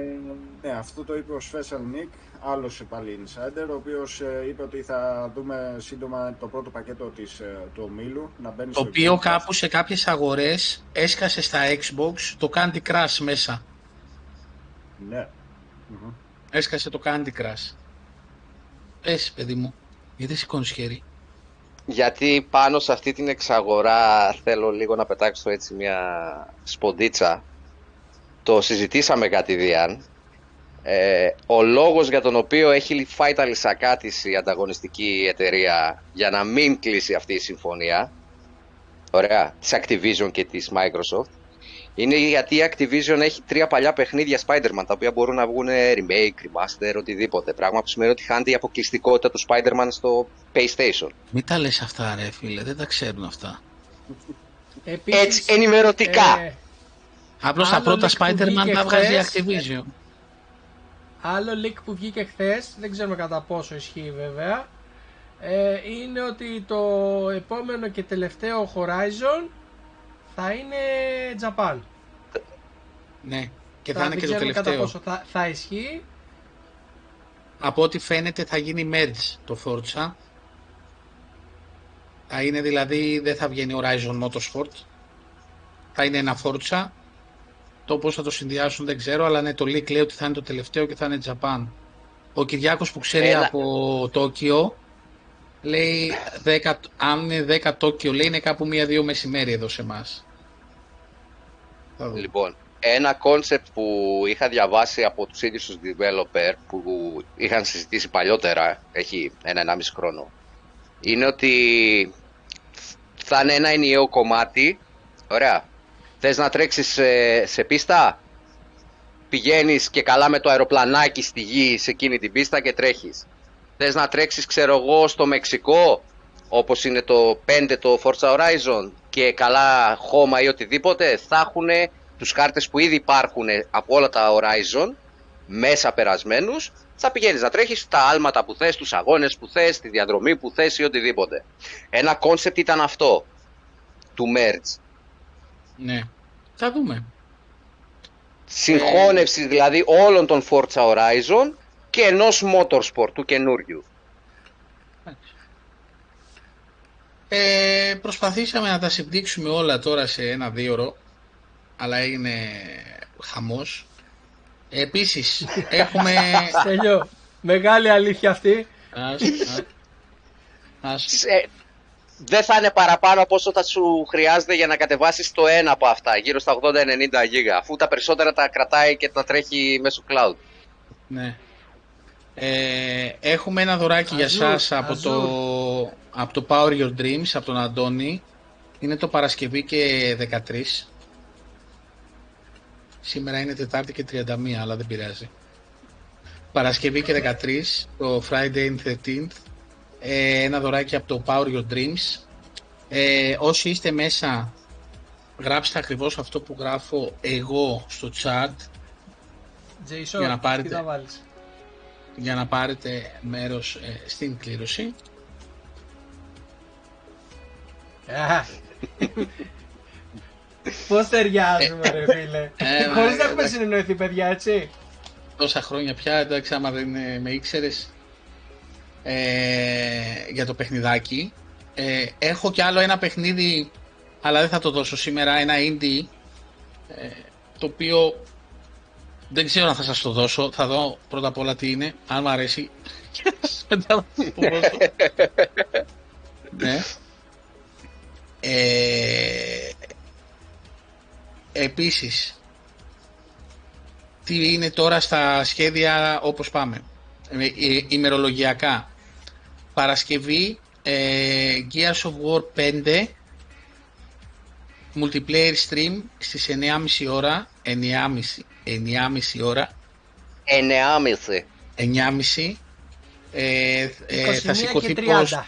ναι, αυτό το είπε ο Special Nick, άλλος πάλι insider, ο οποίος ε, είπε ότι θα δούμε σύντομα το πρώτο πακέτο της, ε, του ομίλου να μπαίνει Το στο οποίο Game Pass. κάπου σε κάποιες αγορές έσκασε στα Xbox το Candy Crush μέσα. Ναι. Μμμ. Έσκασε το Candy Crush. Πες, παιδί μου, γιατί σηκώνεις χέρι; Γιατί πάνω σε αυτή την εξαγορά θέλω λίγο να πετάξω έτσι μια σποντίτσα. Το συζητήσαμε κατηδίαν. Ε, ο λόγος για τον οποίο έχει φάει τα λυσακά της η ανταγωνιστική εταιρεία για να μην κλείσει αυτή η συμφωνία ωραία, της Activision και της Microsoft είναι γιατί η Activision έχει τρία παλιά παιχνίδια Spider-Man τα οποία μπορούν να βγουν remake, remaster, οτιδήποτε. Πράγμα που σημαίνει ότι χάνεται η αποκλειστικότητα του Spider-Man στο PlayStation. Μην τα λες αυτά ρε φίλε, δεν τα ξέρουν αυτά. Επίσης, Έτσι ενημερωτικά. ε, Απλώς τα Άλλο πρώτα leak που Spider-Man βγήκε τα βγάζει η χθες. Activision. Άλλο leak που βγήκε χθες, δεν ξέρουμε κατά πόσο ισχύει βέβαια, ε, είναι ότι το επόμενο και τελευταίο Horizon θα είναι Japan. Ναι, και θα Τώρα είναι δεν και το ξέρουμε κατά τελευταίο. πόσο θα, θα ισχύει. Από ό,τι φαίνεται θα γίνει merge το Forza. Θα είναι δηλαδή, δεν θα βγαίνει Horizon Motorsport. Θα είναι ένα Forza. Το πώς θα το συνδυάσουν δεν ξέρω, αλλά ναι, το leak λέει ότι θα είναι το τελευταίο και θα είναι Japan. Ο Κυριάκος που ξέρει Έλα. από Τόκιο, λέει 10, αν είναι 10 Τόκιο, λέει είναι κάπου μία-δύο μεσημέρι εδώ σε εμάς. Λοιπόν, ένα concept που είχα διαβάσει από τους ίδιους τους developer που είχαν συζητήσει παλιότερα, έχει ένα-ενάμιση χρόνο, είναι ότι θα είναι ένα ενιαίο κομμάτι, ωραία, θες να τρέξεις σε, σε πίστα, πηγαίνεις και καλά με το αεροπλανάκι στη γη σε εκείνη την πίστα και τρέχεις. Θες να τρέξεις, ξέρω εγώ, στο Μεξικό, όπως είναι το 5 το Forza Horizon; Και καλά χώμα ή οτιδήποτε, θα έχουν τους χάρτες που ήδη υπάρχουν από όλα τα Horizon μέσα περασμένους, θα πηγαίνεις να τρέχεις τα άλματα που θες, τους αγώνες που θες, τη διαδρομή που θες ή οτιδήποτε. Ένα concept ήταν αυτό, του merge. Ναι. Θα δούμε. Συγχώνευσης δηλαδή όλων των Forza Horizon και ενός Motorsport του καινούριου. Ε, προσπαθήσαμε να τα συμπτύξουμε όλα τώρα σε ένα δύο ώρο, αλλά έγινε χαμός. Επίσης, έχουμε... Στέλιο, μεγάλη αλήθεια αυτή. Ας, ας, ας. Ε, δεν θα είναι παραπάνω από όσο θα σου χρειάζεται για να κατεβάσεις το ένα από αυτά, γύρω στα 80-90 γίγα, αφού τα περισσότερα τα κρατάει και τα τρέχει μέσω cloud. Ναι. Ε, έχουμε ένα δωράκι για Αζούρ, σας από το, αζούρ. από το Power Your Dreams, από τον Αντώνη. Είναι το Παρασκευή και 13. Σήμερα είναι Τετάρτη και 31, αλλά δεν πειράζει. Παρασκευή και 13, το Friday and 13th. Ε, ένα δωράκι από το Power Your Dreams. Ε, όσοι είστε μέσα, γράψτε ακριβώς αυτό που γράφω εγώ στο chat Jason, Για να πάρετε. τι θα βάλεις; Για να πάρετε μέρος ε, στην κλήρωση. Α. Πώς ταιριάζουμε ρε φίλε. Ε, Χωρίς να ε, έχουμε ε, συνεννοηθεί παιδιά έτσι. τόσα χρόνια πια, εντάξει, άμα δεν ε, με ήξερες ε, για το παιχνιδάκι. Ε, έχω κι άλλο ένα παιχνίδι, αλλά δεν θα το δώσω σήμερα, ένα indie, ε, το οποίο δεν ξέρω αν θα σας το δώσω. Θα δω πρώτα απ' όλα τι είναι, αν μου αρέσει. Και μετά θα σας το δώσω. ναι. Ε, επίσης, τι είναι τώρα στα σχέδια όπως πάμε. Ε, ε, ημερολογιακά. Παρασκευή, ε, Gears of War 5, multiplayer stream στις 9.30 ώρα, 9.30, 9.30 ώρα, 9,5. 9.30. Ε, ε, 21 θα σηκωθεί και πώς, 30.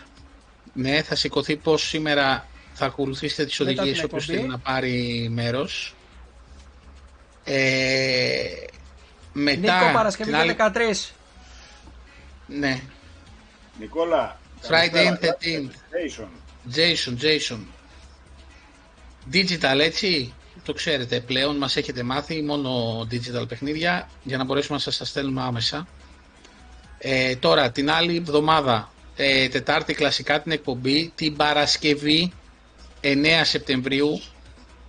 ναι, θα σηκωθεί πώς σήμερα θα ακολουθήσετε τις Μετά την οδηγίες όποιος εκπομπή. θέλει να πάρει μέρος. Ε, μετά, Νίκο Παρασκευή την άλλη- και 13. Ναι, Νικόλα. Friday καλησπέρα. and 13th. Jason. Jason, Jason. Digital έτσι, το ξέρετε πλέον, μας έχετε μάθει μόνο digital παιχνίδια για να μπορέσουμε να σας τα στέλνουμε άμεσα. Ε, τώρα, την άλλη εβδομάδα, ε, Τετάρτη κλασικά την εκπομπή, την Παρασκευή 9 Σεπτεμβρίου,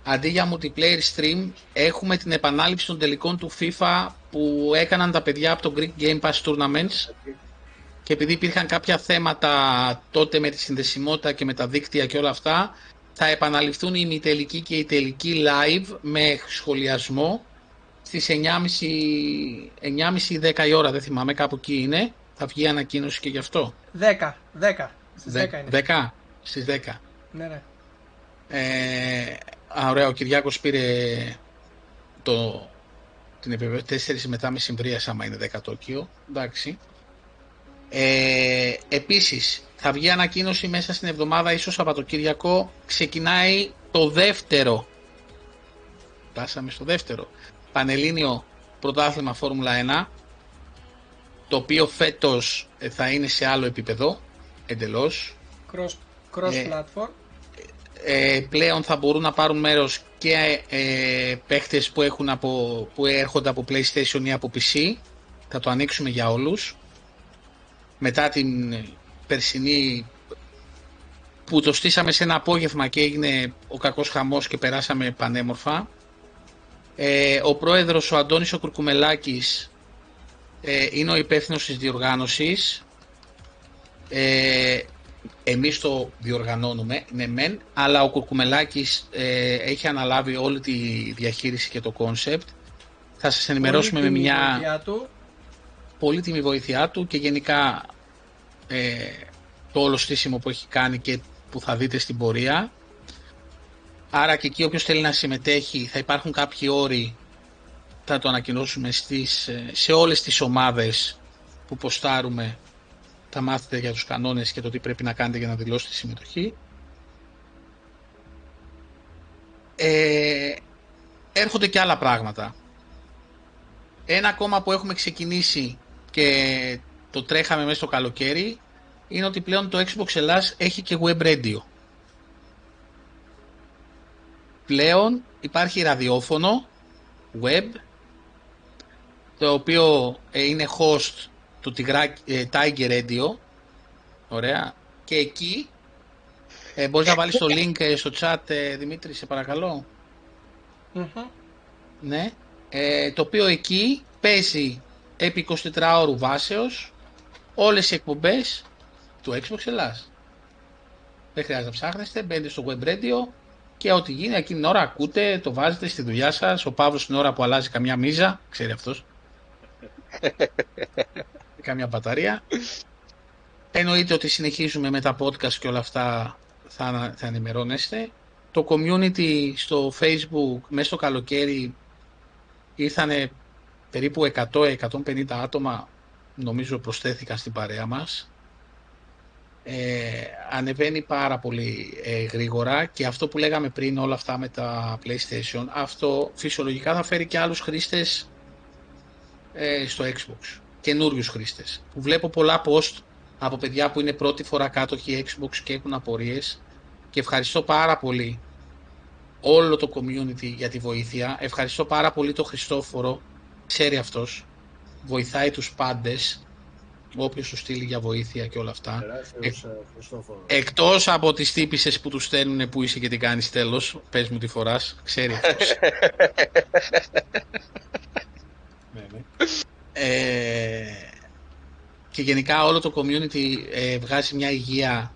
αντί για multiplayer stream, έχουμε την επανάληψη των τελικών του FIFA που έκαναν τα παιδιά από το Greek Game Pass Tournaments και επειδή υπήρχαν κάποια θέματα τότε με τη συνδεσιμότητα και με τα δίκτυα και όλα αυτά, θα επαναληφθούν η ημιτελική και η τελική live με σχολιασμό στις 9.30 10 η ώρα, δεν θυμάμαι, κάπου εκεί είναι. Θα βγει ανακοίνωση και γι' αυτό. 10. 10. Στις 10 είναι. 10, στις 10. Ναι, ναι. Ε, α, ωραία, ο Κυριάκος πήρε το, την επιβεβαίωση 4 μετά μεσημβρία άμα είναι 10 Τόκιο. Εντάξει. Ε, επίσης, θα βγει ανακοίνωση μέσα στην εβδομάδα, ίσως Σαββατοκύριακο, ξεκινάει το δεύτερο. Πάσαμε στο δεύτερο. Πανελλήνιο Πρωτάθλημα Φόρμουλα 1, το οποίο φέτος ε, θα είναι σε άλλο επίπεδο, εντελώς. Cross, cross Ε, platform. ε, πλέον θα μπορούν να πάρουν μέρος και ε, παίχτες που, έχουν από, που έρχονται από PlayStation ή από PC. Θα το ανοίξουμε για όλους. Μετά την περσινή που το στήσαμε σε ένα απόγευμα και έγινε ο κακός χαμός και περάσαμε πανέμορφα. Ε, ο πρόεδρος ο Αντώνης ο Κουρκουμελάκης ε, είναι ο υπεύθυνος της διοργάνωσης. Ε, εμείς το διοργανώνουμε, ναι μεν, αλλά ο Κουρκουμελάκης ε, έχει αναλάβει όλη τη διαχείριση και το concept. Θα σας ενημερώσουμε με Πολύτιμη μια βοήθειά του. πολύτιμη βοήθειά του και γενικά ε, το όλο στήσιμο που έχει κάνει και που θα δείτε στην πορεία. Άρα και εκεί όποιος θέλει να συμμετέχει θα υπάρχουν κάποιοι όροι θα το ανακοινώσουμε στις, ε, σε όλες τις ομάδες που ποστάρουμε θα μάθετε για τους κανόνες και το τι πρέπει να κάνετε για να δηλώσετε συμμετοχή. Ε, έρχονται και άλλα πράγματα. Ένα ακόμα που έχουμε ξεκινήσει και το τρέχαμε μέσα στο καλοκαίρι είναι ότι πλέον το Xbox Ελλάς έχει και web radio. Πλέον υπάρχει ραδιόφωνο, web, το οποίο ε, είναι host του ε, Tiger Radio, ωραία, και εκεί ε, μπορείς να βάλεις το link ε, στο chat, Δημήτρη, σε παρακαλω Ναι, το οποίο εκεί παίζει επί 24 ώρου βάσεως όλες οι εκπομπές του Xbox Ελλάς. Δεν χρειάζεται να ψάχνεστε, μπαίνετε στο web radio και ό,τι γίνει εκείνη την ώρα ακούτε, το βάζετε στη δουλειά σας. Ο Παύλος την ώρα που αλλάζει καμιά μίζα, ξέρει αυτός. καμιά μπαταρία. Εννοείται ότι συνεχίζουμε με τα podcast και όλα αυτά θα, θα ενημερώνεστε. Το community στο facebook μέσα στο καλοκαίρι ήρθανε περίπου 100-150 άτομα νομίζω προσθέθηκαν στην παρέα μας. Ε, ανεβαίνει πάρα πολύ ε, γρήγορα και αυτό που λέγαμε πριν όλα αυτά με τα PlayStation αυτό φυσιολογικά θα φέρει και άλλους χρήστες ε, στο Xbox. Καινούριους χρήστες. Που βλέπω πολλά post από παιδιά που είναι πρώτη φορά κάτοχοι Xbox και έχουν απορίες. Και ευχαριστώ πάρα πολύ όλο το community για τη βοήθεια. Ευχαριστώ πάρα πολύ το Χριστόφορο. Ξέρει αυτός βοηθάει τους πάντες όποιος τους στείλει για βοήθεια και όλα αυτά. Ε, εκτός από τις τύπησες που τους στέλνουν που είσαι και τι κάνεις τέλος, πες μου τι φοράς, ξέρει αυτός. ναι, ναι. Ε, και γενικά όλο το community ε, βγάζει μια υγεία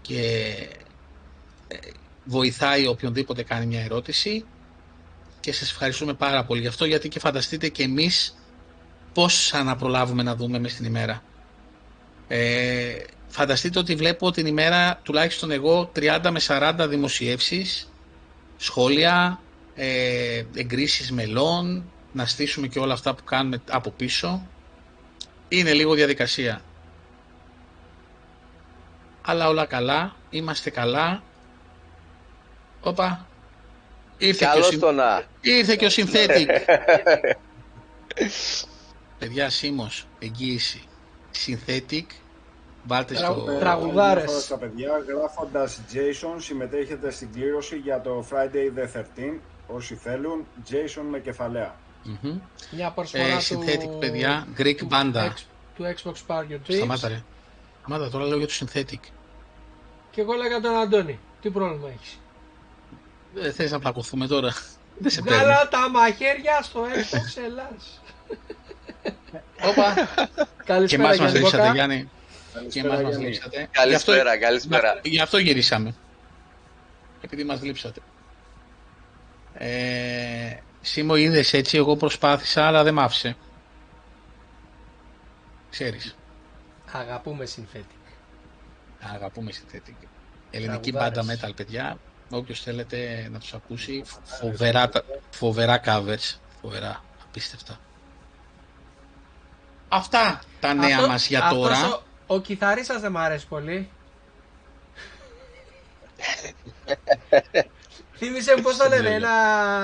και ε, βοηθάει οποιονδήποτε κάνει μια ερώτηση και σας ευχαριστούμε πάρα πολύ γι' αυτό γιατί και φανταστείτε και εμείς πώς να προλάβουμε να δούμε μες την ημέρα. Ε, φανταστείτε ότι βλέπω την ημέρα τουλάχιστον εγώ 30 με 40 δημοσιεύσεις, σχόλια, ε, εγκρίσεις μελών, να στήσουμε και όλα αυτά που κάνουμε από πίσω. Είναι λίγο διαδικασία. Αλλά όλα καλά, είμαστε καλά. Όπα. Ήρθε, και ο, συν... Ήρθε και ο Synthetic. Παιδιά, Σίμος, εγγύηση. Synthetic, βάλτε στο... Τραγουδάρες. Τα παιδιά, γράφοντας Jason, συμμετέχετε στην κλήρωση για το Friday the 13, όσοι θέλουν, Jason με κεφαλαία. Mm-hmm. Μια προσφορά ε, Synthetic, του... παιδιά, Greek του Banda. του Xbox Park Your Dreams. Σταμάτα ρε. Σταμάτα, τώρα λέω για το Synthetic. Και εγώ λέγα τον Αντώνη. Τι πρόβλημα έχεις; Δεν θες να πλακωθούμε τώρα. Δεν σε Βγάλα τα μαχαίρια στο Xbox Ελλάς. Όπα. Καλησπέρα, και εμάς μας λείψατε, Γιάννη. Και εμάς μας λείψατε. Καλησπέρα, καλησπέρα. Γι' αυτό γυρίσαμε. Επειδή μας λείψατε. Ε, Σίμω είδες έτσι, εγώ προσπάθησα, αλλά δεν μ' άφησε. Ξέρεις. Αγαπούμε Synthetic. Αγαπούμε Synthetic. Ελληνική μπάντα metal, παιδιά. Όποιος θέλετε να τους ακούσει, φοβερά, φοβερά covers. Φοβερά, απίστευτα. Αυτά τα νέα αυτό, μας για τώρα. Ο, ο κιθαρίστας δεν μ' αρέσει πολύ. Θύμησε μου πώς το λένε, ένα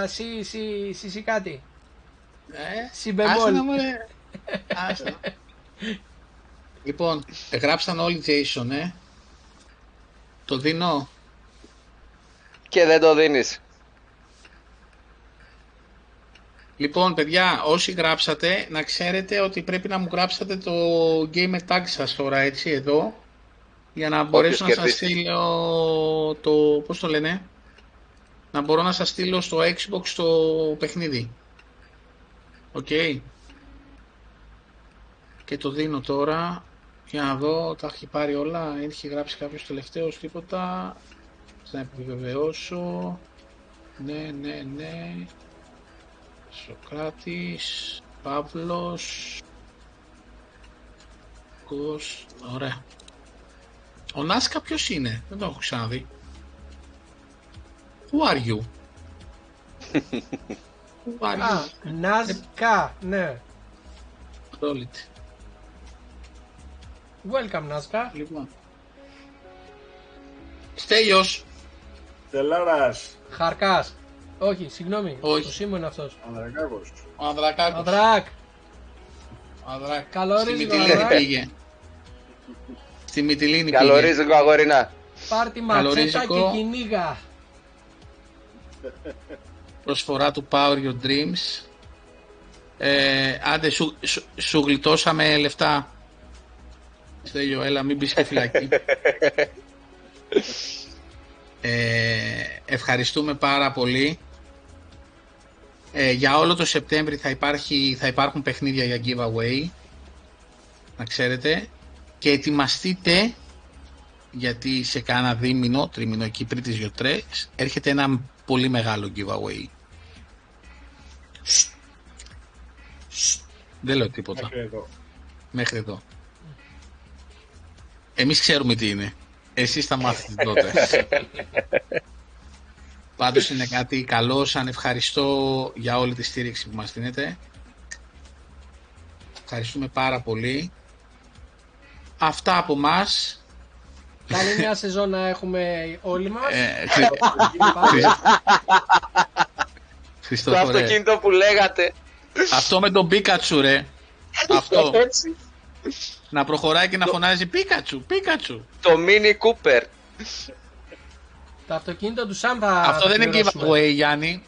σι, σι, σι, σι κάτι. Ε, σι μπεμπόλ. λοιπόν, γράψαν όλοι Jason, ε. Το δίνω. Και δεν το δίνεις. Λοιπόν, παιδιά, όσοι γράψατε, να ξέρετε ότι πρέπει να μου γράψετε το gamertag σας τώρα, έτσι, εδώ, για να μπορέσω να σας στείλω το, πώς το λένε, να μπορώ να σας στείλω στο Xbox το παιχνίδι. Οκ. Και το δίνω τώρα, για να δω, τα έχει πάρει όλα, έχει γράψει κάποιος τελευταίος τίποτα, θα επιβεβαιώσω, ναι, ναι, ναι, Σοκράτης, Παύλος, Κος, ωραία. Ο Νάσκα ποιος είναι, δεν το έχω ξαναδεί. Who are you? Who are you? Α, Νάσκα, ναι. Ρόλιτ. Welcome, Νάσκα. Λοιπόν. Στέλιος. Τελάρας, Χαρκάς. Όχι, συγγνώμη. Όχι. Το Σίμω είναι αυτός. Ανδρακάκος. Ο Ανδρακάκος. Ανδράκ. Ο Ανδρακ- Καλό Στη ρίζικο, Μυτιλίνη Ανδράκ. πήγε. Στη Μυτιλίνη πήγε. Καλορίζικο αγορίνα. Πάρτι ματσέτα Καλορίζικο. και κυνήγα. Προσφορά του Power Your Dreams. Ε, άντε, σου, σου, σου γλιτώσαμε λεφτά. Στέλιο, έλα, μην μπεις και φυλακή. Ε, ευχαριστούμε πάρα πολύ. Ε, για όλο το Σεπτέμβρη θα, υπάρχει, θα υπάρχουν παιχνίδια για giveaway. Να ξέρετε. Και ετοιμαστείτε γιατί σε κάνα δίμηνο, τρίμηνο εκεί πριν τις γιοτρές έρχεται ένα πολύ μεγάλο giveaway. Δεν λέω τίποτα. Μέχρι εδώ. Μέχρι εδώ. Εμείς ξέρουμε τι είναι. Εσείς θα μάθετε τότε. Πάντως είναι κάτι καλό, σαν ευχαριστώ για όλη τη στήριξη που μας δίνετε. Ευχαριστούμε πάρα πολύ. Αυτά από μας. Καλή μια σεζόν να έχουμε όλοι μας. Ε, Χρυ- Πάμε. Το Χριστόφορε, αυτοκίνητο που λέγατε. αυτό με τον Πίκατσου ρε. Αυτό. Έτσι. Να προχωράει και να φωνάζει Πίκατσου, Πίκατσου. Το Mini Cooper. Το αυτοκίνητο του Σαμ θα Αυτό θα δεν είναι πληρώσουμε. giveaway, Γιάννη.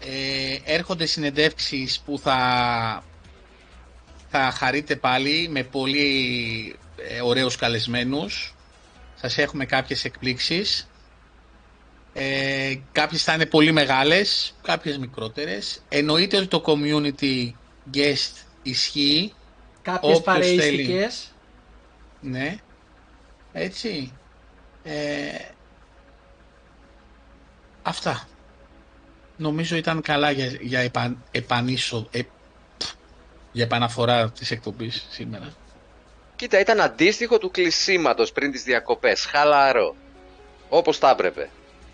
Ε, έρχονται συνεντεύξεις που θα, θα χαρείτε πάλι με πολύ ε, ωραίους καλεσμένους. Σας έχουμε κάποιες εκπλήξεις. Ε, κάποιες θα είναι πολύ μεγάλες, κάποιες μικρότερες. Εννοείται ότι το community guest ισχύει. Κάποιες Όποιος θέλει. παρεΐστικες. Ναι. Έτσι. Ε, αυτά. Νομίζω ήταν καλά για, για επαν, επανίσο, ε, πφ, για επαναφορά της εκπομπής σήμερα. Κοίτα, ήταν αντίστοιχο του κλεισίματος πριν τις διακοπές. Χαλαρό. Όπως τα έπρεπε.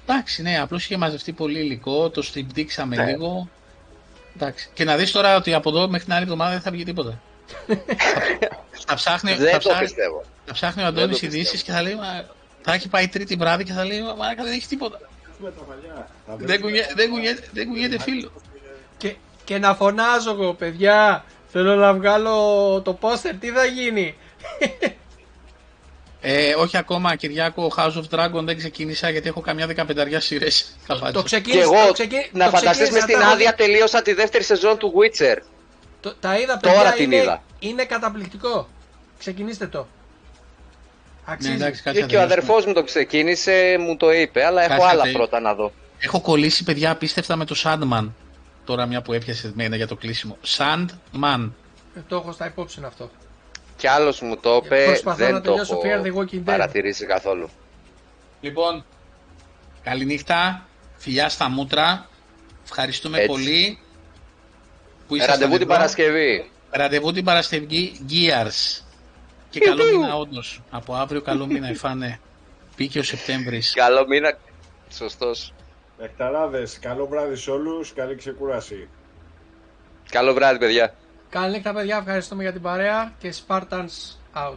Εντάξει, ναι, απλώς είχε μαζευτεί πολύ υλικό, το στριμπτήξαμε Ναι. λίγο. Εντάξει. Και να δεις τώρα ότι από εδώ μέχρι την άλλη εβδομάδα δεν θα βγει τίποτα. θα, θα, ψάχνει, θα, Δεν το ψάχνει, πιστεύω. θα ψάχνει ο Δεν Αντώνης το ειδήσεις πιστεύω. και θα λέει, «Μα, θα έχει πάει τρίτη βράδυ και θα λέει, μα μάρακα, δεν έχει τίποτα. Έχουμε τα παλιά. Θα Δεν, βρούμε- κουνιέ, δεν, κουνιέ, δεν κουνιέται φίλο. Και, και να φωνάζω εγώ, παιδιά. Θέλω να βγάλω το πόστερ, τι θα γίνει; Ε, όχι ακόμα, Κυριάκο, House of Dragon δεν ξεκίνησα γιατί έχω καμιά δεκαπενταριά σειρές. Θα Το πάτσω. Και ξεκίνησα. εγώ, το ξεκι- να το φανταστείς ξεκίνησα, μες στην τα έχω άδεια δει. τελείωσα τη δεύτερη σεζόν του Witcher. Το- τα είδα, Τώρα παιδιά. την είναι, είδα. είναι καταπληκτικό. Ξεκινήστε το. Ναι, Αξίζει. εντάξει, κάτσε Και, να και ο τελειώσουμε. αδερφός μου το ξεκίνησε, μου το είπε, αλλά έχω Κάτσε να άλλα τελει- πρώτα να δω. Έχω κολλήσει, παιδιά, απίστευτα με το Sandman. Τώρα μια που έπιασε μένα για το κλείσιμο. Sandman. Ε, το έχω στα υπόψη αυτό. Κι άλλος μου το είπε, Προσπαθώ να δεν το τελειώσω έχω Fear the Walking Dead. παρατηρήσει καθόλου. Λοιπόν, καληνύχτα. Φιλιά στα μούτρα. Ευχαριστούμε Έτσι. πολύ. Που Ε, ήσασταν Ραντεβού την εδώ. Παρασκευή. Ραντεβού την Παρασκευή. Gears. Και καλό μήνα όντως. Από αύριο καλό μήνα υφάνε. Πήκε ο Σεπτέμβρης. Καλό μήνα. Σωστός. Νεκταράδες, καλό βράδυ σε όλους, καλή ξεκούραση. Καλό βράδυ, παιδιά. Καλή νύχτα, παιδιά. Ευχαριστούμε για την παρέα και Spartans out.